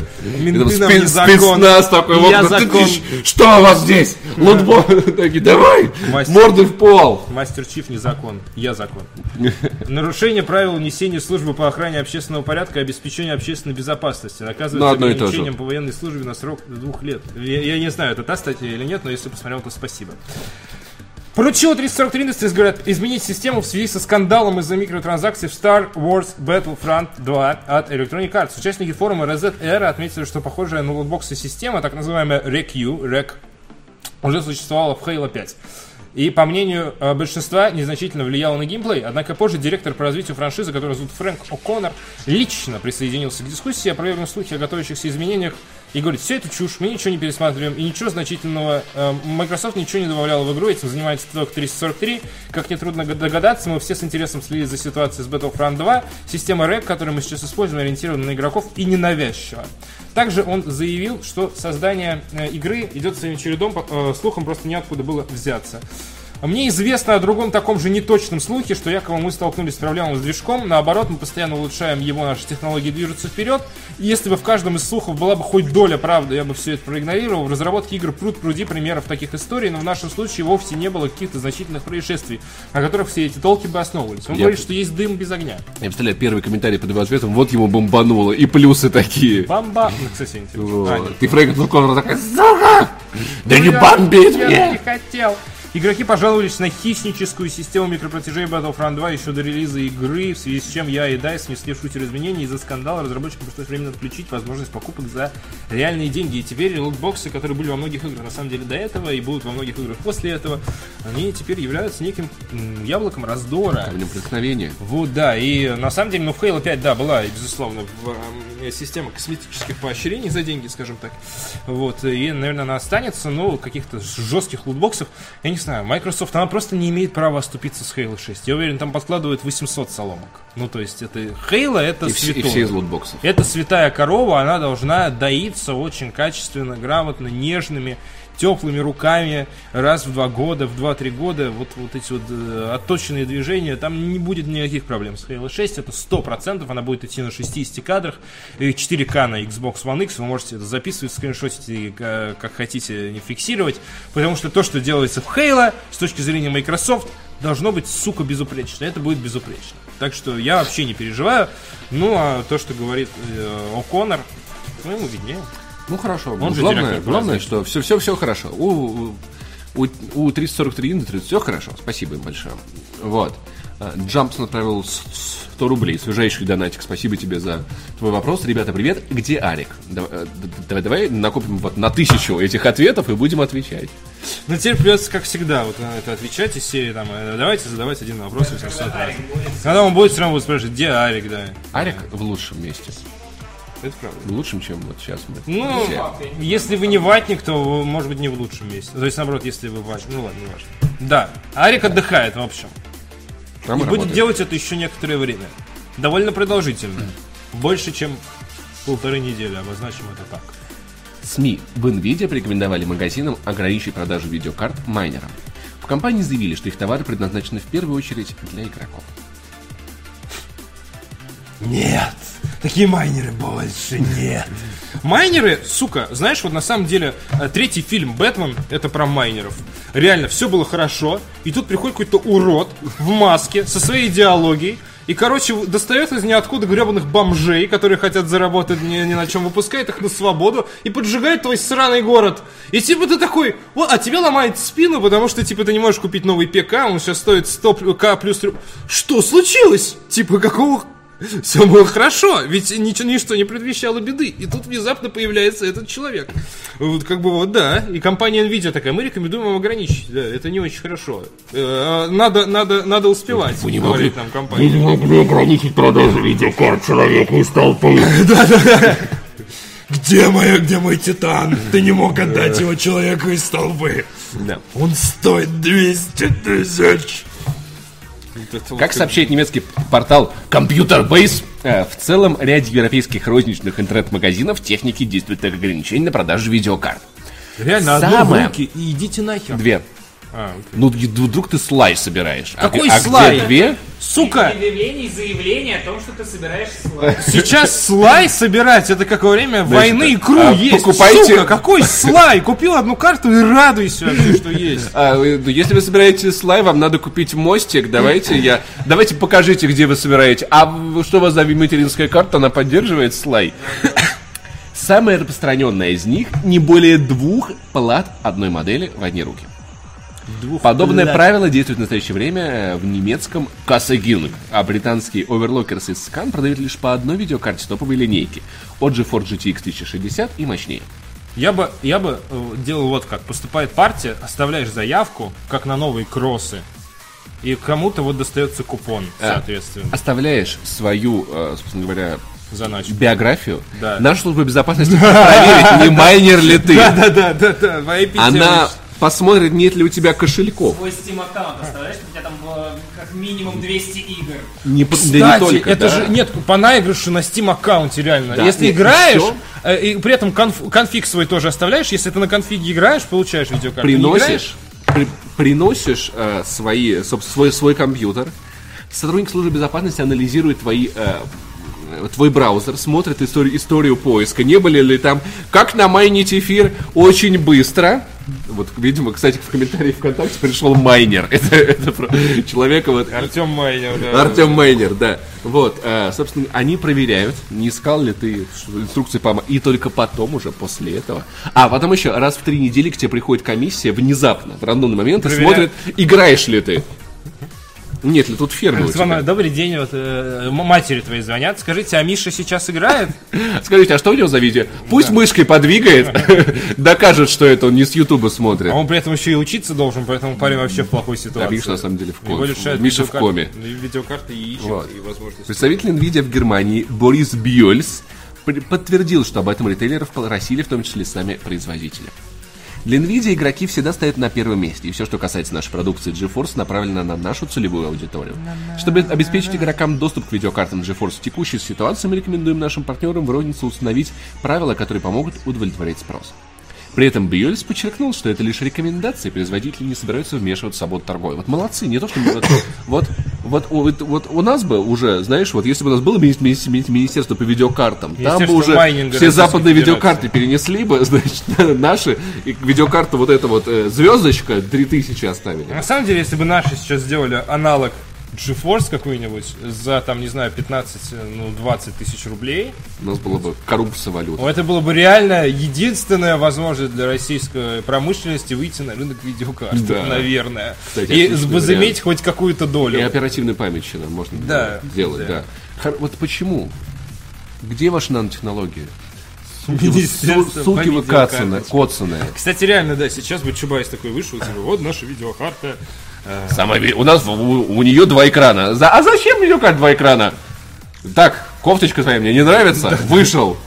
S2: Спецназ такой, вот, что у вас здесь? Лутбокс. <laughs> Такие, давай, морды в пол.
S1: Master Chief не закон, я закон. Нарушение правил несения службы по охране общественного порядка и обеспечению общественной безопасности
S2: Ну,
S1: наказывается
S2: же.
S1: ограничением по военной службе на срок двух лет. Я, я не знаю, это та статья или нет, но если посмотрел, то спасибо. Поручила 343 Industries, говорят, изменить систему в связи со скандалом из-за микротранзакций в Star Wars Battlefront 2 от Electronic Arts. Участники форума Reset Era отметили, что похожая на лутбоксы система, так называемая REQ, REC, уже существовала в Halo 5. И, по мнению э, большинства, незначительно влияла на геймплей. Однако позже директор по развитию франшизы, который зовут Фрэнк О'Коннор, лично присоединился к дискуссии, опровергнув слухи о готовящихся изменениях и говорит, все это чушь, мы ничего не пересматриваем, и ничего значительного, э, Microsoft ничего не добавляла в игру, этим занимается только 343. Как нетрудно догадаться, мы все с интересом следили за ситуацией с Battlefront 2. Система REC, которую мы сейчас используем, ориентирована на игроков и ненавязчиво. Также он заявил, что создание э, игры идет своим чередом, э, слухом просто неоткуда было взяться. Мне известно о другом таком же неточном слухе, что якобы мы столкнулись с проблемами с движком. Наоборот, мы постоянно улучшаем его, наши технологии движутся вперед. И если бы в каждом из слухов была бы хоть доля правды, я бы все это проигнорировал. В разработке игр пруд пруди примеров таких историй, но в нашем случае вовсе не было каких-то значительных происшествий, на которых все эти толки бы основывались. Он
S2: Я-
S1: говорит, что есть дым без огня.
S2: Я представляю, первый комментарий под его ответом, вот ему бомбануло, и плюсы такие.
S1: Бамба. Ну, кстати, интересно. А, нет.
S2: И Фрэнк Коннор такая, сука! Да не бомбит
S1: Я не хотел. Игроки пожаловались на хищническую систему микроплатежей Battlefront 2 еще до релиза игры, в связи с чем я и DICE внесли в шутер изменений. Из-за скандала разработчикам пришлось временно отключить возможность покупок за реальные деньги. И теперь лутбоксы, которые были во многих играх на самом деле до этого и будут во многих играх после этого, они теперь являются неким яблоком раздора.
S2: Камнем преткновения.
S1: Вот, да, и на самом деле, ну, в Halo 5, да, была, безусловно, система косметических поощрений за деньги, скажем так. Вот, и, наверное, она останется, но каких-то жестких лутбоксов, я не знаю, Microsoft, она просто не имеет права оступиться с Halo 6. Я уверен, там подкладывают 800 соломок. Ну, то есть, это Halo, это
S2: И все, и все из лутбоксов.
S1: Это святая корова, она должна доиться очень качественно, грамотно, нежными, теплыми руками раз в два года, в два-три года. Вот, вот эти вот э, отточенные движения, там не будет никаких проблем с Halo 6. Это 100%, она будет идти на 60 кадрах. И 4К на Xbox One X, вы можете это записывать, скриншотить и э, как хотите не фиксировать. Потому что то, что делается в Halo, с точки зрения Microsoft, должно быть, сука, безупречно. Это будет безупречно. Так что я вообще не переживаю. Ну, а то, что говорит э, О'Коннор, ну, ему виднее.
S2: Ну хорошо.
S1: Он же
S2: главное, главное, что все, все, все хорошо. У, у, у 343 Industries все хорошо. Спасибо им большое. Вот. А, Джампсон отправил с- с 100 рублей. Свежайший донатик. Спасибо тебе за твой вопрос. Ребята, привет. Где Арик? Давай, э, давай, давай накопим вот на тысячу этих ответов и будем отвечать.
S1: Но теперь придется, как всегда, вот на это отвечать из серии, там, э, давайте задавать один вопрос 800 раз. Когда он будет, все равно будет спрашивать, где Арик, да.
S2: Арик в лучшем месте.
S1: Это правда.
S2: Лучшим, чем вот сейчас мы.
S1: Ну,
S2: все.
S1: если вы не ватник, то, вы, может быть, не в лучшем месте. То есть, наоборот, если вы ватник. Ну ладно, не важно. Да, Арик отдыхает, в общем.
S2: Мы
S1: И будет
S2: работаем.
S1: делать это еще некоторое время. Довольно продолжительно. Больше, чем полторы недели, обозначим это так.
S2: СМИ в NVIDIA порекомендовали магазинам ограничить продажу видеокарт майнерам. В компании заявили, что их товары предназначены в первую очередь для игроков.
S1: Нет, такие майнеры больше нет. Майнеры, сука, знаешь, вот на самом деле э, третий фильм Бэтмен это про майнеров. Реально, все было хорошо, и тут приходит какой-то урод в маске со своей идеологией, и, короче, достает из ниоткуда гребаных бомжей, которые хотят заработать ни, ни на чем, выпускает их на свободу и поджигает твой сраный город. И типа ты такой, «О, а тебе ломает спину, потому что, типа, ты не можешь купить новый ПК, он сейчас стоит 100к плюс... Что случилось? Типа, какого <laughs> все было хорошо, ведь ничего, ничто не предвещало беды. И тут внезапно появляется этот человек. Вот как бы вот, да. И компания Nvidia такая, мы рекомендуем вам ограничить. Да, это не очень хорошо. Э, Надо, надо, надо успевать,
S2: Вы не
S1: говорит
S2: могли-
S1: нам компания.
S4: не могли ограничить продажу видеокарт человеку из толпы. <laughs>
S1: Где моя, где мой титан? Ты не мог отдать его человеку из толпы.
S2: Да.
S1: Он стоит 200 тысяч.
S2: Как сообщает немецкий портал Computer Base, э, в целом ряд европейских розничных интернет-магазинов техники действуют как ограничение на продажу видеокарт.
S1: Реально, в
S2: Самое-
S1: руки и идите нахер.
S2: Две.
S1: А,
S2: Ну, вдруг ты слай собираешь. А
S1: Какой
S2: а
S1: слай?
S2: где две?
S1: Сука!
S3: Объявление и заявление о том, что ты собираешь слайд. <laughs>
S1: Сейчас слай собирать, это как во время войны икру
S2: а,
S1: есть.
S2: покупайте-
S1: Сука, какой <laughs> слай? Купил одну карту и радуйся вообще, что есть.
S2: А, вы- ну, если вы собираете слай, вам надо купить мостик. Давайте я. Давайте покажите, где вы собираете. А что у вас за материнская карта? Она поддерживает слай. <coughs> Самая распространенная из них не более двух плат одной модели в одни руки. Подобное
S1: плат.
S2: правило действует в настоящее время в немецком Кассагинг, а британские Overlockers из Scan продают лишь по одной видеокарте топовой линейки от GeForce GTX 1060 и мощнее.
S1: Я бы, я бы э, делал вот как. Поступает партия, оставляешь заявку, как на новые кроссы. И кому-то вот достается купон,
S2: А.
S1: соответственно,
S2: Оставляешь свою, э, собственно говоря,
S1: заначку.
S2: биографию.
S1: Да.
S2: Наша служба безопасности <laughs> проверит, не майнер ли ты.
S1: Да-да-да-да, в IP
S2: Она посмотрит, нет ли у тебя кошельков.
S3: Твой Steam аккаунт, представляешь, у тебя там э, как минимум 200 игр.
S2: Не,
S1: Кстати,
S2: да не только,
S1: это
S2: да.
S1: же нет по наигрышу на Steam аккаунте реально.
S2: Да.
S1: Если
S2: Нет,
S1: играешь,
S2: всё.
S1: э, и при этом конф- конфиг свой тоже оставляешь, если ты на конфиге играешь, получаешь видеокарту.
S2: Приносишь, при- приносишь э, свои, собственно, свой, свой компьютер, сотрудник службы безопасности анализирует твои э, твой браузер, смотрит историю, историю поиска, не были ли там, как намайнить эфир очень быстро. Вот, видимо, кстати, в комментарии ВКонтакте пришел майнер. <laughs> Это, это про человека вот,
S1: Артем Майнер, да.
S2: Артем Мейнер, да. Вот, э, собственно, они проверяют, не искал ли ты инструкции по и только потом уже после этого. А потом еще раз в три недели к тебе приходит комиссия внезапно, в рандомный момент, и смотрит, играешь ли ты. Нет ли тут ферма у
S1: Звонок.
S2: тебя?
S1: Добрый день, вот э, матери твои звонят. Скажите, а Миша сейчас играет? <laughs>
S2: Скажите, а что у него за видео? Пусть мышкой подвигает, <laughs> докажет, что это он не с Ютуба смотрит.
S1: А он при этом еще и учиться должен, поэтому парень вообще в плохой
S2: Да,
S1: ситуации.
S2: Миша на самом деле в коме. Миша в коме.
S1: Видеокарты и ищет,
S2: Вот.
S1: и возможности.
S2: Представитель NVIDIA в Германии Борис Бьёльс подтвердил, что об этом ритейлеров просили, в том числе сами производители. Для NVIDIA игроки всегда стоят на первом месте, и все, что касается нашей продукции GeForce, направлено на нашу целевую аудиторию. Чтобы обеспечить игрокам доступ к видеокартам GeForce в текущей ситуации, мы рекомендуем нашим партнерам в рознице установить правила, которые помогут удовлетворить спрос. При этом Бьюльс подчеркнул, что это лишь рекомендации, производители не собираются вмешиваться в свободу торговли. Вот молодцы, не то, что мы- вот, вот, вот, вот, вот у нас бы уже, знаешь, вот если бы у нас было мини- мини- мини- министерство по видеокартам, там бы уже все западные видеокарты перенесли бы, <laughs> значит, наши, и видеокарта вот эта вот э, звездочка 3000 оставили.
S1: На самом деле, если бы наши сейчас сделали аналог GeForce какой-нибудь за, там, не знаю, 15, ну, 20 тысяч рублей,
S2: У нас была бы коррупция валюты.
S1: ну, это было бы реально единственная возможность для российской промышленности выйти на рынок видеокарт,
S2: Да.
S1: наверное.
S2: Кстати,
S1: и
S2: вариант.
S1: хоть какую-то
S2: И
S1: долю.
S2: оперативную память еще нам можно
S1: Да,
S2: было сделать,
S1: да.
S2: да. Вот почему? Где ваши нанотехнологии? Суки вы кацаны.
S1: Кстати, реально, да, сейчас бы Чубайс такой вышел, типа, вот наша видеокарта.
S2: Самое ви- у нас у, у нее два экрана. За- а зачем видеокарта два экрана? Так, кофточка твоя мне не нравится? Вышел.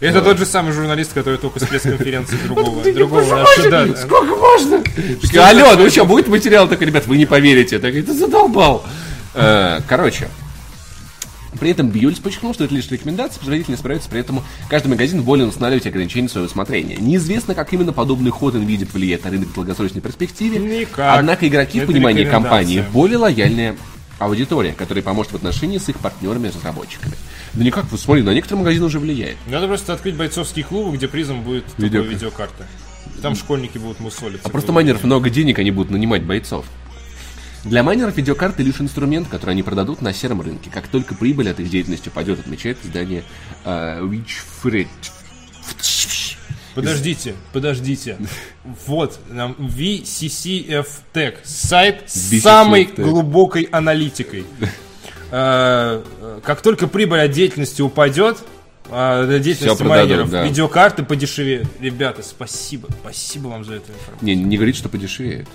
S1: Это тот же самый журналист, который только с пресс-конференции <laughs> другого, другого.
S2: Сколько можно? Алло, ну что, будет материал? Так, ребят, вы не поверите. Так, это задолбал. Э, Короче, при этом Бьюльс подчеркнул, что это лишь рекомендации, производители не справятся, при этом каждый магазин волен устанавливать ограничения своего усмотрения. Неизвестно, как именно подобный ход NVIDIA повлияет на рынок в долгосрочной перспективе,
S1: Никак.
S2: однако игроки в
S1: Это
S2: понимании
S1: рекомендация.
S2: компании более лояльная аудитория, которая поможет в отношении с их партнерами-разработчиками. Да никак, вы смотрите, на некоторые магазины уже влияет.
S1: Надо просто открыть бойцовские клубы, где призом будет только
S2: Видеокарта.
S1: И Там школьники будут мусолиться.
S2: А просто майнеров много денег, они будут нанимать бойцов. Для майнеров видеокарты лишь инструмент, который они продадут на сером рынке. Как только прибыль от их деятельности упадет, отмечает издание э, Witchfred.
S1: Подождите, подождите. Вот, нам VCCF Tech. Сайт с самой
S2: Tech.
S1: глубокой аналитикой. Э, э, Как только прибыль от деятельности упадет, а, деятельности майнеров,
S2: да.
S1: видеокарты подешевеют. Ребята, спасибо. Спасибо вам за эту информацию.
S2: Не, не говорит, что подешевеет.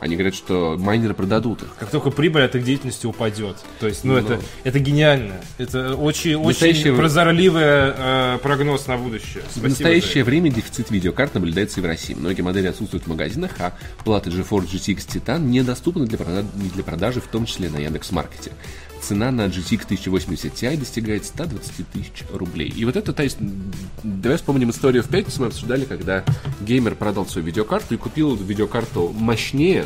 S2: Они говорят, что майнеры продадут их.
S1: Как только прибыль от их деятельности упадет. То есть, ну, это, это гениально. Это очень, очень
S2: Настоящее-
S1: прозорливый э, прогноз на будущее. Спасибо
S2: В настоящее время дефицит видеокарт наблюдается и в России. Многие модели отсутствуют в магазинах, а платы GeForce GTX Titan недоступны для, прода- для продажи, в том числе на Яндекс.Маркете. Цена на GTX 1080 Ti достигает 120 тысяч рублей. И вот это, то есть, давай вспомним историю в пятницу, мы обсуждали, когда геймер продал свою видеокарту и купил видеокарту мощнее,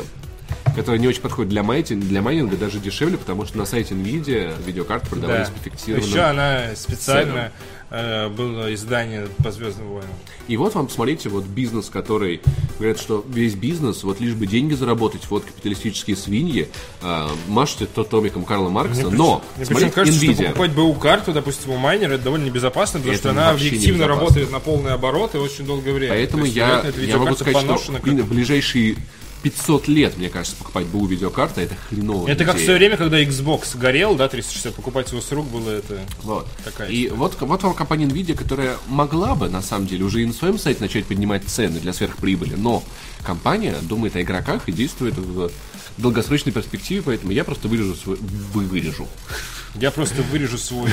S2: которая не очень подходит для майнинга, для майнинга даже дешевле, потому что на сайте NVIDIA видеокарты продавались
S1: Да.
S2: по фиксированным
S1: Еще она специально э, было издание по Звездным войнам.
S2: И вот вам, посмотрите, вот бизнес, который, говорят, что весь бизнес, вот лишь бы деньги заработать, вот капиталистические свиньи, э, машете то томиком Карла Маркса, но,
S1: Мне
S2: смотрите,
S1: причем кажется, что
S2: NVIDIA,
S1: покупать БУ карту, допустим, у майнера, это довольно небезопасно, потому
S2: Это
S1: что она объективно работает на полный оборот и очень долгое время.
S2: поэтому
S1: То есть,
S2: я,
S1: вероятно,
S2: я могу сказать, что в ближайшие 500 лет, мне кажется, покупать БУ видеокарта, это хреново.
S1: Это как в свое время, когда Xbox горел, да, 360, покупать его с рук было это...
S2: Вот.
S1: Такая
S2: и вот, вот вам компания Nvidia, которая могла бы, на самом деле, уже и на своем сайте начать поднимать цены для сверхприбыли, но компания думает о игроках и действует в долгосрочной перспективе, поэтому я просто вырежу свой... вы- вырежу.
S1: Я просто вырежу свой...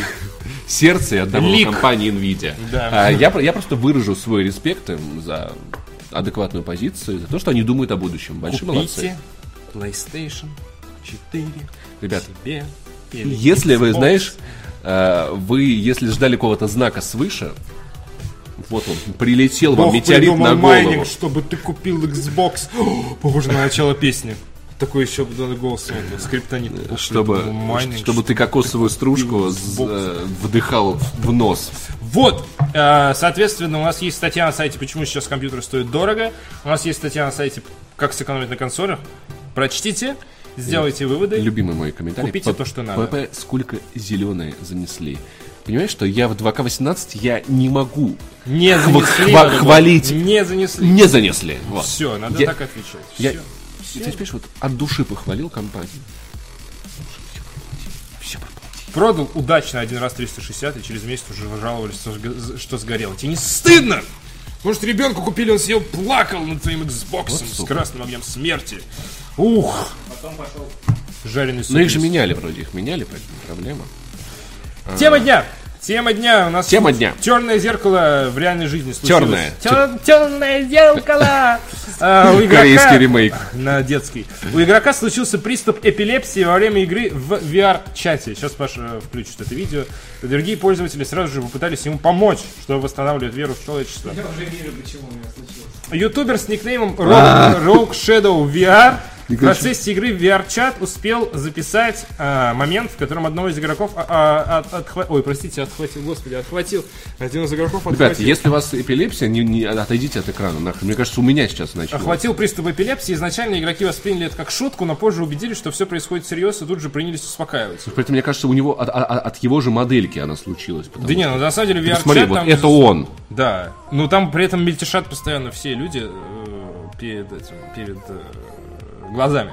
S2: сердце и отдам компании Nvidia.
S1: Да.
S2: А, я, я просто выражу свой респект им за адекватную позицию, за то, что они думают о будущем. Большие молодцы.
S1: Купите PlayStation 4
S2: Ребят,
S1: себе
S2: Если вы,
S1: Xbox.
S2: знаешь, э, вы, если ждали какого-то знака свыше, Вот он, прилетел вам
S1: Бог
S2: метеорит
S1: придумал
S2: на голову.
S1: майнинг, чтобы ты купил Xbox. Похоже на начало песни. Такой еще бы голос вот, Скриптонит.
S2: Чтобы,
S1: майнинг,
S2: чтобы ты кокосовую стружку э, вдыхал в нос.
S1: Вот, э, соответственно, у нас есть статья на сайте «Почему сейчас компьютеры стоят дорого». У нас есть статья на сайте «Как сэкономить на консолях». Прочтите, сделайте выводы.
S2: Любимый мой комментарий.
S1: Купите
S2: П-
S1: то, что надо.
S2: ПП, сколько зеленые занесли. Понимаешь, что я в 2К18 я не могу
S1: Не занесли.
S2: хва-
S1: надо
S2: хвалить.
S1: Не занесли.
S2: Не занесли. Вот.
S1: Все, надо
S2: Я-
S1: так отвечать.
S2: Я,
S1: Всё.
S2: ты понимаешь, вот от души похвалил компанию. Все
S1: Продал удачно один раз 360, и через месяц уже жаловались, что, что сгорел. Тебе не стыдно? Может, ребенку купили, он сидел, плакал над твоим Xbox с
S2: сука.
S1: красным огнем смерти. Ух! Жареный суп.
S2: Но Ну, их же меняли вроде, их меняли, поэтому проблема.
S1: Тема дня! Тема дня у нас
S2: Тема дня.
S1: Черное зеркало в реальной жизни случилось.
S2: Черное.
S1: Темное зеркало. <laughs> А, у игрока-
S2: Корейский ремейк.
S1: на детский. У игрока случился приступ эпилепсии во время игры в VR-чате. Сейчас Паша включит это видео. Другие пользователи сразу же попытались ему помочь, чтобы восстанавливать веру в человечество.
S3: Я уже вижу, почему у меня случилось.
S1: Ютубер с никнеймом
S2: А.
S1: Rogue, Rogue Shadow VR в процессе игры VR-чат успел записать а, момент, в котором одного из игроков а, от- отхва- Ой, простите, отхватил, господи, отхватил. Один из игроков
S2: Ребят,
S1: отхватил.
S2: если у вас эпилепсия, не, не отойдите от экрана. нахрен. Мне кажется, у меня сейчас начнется.
S1: Охватил приступ эпилепсии. Изначально игроки восприняли это как шутку, но позже убедились, что все происходит всерьез, и тут же принялись успокаиваться.
S2: Поэтому, мне кажется, у него от, от- от его же модельки она случилась.
S1: Да не, ну на самом деле VR-чат
S2: Смотри, вот
S1: там...
S2: это он.
S1: Да. Ну там при этом мельтешат постоянно все люди э, перед этим, перед э, глазами.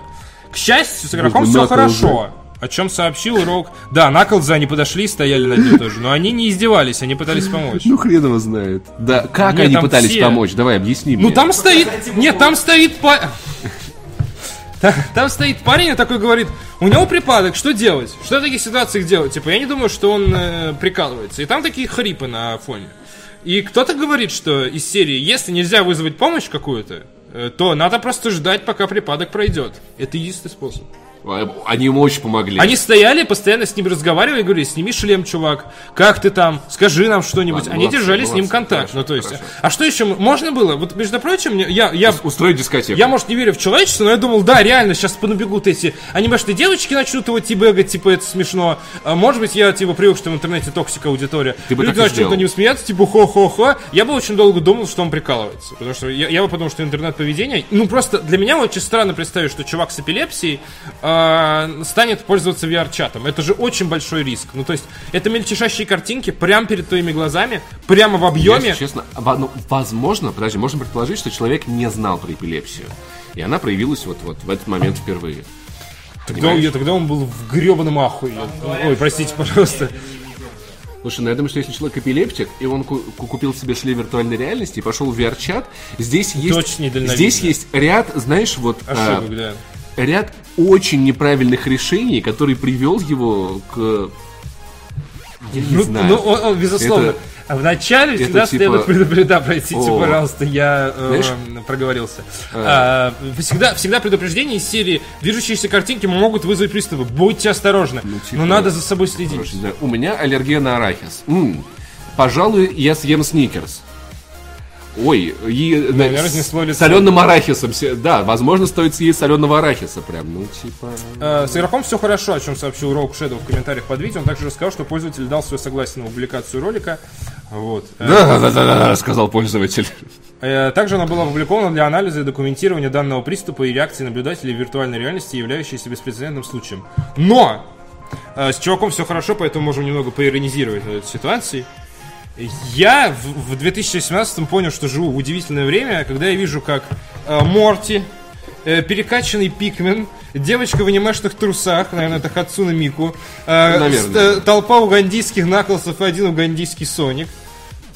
S1: К счастью, с игроком все хорошо. О чем сообщил Роук. Да, Наклзы, они подошли, стояли над ним тоже, но они не издевались, они пытались помочь.
S2: Ну, хрен его знает. Да, как
S1: Нет,
S2: они пытались
S1: все-
S2: помочь? Давай, объясни
S1: Ну
S2: мне.
S1: там стоит... Нет, там стоит па- Там стоит парень и такой говорит, у него припадок, что делать? Что в таких ситуациях делать? Типа, я не думаю, что он э, прикалывается. И там такие хрипы на фоне. И кто-то говорит, что из серии, если нельзя вызвать помощь какую-то, то надо просто ждать, пока припадок пройдет. Это единственный способ.
S2: Они ему очень помогли.
S1: Они стояли, постоянно с ним разговаривали, говорили, сними шлем, чувак, как ты там, скажи нам что-нибудь.
S2: Ладно,
S1: Они
S2: молодцы,
S1: держали с ним
S2: молодцы,
S1: контакт.
S2: хорошо,
S1: ну, то есть,
S2: хорошо.
S1: а что еще можно было? Вот, между прочим, я, я,
S2: Устроить дискотеку.
S1: я, может, не верю в человечество, но я думал, да, реально, сейчас понабегут эти анимешные девочки, начнут его тибегать, типа, это смешно. А, может быть, я, типа, привык, что в интернете токсика аудитория.
S2: Ты бы
S1: Люди
S2: так
S1: начнут на ним смеяться, типа, хо-хо-хо. Я бы очень долго думал, что он прикалывается. Потому что я, я бы подумал, что интернет-поведение... Ну, просто для меня очень странно представить, что чувак с эпилепсией а, станет пользоваться VR-чатом. Это же очень большой риск. Ну, то есть, это мельтешащие картинки прямо перед твоими глазами, прямо в объеме.
S2: Если честно, ну, возможно, подожди, можно предположить, что человек не знал про эпилепсию. И она проявилась вот, вот в этот момент впервые.
S1: Тогда, он- тогда он был в гребаном ахуе. Ой, простите, пожалуйста.
S2: Слушай, ну я думаю, что если человек эпилептик, и он ку- ку- купил себе шлем виртуальной реальности и пошел в VR-чат, здесь есть, здесь есть ряд, знаешь, вот а,
S1: Ошибок, да.
S2: Ряд очень неправильных решений, который привел его к... Я не
S1: Ну,
S2: знаю.
S1: ну, он, он, безусловно.
S2: Это-
S1: А Вначале
S2: это
S1: всегда
S2: типа-
S1: следует предупредить, да, простите,
S2: О.
S1: пожалуйста, я э, проговорился. А, всегда, всегда предупреждение из серии движущиеся картинки могут вызвать приступы. Будьте осторожны.
S2: типа-
S1: Но надо за собой следить.
S2: Короче, да, У меня аллергия на арахис. М, Пожалуй, я съем сникерс. Ой, и,
S1: Наверное, лицо.
S2: соленым арахисом. Да, возможно, стоит съесть соленого арахиса прям. Ну, типа...
S1: Э, С игроком все хорошо, о чем сообщил Rogue Shadow в комментариях под видео. Он также рассказал, что пользователь дал свое согласие на публикацию ролика. Вот. Э,
S2: Да, да, да, да, сказал пользователь. <laughs>
S1: Э, Также она была опубликована для анализа и документирования данного приступа и реакции наблюдателей в виртуальной реальности, являющейся беспрецедентным случаем. Но! э, С чуваком все хорошо, поэтому можем немного поиронизировать над этой ситуацией. Я в, в 2017 понял, что живу в удивительное время, когда я вижу, как э, Морти, э, перекачанный Пикмен, девочка в анимешных трусах, наверное, это Хацуна Мику, э,
S2: Наверное.
S1: с- э, толпа угандийских наклсов и один угандийский Соник,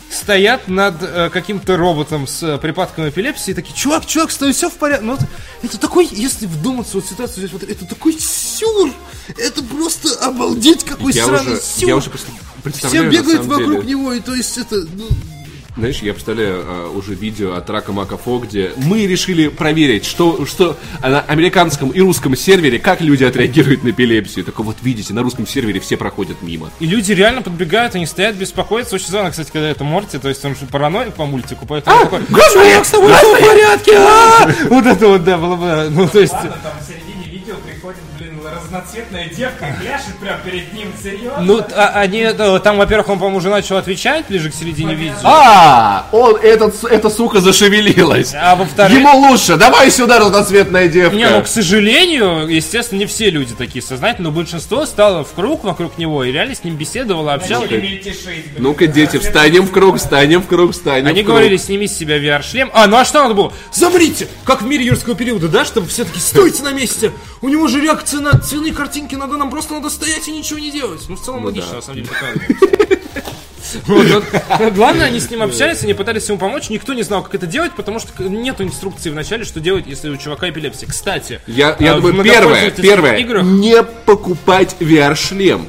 S1: стоят над э, каким-то роботом с э, припадком эпилепсии и такие, чувак, чувак, стой, все в порядке. Ну, это, это такой, если вдуматься, вот ситуацию взять, вот это такой сюр. Это просто обалдеть, какой
S2: Я
S1: сраный
S2: уже,
S1: сюр.
S2: я уже
S1: Все
S2: представляю, на
S1: бегают вокруг
S2: деле.
S1: него, и то есть это... ну,
S2: Знаешь, я представляю а, уже видео от Рака Макафо, где мы решили проверить, что, что на американском и русском сервере, как люди отреагируют на эпилепсию. Такой вот видите, на русском сервере все проходят мимо.
S1: И люди реально подбегают, они стоят, беспокоятся. Очень странно, кстати, когда это Морти, то есть он же параноик по мультику, поэтому он такой,
S2: Господи,
S1: с тобой в порядке? а?» Вот это вот, да, было бы, ну, то есть...
S3: разноцветная девка, пляшет прямо перед ним, серьезно?
S1: Ну, а- они, э, там, во-первых, он, по-моему, уже начал отвечать ближе к середине видео.
S2: А, он, этот, эта сука зашевелилась.
S1: А во-вторых...
S2: Ему лучше, давай сюда, разноцветная девка.
S1: Не, ну, к сожалению, естественно, не все люди такие сознательные, но большинство стало в круг вокруг него и реально с ним беседовало, общалось.
S2: Ну-ка, дети, встанем в круг, встанем в круг, встанем
S1: Они
S2: в круг.
S1: говорили, сними с себя VR-шлем. А, ну а что надо было? Замрите! Как в мире юрского периода, да? Чтобы все таки стойте на месте! У него же реакция на цветные картинки, надо нам просто надо стоять и ничего не делать. Ну, в целом логично, на самом деле, такая <laughs> Вот, вот. Главное, они с ним общались, они пытались ему помочь, никто не знал, как это делать, потому что нету инструкции в начале, что делать, если у чувака эпилепсия. Кстати,
S2: Я, я
S1: а,
S2: думаю, первое, первое,
S1: играх
S2: не покупать VR-шлем.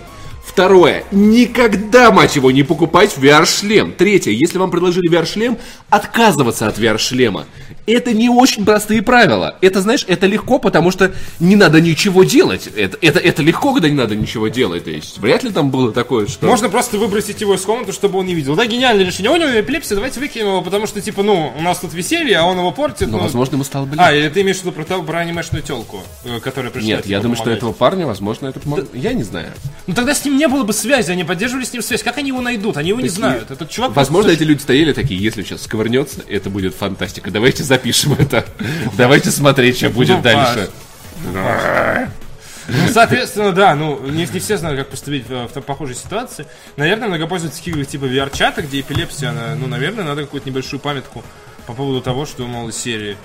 S2: Второе, никогда, мать его, не покупать VR-шлем. Третье, если вам предложили VR-шлем, отказываться от VR-шлема. Это не очень простые правила. Это, знаешь, это легко, потому что не надо ничего делать. Это, это, это легко, когда не надо ничего делать. То есть, вряд ли там было такое, что...
S1: Можно просто выбросить его из комнаты, чтобы он не видел. Да, гениальное решение. У него эпилепсия, давайте выкинем его, потому что, типа, ну, у нас тут веселье, а он его портит.
S2: Но,
S1: ну.
S2: возможно, ему стало бы
S1: А, или ты имеешь в виду про, про анимешную телку, э, которая пришла
S2: Нет,
S1: тебе
S2: я думаю, что
S1: помогать?
S2: этого парня, возможно, это помогло. Я не знаю.
S1: Ну тогда с ним не было бы связи, они поддерживали с ним связь. Как они его найдут? Они его не знают. Этот чувак...
S2: Возможно,
S1: просто-
S2: эти люди стояли такие, если сейчас сковырнется, это будет фантастика. Давайте запишем это. Давайте смотреть, что будет
S1: Ну,
S2: дальше.
S1: Ну, соответственно, да, ну, не, не все знают, как поступить в, в похожей ситуации. Наверное, в многопользовательских играх типа VR-чата, где эпилепсия, она, ну, наверное, надо какую-то небольшую памятку по поводу того, что, мол, из серии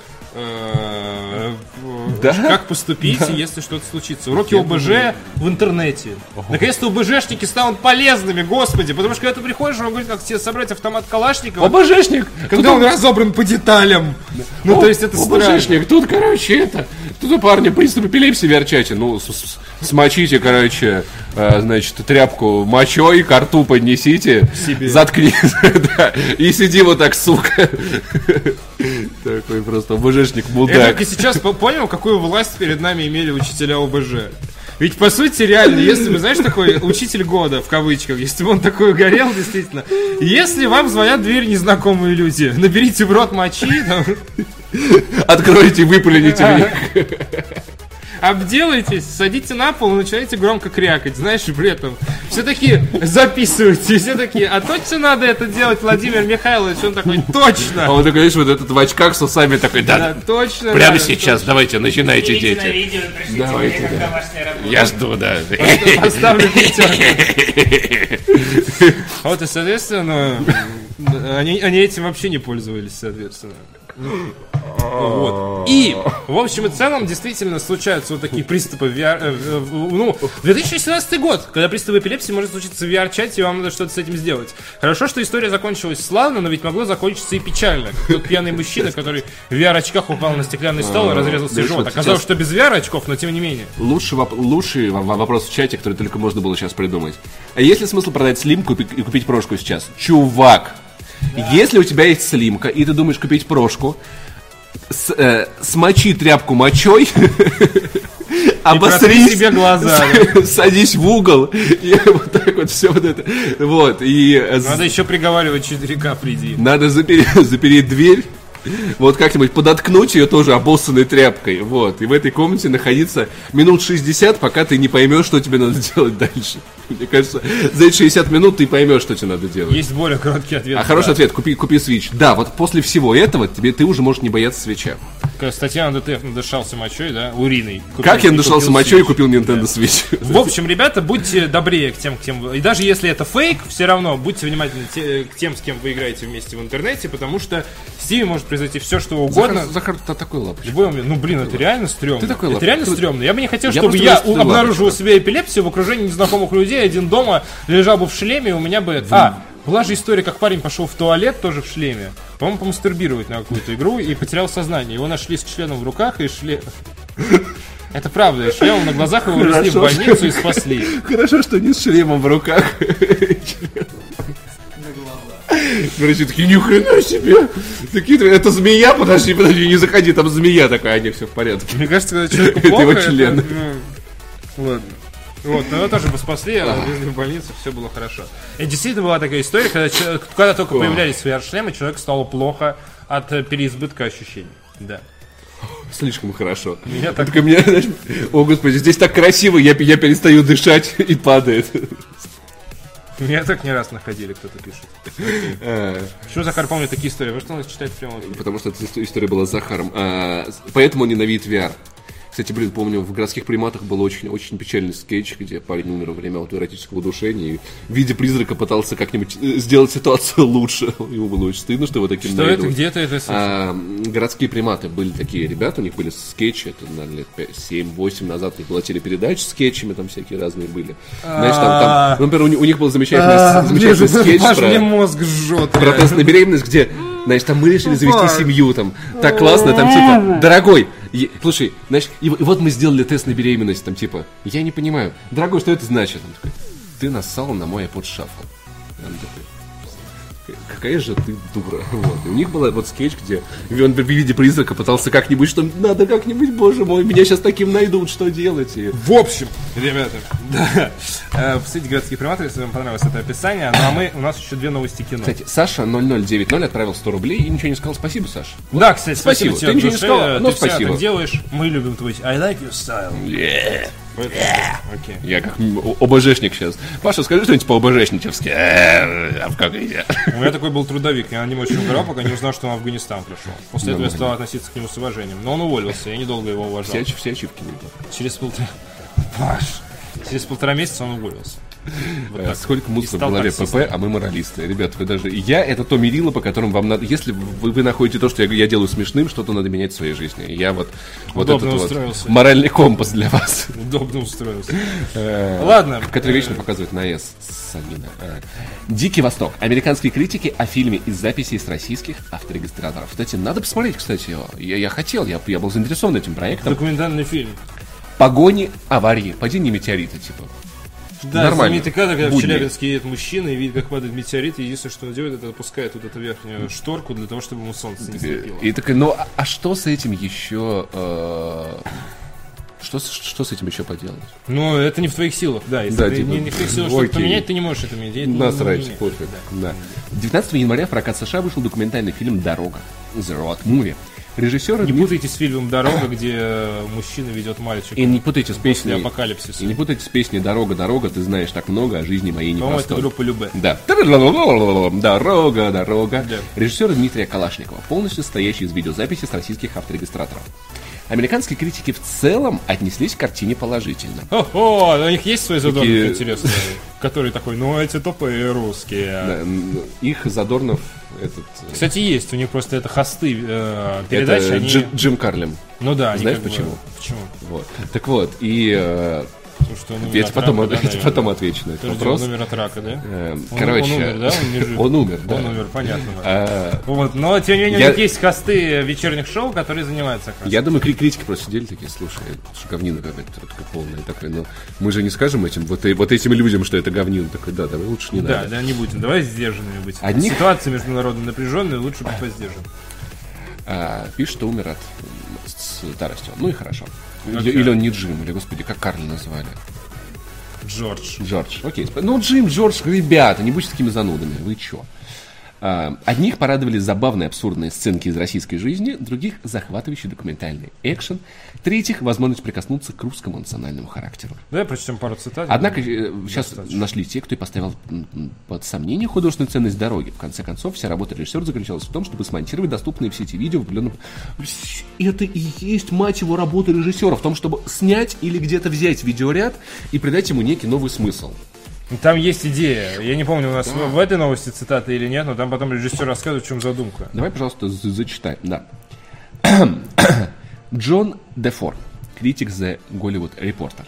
S2: Да?
S1: как поступить, если что-то случится. Уроки ОБЖ в интернете. Наконец-то ОБЖшники станут полезными, господи, потому что когда ты приходишь, он говорит, как тебе собрать автомат Калашникова,
S2: ОБЖшник!
S1: когда он разобран по деталям. Ну, то есть это.
S2: ОБЖшник, тут, короче, это... Тут у парня приступ эпилепсии верчайте. Ну, смочите, короче, э, значит, тряпку мочой, ко рту поднесите, заткни, <laughs> да, и сиди вот так, сука. Такой просто ОБЖшник
S1: Я
S2: мудак.
S1: только сейчас по- понял, какую власть перед нами имели учителя ОБЖ. Ведь, по сути, реально, если бы, знаешь, такой учитель года, в кавычках, если бы он такой горел, действительно, если вам звонят в дверь незнакомые люди, наберите в рот мочи, там,
S2: Откройте, выплюните в них. <laughs>
S1: обделайтесь, садите на пол и начинаете громко крякать, знаешь, и при этом все таки записывайте, все такие, а точно надо это делать, Владимир Михайлович? Он такой,
S2: А
S1: точно,
S2: он такой, знаешь, вот этот в очках с усами такой, да,
S1: да, точно.
S2: прямо
S1: надо,
S2: сейчас, давайте, начинайте,
S3: на
S2: дети.
S3: видео, пришлите
S2: Давайте,
S3: мне,
S2: да. Я жду, да.
S1: точно. Поставлю пятерку. <laughs> Вот и, соответственно, они, они этим вообще не пользовались, соответственно. Вот. И, в общем и целом, действительно случаются вот такие приступы в VR, э, в- ну, 2017 год, когда приступы эпилепсии может случиться в VR-чате, и вам надо что-то с этим сделать. Хорошо, что история закончилась славно, но ведь могло закончиться и печально. Тот пьяный мужчина, который в VR-очках упал на стеклянный стол и разрезал себе живот.
S2: вот
S1: Оказалось, что без VR-очков, но тем не менее.
S2: Лучший, воп- лучший во- во- вопрос в чате, который только можно было сейчас придумать. А есть ли смысл продать слимку и купить прошку сейчас? Чувак, если у тебя есть слимка, и ты думаешь купить прошку, с- э, смочи тряпку мочой, <laughs> обосри
S1: себе глаза, <laughs>
S2: садись в угол, <laughs> и вот так вот все вот это. Вот, и э,
S1: Надо еще приговаривать 4К приди.
S2: надо запереть, запереть дверь, вот как-нибудь подоткнуть ее тоже обоссанной тряпкой, вот, и в этой комнате находиться минут 60, пока ты не поймешь, что тебе надо делать дальше. <laughs> Мне кажется, за эти 60 минут ты поймешь, что тебе надо делать.
S1: Есть более короткий ответ.
S2: А хороший ответ, купи, купи свич. Да, вот после всего этого тебе ты уже можешь не бояться свеча.
S1: Статья ДТФ надышался мочой, да, уриной. Купил-
S2: Как я надышался мочой и
S1: Switch.
S2: купил Nintendo Switch.
S1: В общем, ребята, будьте добрее к тем, к тем... И даже если это фейк, все равно будьте внимательны те- к тем, с кем вы играете вместе в интернете, потому что в Steam может произойти все, что угодно.
S2: Захар, Захар, ты такой лапочка.
S1: Любой момент. Ну, блин, это реально стрёмно.
S2: Ты такой
S1: это
S2: лап-
S1: реально
S2: ты-
S1: стрёмно. Я бы не хотел,
S2: Я
S1: чтобы я обнаружил у
S2: лапочка.
S1: себя эпилепсию в окружении незнакомых людей, один дома лежал бы в шлеме, у меня бы... А, была же история, как парень пошел в туалет тоже в шлеме. По-моему, помастурбировать на какую-то игру и потерял сознание. Его нашли с членом в руках и шлем... <laughs> Это правда, шлем на глазах его увезли в больницу и спасли.
S2: Хорошо, что не с шлемом в руках. Короче, такие, ни хрена себе. Такие, это змея, подожди, подожди, не заходи, там змея такая, они все в порядке.
S1: Мне кажется, когда человеку
S2: Это его член.
S1: ну, ладно. Вот, но его тоже бы спасли, а везли в больницу, все было хорошо. И действительно была такая история, когда, когда только появлялись VR-шлемы, человеку стало плохо от э, переизбытка ощущений. Да.
S2: Слишком хорошо.
S1: Меня так-
S2: Только мне, знаешь, о господи, здесь так красиво, я, я перестаю дышать <laughs> и падает.
S1: Меня так не раз находили, кто-то пишет. <laughs>
S2: А,
S1: Почему Захар помнит такие истории? Вы что, он их читает прямо?
S2: Потому что эта ист- история была с Захаром. А, Поэтому он ненавидит VR. Кстати, блин, помню, в городских приматах был очень, очень печальный скетч, где парень умер во время аутоэротического удушения и в виде призрака пытался как-нибудь э, сделать ситуацию <laughs> лучше. Ему было очень стыдно, что его таким
S1: Что это? Где ты это?
S2: А, городские приматы были такие ребята, у них были скетчи, это, наверное, лет 7-8 назад у них была передача с скетчами, там всякие разные были. Знаешь, там, там, ну, например, у них, у них был замечательный, <laughs> замечательный скетч <laughs> про,
S1: мозг жжет.
S2: про тест на беременность, где, знаешь, там мы решили завести семью, там, так классно, там, типа, дорогой, слушай, в- и вот мы сделали тест на беременность, там, типа, я не понимаю, дорогой, что это значит? Он такой, ты нассал на мой iPod Shuffle. Он такой, Какая же ты дура. Вот. И у них был вот скетч, где он в виде призрака пытался как-нибудь, что надо как-нибудь, боже мой, меня сейчас таким найдут, что делать? И
S1: В общем, ребята, да. <laughs> Э, Посмотрите городские приматы, если вам понравилось это описание. Ну а мы, у нас еще две новости кино.
S2: Кстати, Саша 0090 отправил 100 рублей и ничего не сказал. Спасибо, Саша.
S1: Да, кстати, спасибо,
S2: Спасибо.
S1: тебе
S2: Ты ничего не сказал, но
S1: ты
S2: спасибо.
S1: так делаешь. Мы любим твой... I like your style. Поэтому, Окей.
S2: Я как ОБЖшник сейчас. Паша, скажи что-нибудь по ОБЖшничевски. Э, А в как идея?
S1: У меня такой был трудовик, я на нем очень угорал, пока не узнал, что он в Афганистан пришел. После этого я стал относиться к нему с уважением. Но он уволился, я недолго его уважал.
S2: Все, все ачивки не
S1: Через полтора... Паш, через полтора месяца он уволился. Вот
S2: Э,
S1: так.
S2: Сколько мусора в голове. ПП, а мы моралисты. Ребят, вы даже... Я — это то мерило, по которому вам надо... Если вы, вы находите то, что я, я делаю смешным, что-то надо менять в своей жизни. Я вот... Вот
S1: Удобно
S2: этот вот
S1: устроился.
S2: моральный компас для вас.
S1: Удобно устроился. Ладно.
S2: Который вечно показывает на S. Санина. А. Дикий Восток. Американские критики о фильме из записей с российских авторегистраторов. Кстати, надо посмотреть, кстати, его. Я, я хотел, я, я был заинтересован этим проектом.
S1: Документальный фильм.
S2: Погони, аварии, падение метеорита, типа.
S1: Да,
S2: Нормально.
S1: знаменитый кадр, когда в
S2: Будни.
S1: Челябинске едет мужчина и видит, как падает метеорит, и единственное, что он делает, это опускает вот эту верхнюю шторку для того, чтобы ему солнце не слепило.
S2: И такой, ну, а, а что с этим еще... э, что, с- что с этим еще поделать?
S1: Ну, это не в твоих силах, да. Если
S2: Да,
S1: ты
S2: типа,
S1: не, не в твоих силах что-то поменять, ты не можешь это менять.
S2: Насрать, пофиг. Да. 19 января в прокат США вышел документальный фильм «Дорога». The Road Movie. Режиссер
S1: Не путайте с фильмом «Дорога», где э, мужчина ведет мальчика
S2: И не путайте с песней...
S1: апокалипсиса.
S2: И не путайте с песней «Дорога, дорога, ты знаешь так много о жизни моей
S1: По-моему, это
S2: непростой».
S1: группа Любе.
S2: Да. Дорога, дорога.
S1: Да.
S2: Режиссера Дмитрия Калашникова, полностью состоящий из видеозаписи с российских авторегистраторов. Американские критики в целом отнеслись к картине положительно.
S1: О, у них есть свой задорник
S2: Такие-
S1: интересный, который такой, ну эти тупые русские.
S2: Их Задорнов этот... э,
S1: Кстати, есть, у них просто это хосты э, передачи,
S2: это
S1: они...
S2: Джи- Джим Карлем.
S1: Ну да, они
S2: Знаешь
S1: как бы-
S2: почему?
S1: Почему?
S2: Вот. Так вот, и э,
S1: Потому что он умер
S2: я тебе потом,
S1: рака, да,
S2: я тебе потом отвечу на этот
S1: Подожди,
S2: вопрос.
S1: Он умер от рака, да?
S2: Эм,
S1: Он-
S2: Короче,
S1: он умер, да? Он не жив.
S2: он умер, да.
S1: Он умер, понятно. да.
S2: А,
S1: Вот, но тем не менее
S2: Я-
S1: у них есть хосты вечерних шоу, которые занимаются как раз.
S2: Я думаю, кри- критики просто сидели такие, слушай, же говнина какая-то такая полная. Такая, ну, мы же не скажем этим, вот, и- вот этим людям, что это говнина. Такой, да, давай лучше не
S1: Да,
S2: надо.
S1: да, не будем. Давай сдержанными быть.
S2: Одних-
S1: Ситуация международно напряженная, лучше быть воздержан.
S2: А, пишет, что умер от м, с старостью. Ну и хорошо. Или, или он не Джим, или, господи, как Карли назвали?
S1: Джордж.
S2: Джордж. Окей. Ну, Джим, Джордж, ребята, не будьте такими занудами. Вы чё? А, Одних порадовали забавные абсурдные сценки из российской жизни, других — захватывающий документальный экшен, третьих — возможность прикоснуться к русскому национальному характеру.
S1: Давай прочтем пару цитат.
S2: Однако э, сейчас
S1: Достаточно.
S2: нашли те, кто и поставил под сомнение художественную ценность дороги. В конце концов, вся работа режиссера заключалась в том, чтобы смонтировать доступные в сети видео в определенном... Это и есть, мать его, работа режиссера, в том, чтобы снять или где-то взять видеоряд и придать ему некий новый смысл.
S1: Там есть идея. Я не помню, у нас в, этой новости цитаты или нет, но там потом режиссер рассказывает, в чем задумка.
S2: Давай, пожалуйста, за- зачитай. Да. <clears throat> Джон Дефор, критик The Голливуд Reporter.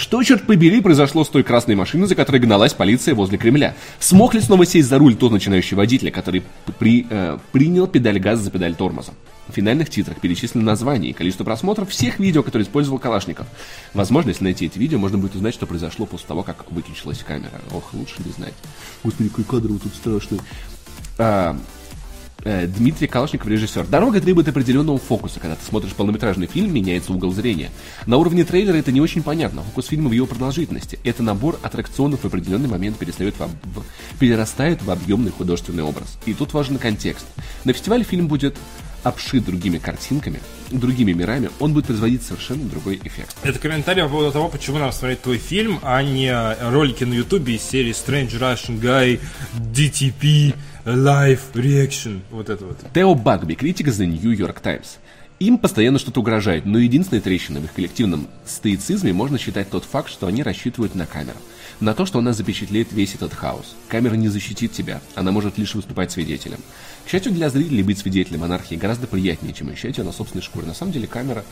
S2: Что, черт побери, произошло с той красной машиной, за которой гналась полиция возле Кремля? Смог ли снова сесть за руль тот начинающий водитель, который при, э, принял педаль газа за педаль тормоза? В финальных титрах перечислены названия и количество просмотров всех видео, которые использовал Калашников. Возможно, если найти эти видео, можно будет узнать, что произошло после того, как выключилась камера. Ох, лучше не знать. Господи, какой кадр вот тут страшный. а, Дмитрий Калашников, режиссер. Дорога требует определенного фокуса. Когда ты смотришь полнометражный фильм, меняется угол зрения. На уровне трейлера это не очень понятно. Фокус фильма в его продолжительности. Это набор аттракционов в определенный момент перестает в, в- перерастает в объемный художественный образ. И тут важен контекст. На фестивале фильм будет обшит другими картинками, другими мирами, он будет производить совершенно другой эффект.
S1: Это комментарий по поводу того, почему нам смотреть твой фильм, а не ролики на ютубе из серии Strange Russian Guy, DTP, Live Reaction. Вот это вот.
S2: Тео Багби, критик из The New York Times. Им постоянно что-то угрожает, но единственной трещиной в их коллективном стоицизме можно считать тот факт, что они рассчитывают на камеру. На то, что она запечатлеет весь этот хаос. Камера не защитит тебя, она может лишь выступать свидетелем. К счастью для зрителей, быть свидетелем анархии гораздо приятнее, чем ощущать ее на собственной шкуре. На самом деле камера,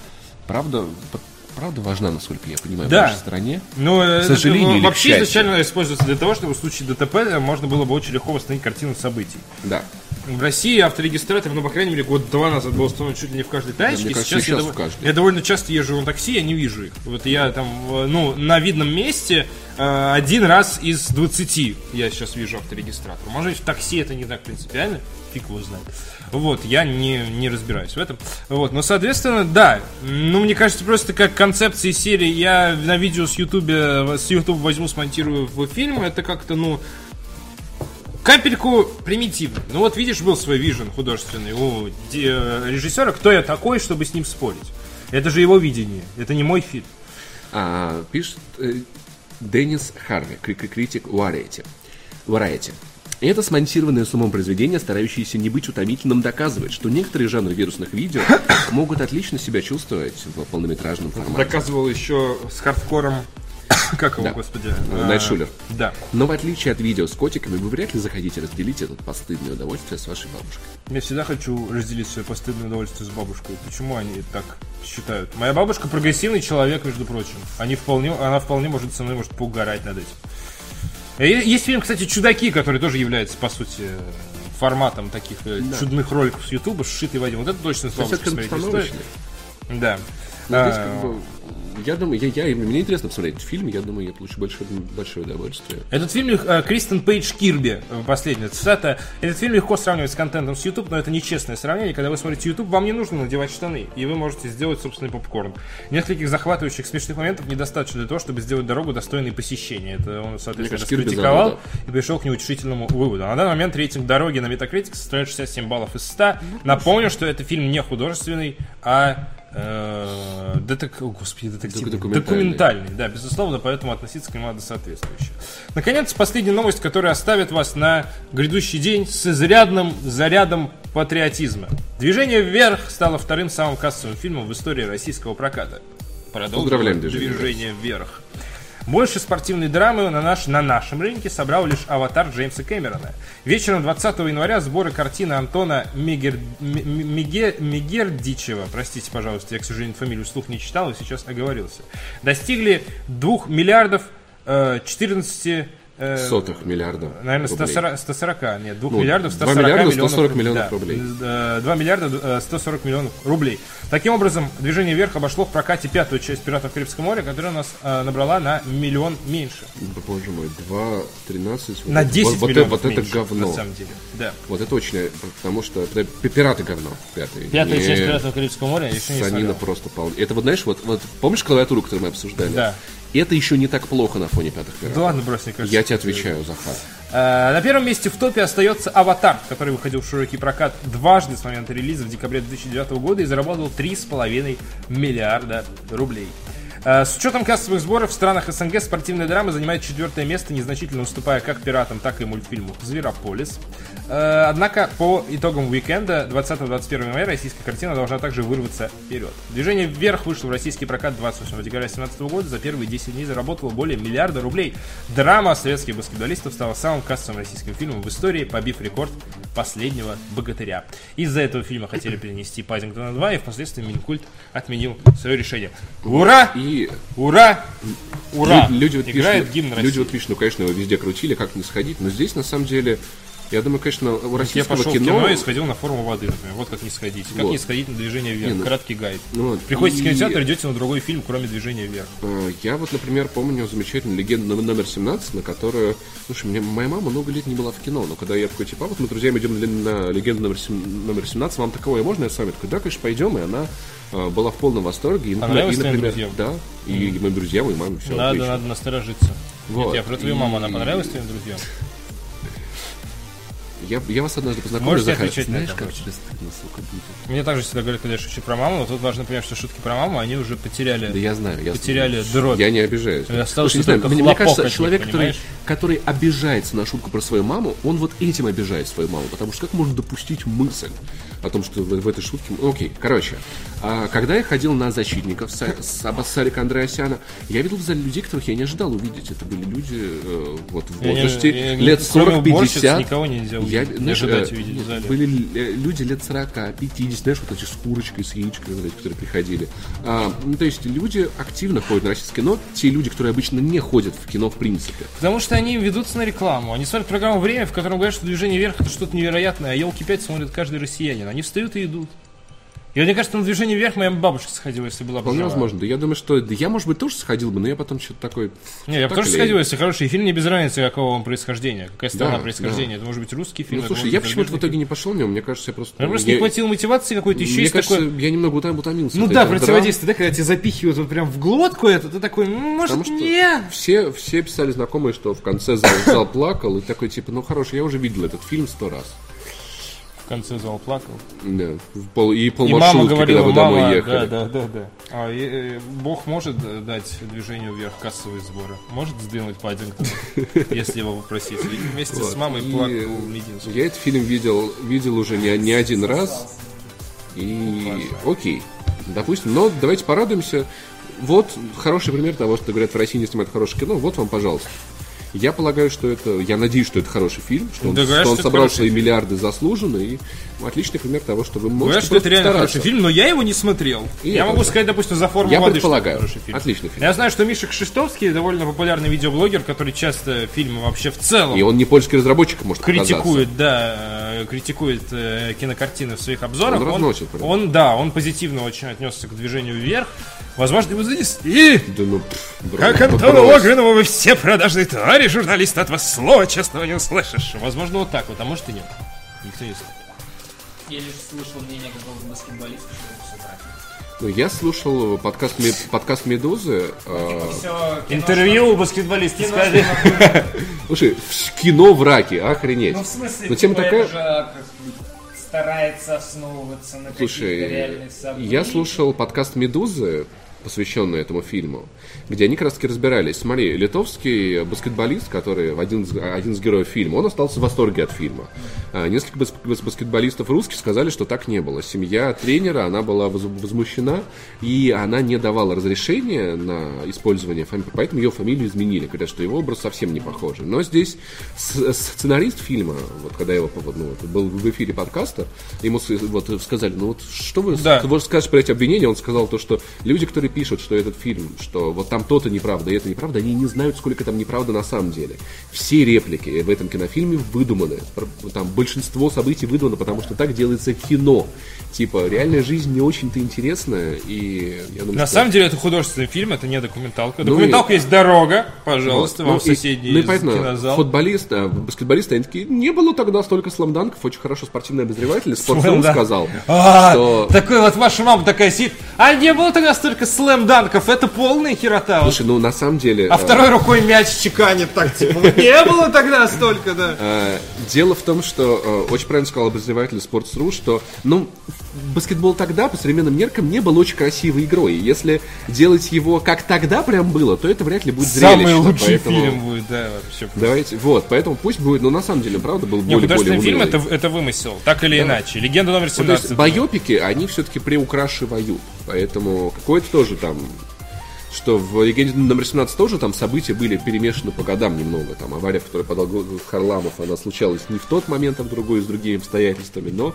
S2: правда, правда важна, насколько я понимаю,
S1: Да.
S2: в нашей стране.
S1: Ну, э,
S2: сожалению
S1: это,
S2: к
S1: вообще изначально используется для того, чтобы в случае ДТП можно было бы очень легко восстановить картину событий.
S2: Да.
S1: В России авторегистратор, ну, по крайней мере, год-два назад был установлен чуть ли не в каждой тачке.
S2: кажется,
S1: я,
S2: сейчас
S1: дов-
S2: в каждой.
S1: я довольно часто езжу на такси, я не вижу их. Вот я там, э, ну, на видном месте э, один раз из 20 я сейчас вижу авторегистратор. Может быть, в такси это не так принципиально, фиг его знает. Вот, я не, не разбираюсь в этом. Вот, но, соответственно, да. Ну, мне кажется, просто как концепция серии я на видео с YouTube, с YouTube возьму, смонтирую в фильм, это как-то, ну, капельку примитивно. Ну вот видишь, был свой вижен художественный у э, режиссера. Кто я такой, чтобы с ним спорить? Это же его видение. Это не мой фильм.
S2: А, пишет э, Деннис Харви, кри- кри- критик Variety. Variety. И это смонтированное с умом произведение, старающееся не быть утомительным, доказывает, что некоторые жанры вирусных видео могут отлично себя чувствовать в полнометражном формате.
S1: Доказывал еще с хардкором. <coughs> Как его,
S2: Да.
S1: господи?
S2: Э,
S1: а,
S2: Найт Шулер.
S1: Да.
S2: Но в отличие от видео с котиками, вы вряд ли захотите разделить это постыдное удовольствие с вашей бабушкой.
S1: Я всегда хочу разделить свое постыдное удовольствие с бабушкой. Почему они так считают? Моя бабушка прогрессивный человек, между прочим. Они вполне, она вполне может со мной может поугарать над этим. Э, Есть фильм, кстати, «Чудаки», который тоже является, по сути, форматом таких э, чудных роликов с Ютуба, сшитый в один. Вот это точно с бабушкой смотреть стоит. Да.
S2: Но здесь
S1: А,
S2: как бы, я думаю, я, я, мне интересно посмотреть фильм, я думаю, я получу большое, большое удовольствие.
S1: Этот фильм э, Кристен Пейдж Кирби, э, последняя цитата. Этот фильм легко сравнивать с контентом с YouTube, но это нечестное сравнение. Когда вы смотрите YouTube, вам не нужно надевать штаны, и вы можете сделать собственный попкорн. Нескольких захватывающих смешных моментов недостаточно для того, чтобы сделать дорогу достойной посещения. Это он, соответственно, раскритиковал
S2: забыл,
S1: и пришел к неутешительному выводу. А на данный момент рейтинг дороги на Metacritic составляет 67 баллов из 100. Напомню, что это фильм не художественный, а э, детек... О, господи, детективный.
S2: Документальный.
S1: Документальный, да, безусловно, поэтому относиться к нему надо соответствующе. Наконец, последняя новость, которая оставит вас на грядущий день с изрядным зарядом патриотизма. «Движение вверх» стало вторым самым кассовым фильмом в истории российского проката. Продолжим
S2: Поздравляем, «Движение
S1: «Движение вверх». Больше спортивной драмы на, наш, на нашем рынке собрал лишь «Аватар» Джеймса Кэмерона. Вечером 20 января сборы картины Антона Мегер, М- М- Меге- Мегердичева, простите, пожалуйста, я, к сожалению, фамилию вслух не читал и сейчас оговорился, достигли 2 миллиардов э, 14... э,
S2: Сотых миллиардов
S1: Наверное,
S2: рублей.
S1: 140, 140, нет, 2
S2: Ну,
S1: миллиардов
S2: 2
S1: 140
S2: миллиарда
S1: миллионов,
S2: 140 миллионов
S1: да,
S2: рублей.
S1: э, 2 миллиарда э, 140 миллионов рублей. Таким образом, «Движение вверх» обошло в прокате пятую часть «Пиратов Карибского моря», которая у нас э, набрала на миллион меньше.
S2: Боже мой, 2, 13...
S1: На 10
S2: вот, вот,
S1: миллионов
S2: вот это
S1: меньше,
S2: говно.
S1: на самом деле. Да.
S2: Вот это очень, э, потому что это пираты говно, пятый.
S1: Пятая
S2: Не
S1: часть «Пиратов Карибского моря» еще не
S2: Санина
S1: смотрел.
S2: просто пол... Это вот, знаешь, вот, вот помнишь клавиатуру, которую мы обсуждали?
S1: Да.
S2: Это еще не так плохо на фоне пятых
S1: Да
S2: пиратов.
S1: ладно, брось, мне кажется.
S2: Я тебе отвечаю, Захар.
S1: Э, На первом месте в топе остается «Аватар», который выходил в широкий прокат дважды с момента релиза в декабре 2009 года и заработал 3,5 миллиарда рублей. Э, С учетом кассовых сборов в странах СНГ спортивная драма занимает четвертое место, незначительно уступая как пиратам, так и мультфильму «Зверополис». Э, Однако по итогам уикенда 20-21 января российская картина должна также вырваться вперед. Движение вверх вышло в российский прокат 28 декабря 2017 года. За первые 10 дней заработало более миллиарда рублей. Драма советских баскетболистов стала самым кассовым российским фильмом в истории, побив рекорд последнего богатыря. Из-за этого фильма хотели перенести Пазингтона 2, и впоследствии Минкульт отменил свое решение. Ура!
S2: И
S1: Ура! Ура!
S2: лю- люди, вот
S1: Играет
S2: пишут,
S1: гимн России.
S2: люди вот пишут, ну, конечно, его везде крутили, как не сходить, но здесь, на самом деле, Я думаю, конечно, у
S1: Я
S2: российского
S1: пошел
S2: кино...
S1: в кино и сходил на форму воды, например. Вот как не сходить. Как
S2: Вот.
S1: не сходить на движение вверх.
S2: Не, ну-
S1: Краткий гайд.
S2: Ну вот.
S1: Приходите в
S2: И-
S1: кинотеатр, идете на другой фильм, кроме движения вверх.
S2: Э, Я вот, например, помню замечательную легенду номер- номер 17, на которую... Слушай, мне, моя мама много лет не была в кино, но когда я такой, типа, «А вот мы с друзьями идем на, легенду номер, сем- номер 17, вам такое, можно я с вами? Такой, да, конечно, пойдем, и она э, была в полном восторге. И,
S1: Понравилось
S2: и, например,
S1: друзьям?
S2: Да, и, и моим друзьям, и маме, все
S1: надо,
S2: отлично.
S1: надо насторожиться.
S2: Вот.
S1: Нет, я про твою
S2: И-
S1: маму, она понравилась твоим друзьям?
S2: Я, я вас однажды познакомлю,
S1: Можете
S2: Захар.
S1: отвечать на
S2: Знаешь,
S1: это,
S2: как тебе стыдно, сука, будет?
S1: Мне также всегда говорят, когда я шучу про маму, но тут важно понимать, что шутки про маму, они уже потеряли.
S2: Да я знаю, я
S1: Потеряли
S2: знаю.
S1: дробь.
S2: Я не обижаюсь.
S1: И остался
S2: Слушай, не знаю, мне, мне кажется,
S1: них,
S2: человек, который, который обижается на шутку про свою маму, он вот этим обижает свою маму. Потому что как можно допустить мысль о том, что в, в этой шутке... Окей, короче. а, когда я ходил на «Защитников» с, с Аббас Сарика Андреасяна, я видел в зале людей, которых я не ожидал увидеть. Это были люди э, вот в
S1: Я не-
S2: возрасте
S1: я не-
S2: лет
S1: кроме уборщиц
S2: 40-50.
S1: никого нельзя увидеть,
S2: Я,
S1: не
S2: знаешь,
S1: ожидать
S2: э,
S1: увидеть в зале.
S2: Были э, люди лет 40, 50, знаешь, вот эти с курочкой, с яичкой, эти, которые приходили. А, ну, то есть люди активно ходят на российское кино, те люди, которые обычно не ходят в кино в принципе.
S1: Потому что они ведутся на рекламу. Они смотрят программу «Время», в котором говорят, что движение вверх это что-то невероятное, а елки 5 смотрит каждый россиянин. Они встают и идут. И мне кажется, на движение вверх моя бабушка сходила, если была бы
S2: Вполне
S1: жива.
S2: возможно. Да я думаю, что да я, может быть, тоже сходил бы, но я потом что-то такой...
S1: Не, я бы тоже сходил, если хороший фильм, не без разницы, какого он происхождения, какая страна
S2: Да,
S1: происхождения. Это может быть русский фильм.
S2: Ну, слушай, я почему-то в итоге не пошел на него, мне кажется, я просто...
S1: Мне просто не хватило мотивации какой-то, еще
S2: Мне кажется,
S1: такое...
S2: я немного утом- утомился.
S1: Ну да, противодействие, да, когда тебе запихивают вот прям в глотку это, ты такой, «М, может, нет.
S2: все, все писали знакомые, что в конце зал, зал плакал, и такой, типа, ну хорошо, я уже видел этот фильм сто раз.
S1: Конце зал плакал.
S2: Да, пол, и
S1: И
S2: полмаршрутки,
S1: мама говорила,
S2: когда вы домой
S1: мама,
S2: ехали.
S1: да, да, да, да. А, и, э, Бог может э, дать движению вверх кассовые сборы? Может сдвинуть Паддингтона, <laughs> если его попросить? И вместе с мамой
S2: И
S1: плакал Мединский.
S2: Я этот фильм видел, видел уже не, не один раз. И окей, допустим, но давайте порадуемся. Вот хороший пример того, что говорят, в России не снимают хорошее кино. Вот вам, пожалуйста. Я полагаю, что это, я надеюсь, что это хороший фильм, что он,
S1: Да,
S2: что он собрал свои
S1: фильм.
S2: миллиарды заслуженно, и отличный пример того, что вы можете
S1: Говорят, что это реально
S2: стараться.
S1: хороший фильм, но я его не смотрел.
S2: И
S1: я
S2: я
S1: могу сказать, допустим, за форму
S2: Я
S1: воды,
S2: предполагаю.
S1: что фильм.
S2: Отличный фильм.
S1: Я знаю, что Миша Кшиштовский довольно популярный видеоблогер, который часто фильмы вообще в целом
S2: И он не польский разработчик, может
S1: критикует, да, э, критикует э, кинокартины в своих обзорах.
S2: Он разносит, правда.
S1: он, да, он позитивно очень отнесся к движению вверх. Возможно, его занесли.
S2: показаться. Да ну, пф, бро-
S1: Как
S2: брось.
S1: Антону Логвинову вы все продажные твари, журналист, от вас слова честного не услышишь. Возможно, вот так вот, а может и нет. Никто не знает.
S3: Я лишь слышал мнение какого-то баскетболиста, что это все так.
S2: Ну, я слушал подкаст, Мед- подкаст Медузы. э,
S3: Все,
S1: Интервью у баскетболиста, скажи. <laughs>
S2: Слушай, кино в раке, охренеть.
S3: Ну, в смысле,
S2: Но тема
S3: типа,
S2: такая-
S3: это же старается основываться на каких-то
S2: Слушай,
S3: реальных событиях.
S2: я слушал подкаст «Медузы», посвященный этому фильму, где они как раз таки разбирались. Смотри, литовский баскетболист, который один из, один из героев фильма, он остался в восторге от фильма. А Несколько бас- бас- баскетболистов русских сказали, что так не было. Семья тренера, она была воз- возмущена, и она не давала разрешения на использование фамилии, поэтому ее фамилию изменили. Говорят, что его образ совсем не похожий. Но здесь сценарист фильма, вот когда его ну, был в эфире подкаста, ему вот, сказали, ну вот что вы
S1: Да.
S2: вот скажешь про эти обвинения, он сказал то, что люди, которые пишут, что этот фильм, что вот там то-то неправда, и это неправда, они не знают, сколько там неправда на самом деле. Все реплики в этом кинофильме выдуманы. Там большинство событий выдумано, потому что так делается кино. Типа, реальная жизнь не очень-то интересная, и я думаю,
S1: На
S2: что-
S1: самом деле это художественный фильм, это не документалка.
S2: Ну
S1: Документалка есть дорога, пожалуйста,
S2: Ну,
S1: вам
S2: и-
S1: соседний
S2: ну и
S1: кинозал.
S2: футболист, а, баскетболисты, они такие, не было тогда столько сламданков, очень хорошо спортивный обозреватель, <laughs> спортфилм
S1: Слэм-данк.
S2: сказал,
S1: А,
S2: что...
S1: такой вот ваша мама такая сидит. А не было тогда столько слэм-данков, это полная херота.
S2: Слушай, ну на самом деле...
S1: А
S2: э,
S1: второй рукой мяч чеканит так, типа, не было тогда столько, да.
S2: Э, Дело в том, что э, очень правильно сказал обозреватель Sports.ru, что ну, баскетбол тогда по современным меркам не был очень красивой игрой. Если делать его как тогда прям было, то это вряд ли будет
S1: Самый
S2: зрелищно.
S1: лучший
S2: поэтому
S1: фильм будет, да, вообще.
S2: Давайте, вот, поэтому пусть будет, но на самом деле, правда, был
S1: Не,
S2: более, более
S1: художественный фильм это, это вымысел, так или иначе. Легенда номер
S2: Ну, то есть
S1: 17.
S2: байопики, они все-таки приукрашивают. Поэтому какое-то тоже там что в «Легенде номер 17» тоже там события были перемешаны по годам немного. Там авария, в которой подал Харламов, она случалась не в тот момент, а в другой, с другими обстоятельствами, но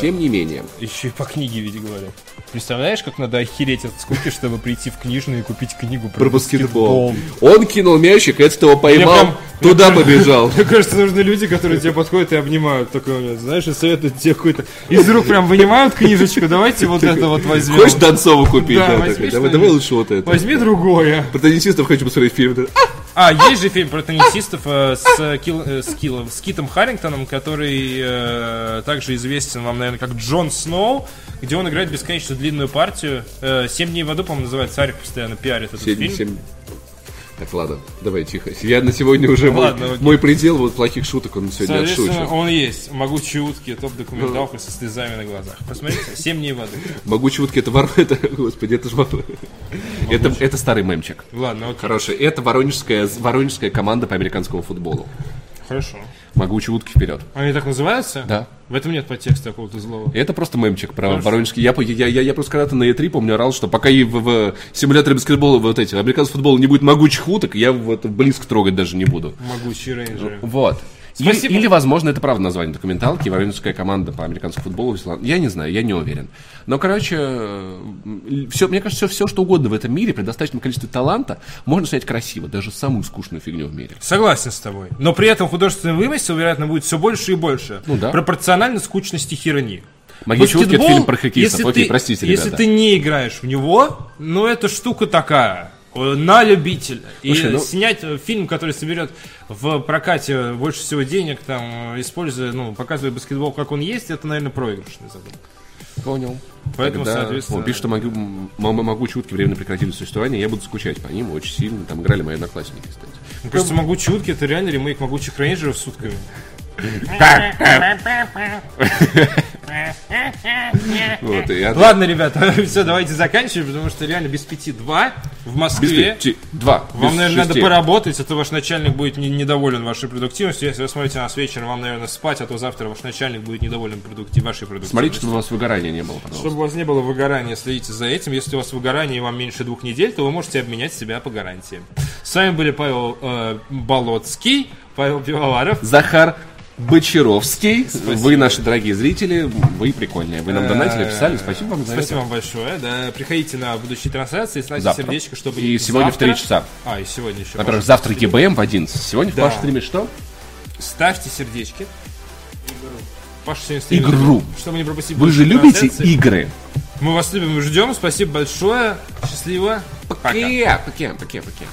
S2: тем не менее.
S1: Еще и по книге ведь говорят. Представляешь, как надо охереть от скуки, чтобы прийти в книжную и купить книгу про,
S2: Про баскетбол. Он кинул мячик, этот его поймал,
S1: прям
S2: Туда побежал. <laughs>
S1: Мне кажется, нужны люди, которые тебе подходят и обнимают момент, знаешь, и советуют тебе какой-то... Из рук прям вынимают книжечку, давайте вот это вот возьмем.
S2: Хочешь Донцову купить?
S1: Да,
S2: Да, давай лучше вот это.
S1: Возьми другое.
S2: Про теннисистов хочу посмотреть фильм.
S1: А, есть же фильм про теннисистов э, с, Кил- э, с, Киллом- с Китом Харрингтоном, который э, также известен вам, наверное, как Джон Сноу, где он играет бесконечно длинную партию. Э, «Семь дней в аду», по-моему, называется. Арик постоянно пиарит этот
S2: Семь-
S1: фильм.
S2: семь- Так, ладно, давай тихо. Я на сегодня уже мой,
S1: Ладно, окей.
S2: мой предел вот плохих шуток, он сегодня отшучил.
S1: он есть. Могучие утки, топ-документалка со слезами на глазах. Посмотрите, «Семь дней в аду».
S2: Могучие утки это вор... <laughs> это, господи, это же это, это старый мемчик.
S1: Ладно, окей.
S2: Хороший. Это воронежская, воронежская команда по американскому футболу.
S1: Хорошо.
S2: Могучие утки вперед.
S1: Они так называются?
S2: Да.
S1: В этом нет подтекста какого-то злого.
S2: Это просто мемчик про воронежский. Я, я, я, я просто когда-то на E3, помню, орал, что пока и в, в симуляторе баскетбола вот эти, американского футбола не будет могучих уток, я в это близко трогать даже не буду.
S1: Могучие рейнджеры.
S2: Вот. Или,
S1: Спасибо.
S2: или, возможно, это правда название документалки, воронежская команда по американскому футболу. Я не знаю, я не уверен. Но, короче, все, мне кажется, все, все, что угодно в этом мире, при достаточном количестве таланта, можно снять красиво, даже самую скучную фигню в мире.
S1: Согласен с тобой. Но при этом художественный вымысел, вероятно, будет все больше и больше.
S2: Ну да.
S1: Пропорционально скучности херни.
S2: «Могучие утки» — это
S1: Баскетбол,
S2: фильм про хоккеистов.
S1: если
S2: Окей,
S1: ты-
S2: простите,
S1: Если
S2: ребята.
S1: ты не играешь в него, ну, это штука такая. Э, На любителя. И
S2: Слушай, ну-
S1: снять э, фильм, который соберет в прокате больше всего денег, там, э, используя, ну, показывая баскетбол, как он есть, это, наверное, проигрышный задумка.
S2: Понял.
S1: Поэтому,
S2: Тогда-
S1: соответственно-
S2: пишет, что могу, могучие утки временно прекратили существование, я буду скучать по ним очень сильно. Там играли мои одноклассники, кстати.
S1: Мне кажется, «Могучие утки» — это реально ремейк «Могучих рейнджеров» с сутками.
S2: Вот, и я-
S1: Ладно, ребята, <laughs> все, давайте заканчиваем, потому что реально без пяти два в
S2: Без
S1: Москве.
S2: пяти- Два.
S1: Вам,
S2: без
S1: наверное, надо
S2: шести.
S1: поработать, а то ваш начальник будет не- недоволен вашей продуктивностью. Если вы смотрите нас вечером, вам, наверное, спать, а то завтра ваш начальник будет недоволен продуктив... вашей продуктивностью.
S2: Смотрите, чтобы у вас выгорания не было, пожалуйста.
S1: Чтобы у вас не было выгорания, следите за этим. Если у вас выгорание и вам меньше двух недель, то вы можете обменять себя по гарантии. С вами были Павел э, Болоцкий, Павел Пивоваров.
S2: Захар Бочаровский. Вы, наши дорогие зрители, вы прикольные. Вы нам донатили, писали. Спасибо вам за
S1: Спасибо
S2: это.
S1: вам большое. Да, приходите на будущие трансляции, ставьте
S2: Завтра.
S1: сердечко, чтобы
S2: И сегодня в
S1: завтра-
S2: 3 часа.
S1: А, и сегодня еще.
S2: Во-первых, завтра ЕБМ в 11. Сегодня в
S1: Да.
S2: вашем стриме что?
S1: Ставьте сердечки. Паша сегодня стримит,
S2: Игру.
S1: Чтобы не пропустить
S2: Вы же любите
S1: трансляции.
S2: игры.
S1: Мы вас любим и ждем. Спасибо большое. Счастливо. Пока.
S2: Пока, пока, пока, пока.